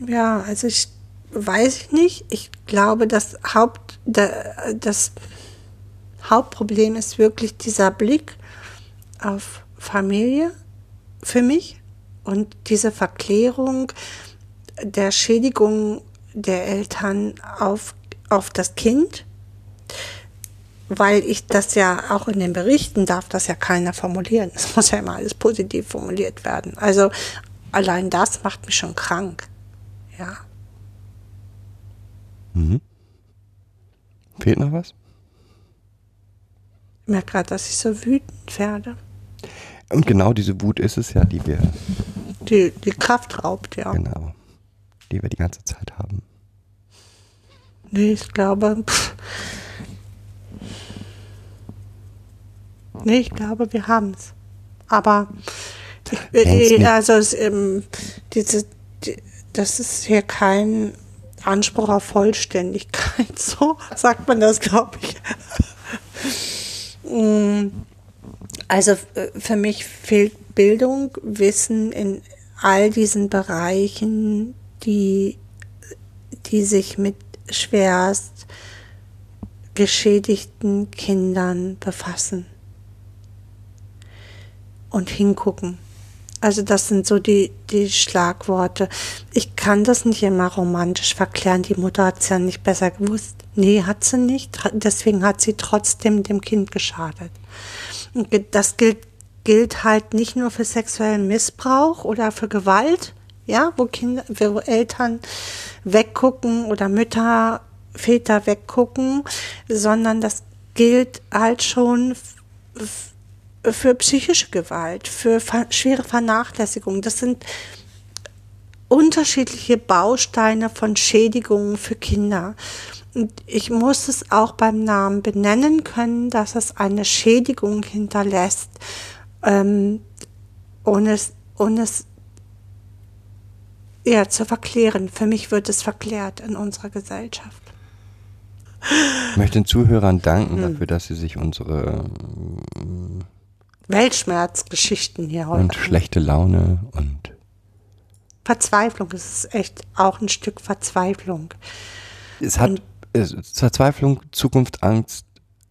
Ja, also ich weiß ich nicht. Ich glaube, das Haupt, da- das Hauptproblem ist wirklich dieser Blick auf Familie für mich und diese Verklärung der Schädigung der Eltern auf, auf das Kind, weil ich das ja auch in den Berichten darf das ja keiner formulieren. Es muss ja immer alles positiv formuliert werden. Also allein das macht mich schon krank. Ja. Fehlt noch was? Ich merke gerade, dass ich so wütend werde. Und genau diese Wut ist es ja, die wir, Die, die Kraft raubt, ja. genau, die wir die ganze Zeit haben. Nee, ich glaube. Pff. Nee, ich glaube, wir haben es. Aber äh, also es, ähm, diese, die, das ist hier kein Anspruch auf Vollständigkeit. So sagt man das, glaube ich. Mm, Also äh, für mich fehlt Bildung, Wissen in all diesen Bereichen, die, die sich mit schwerst geschädigten Kindern befassen und hingucken. Also das sind so die, die Schlagworte. Ich kann das nicht immer romantisch verklären. Die Mutter hat es ja nicht besser gewusst. Nee, hat sie nicht. Deswegen hat sie trotzdem dem Kind geschadet. Das gilt, gilt halt nicht nur für sexuellen Missbrauch oder für Gewalt ja, wo Kinder, wo Eltern weggucken oder Mütter, Väter weggucken, sondern das gilt halt schon für psychische Gewalt, für schwere Vernachlässigung. Das sind unterschiedliche Bausteine von Schädigungen für Kinder. Und ich muss es auch beim Namen benennen können, dass es eine Schädigung hinterlässt, ähm, ohne es, ohne es ja, zu verklären. Für mich wird es verklärt in unserer Gesellschaft. Ich möchte den Zuhörern danken hm. dafür, dass sie sich unsere Weltschmerzgeschichten hier heute. Und schlechte Laune und Verzweiflung. Es ist echt auch ein Stück Verzweiflung. Es hat es, Verzweiflung, Zukunft, Angst,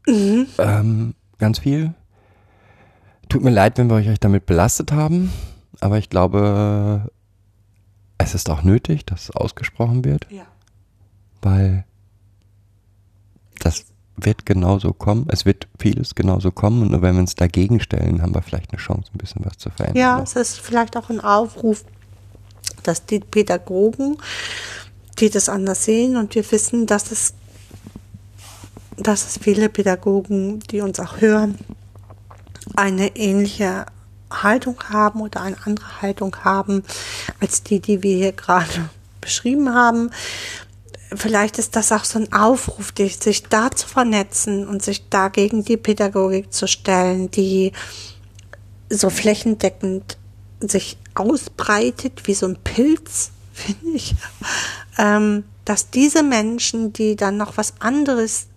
mhm. ähm, ganz viel. Tut mir leid, wenn wir euch damit belastet haben, aber ich glaube, es ist auch nötig, dass es ausgesprochen wird. Ja. Weil das wird genauso kommen. Es wird vieles genauso kommen. Und nur wenn wir uns dagegen stellen, haben wir vielleicht eine Chance, ein bisschen was zu verändern. Ja, es ist vielleicht auch ein Aufruf, dass die Pädagogen, die das anders sehen und wir wissen, dass es, dass es viele Pädagogen, die uns auch hören, eine ähnliche Haltung haben oder eine andere Haltung haben als die, die wir hier gerade beschrieben haben. Vielleicht ist das auch so ein Aufruf, sich da zu vernetzen und sich da gegen die Pädagogik zu stellen, die so flächendeckend sich ausbreitet wie so ein Pilz, finde ich. Ähm, dass diese Menschen, die dann noch was anderes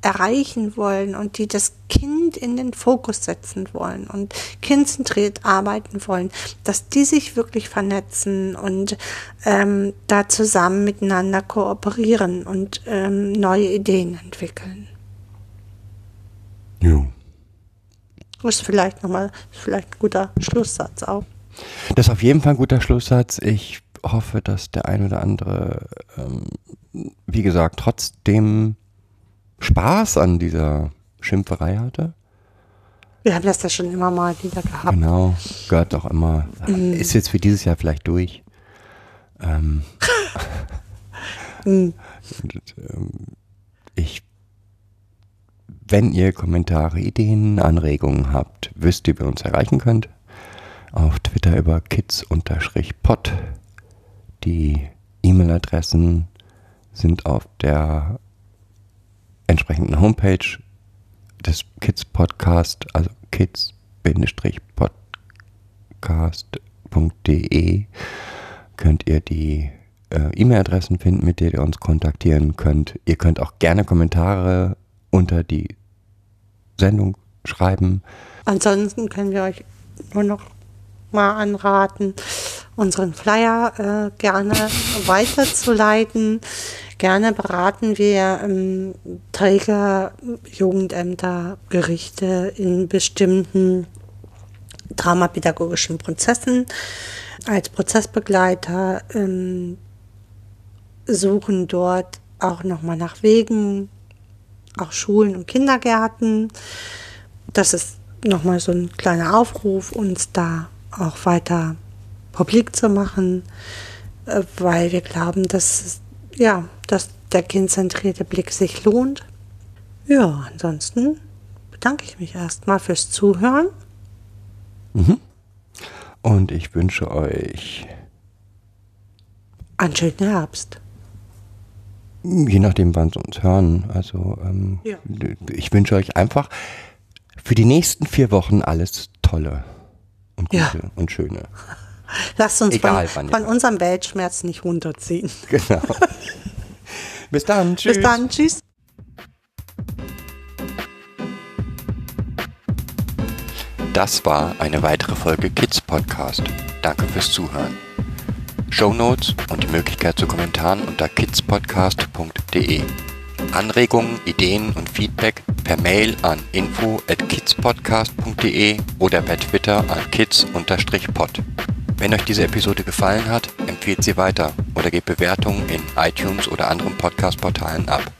erreichen wollen und die das Kind in den Fokus setzen wollen und kindzentriert arbeiten wollen, dass die sich wirklich vernetzen und ähm, da zusammen miteinander kooperieren und ähm, neue Ideen entwickeln. Jo. Das ist vielleicht nochmal, vielleicht ein guter Schlusssatz auch. Das ist auf jeden Fall ein guter Schlusssatz. Ich hoffe, dass der ein oder andere, ähm, wie gesagt, trotzdem Spaß an dieser Schimpferei hatte. Wir haben das ja schon immer mal wieder gehabt. Genau, gehört doch immer. Mm. Ist jetzt für dieses Jahr vielleicht durch. Ähm, mm. und, ähm, ich, wenn ihr Kommentare, Ideen, Anregungen habt, wisst ihr, wie ihr uns erreichen könnt. Auf Twitter über kids-pod. Die E-Mail-Adressen sind auf der entsprechenden Homepage des Kids Podcast, also kids-podcast.de könnt ihr die äh, E-Mail-Adressen finden, mit der ihr uns kontaktieren könnt. Ihr könnt auch gerne Kommentare unter die Sendung schreiben. Ansonsten können wir euch nur noch mal anraten, unseren Flyer äh, gerne weiterzuleiten. Gerne beraten wir ähm, Träger, Jugendämter, Gerichte in bestimmten dramapädagogischen Prozessen. Als Prozessbegleiter ähm, suchen dort auch nochmal nach Wegen, auch Schulen und Kindergärten. Das ist nochmal so ein kleiner Aufruf, uns da auch weiter publik zu machen, äh, weil wir glauben, dass ja, dass der kindzentrierte Blick sich lohnt. Ja, ansonsten bedanke ich mich erstmal fürs Zuhören. Mhm. Und ich wünsche euch einen schönen Herbst. Je nachdem, wann sie uns hören. Also ähm, ja. ich wünsche euch einfach für die nächsten vier Wochen alles Tolle und Gute ja. und Schöne. Lasst uns Egal, von, von unserem Weltschmerz nicht runterziehen. Genau. Bis dann. Tschüss. Bis dann. Tschüss. Das war eine weitere Folge Kids Podcast. Danke fürs Zuhören. Show Notes und die Möglichkeit zu Kommentaren unter kidspodcast.de. Anregungen, Ideen und Feedback per Mail an info at kidspodcast.de oder per Twitter an kids-pod. Wenn euch diese Episode gefallen hat, empfehlt sie weiter oder gebt Bewertungen in iTunes oder anderen Podcast-Portalen ab.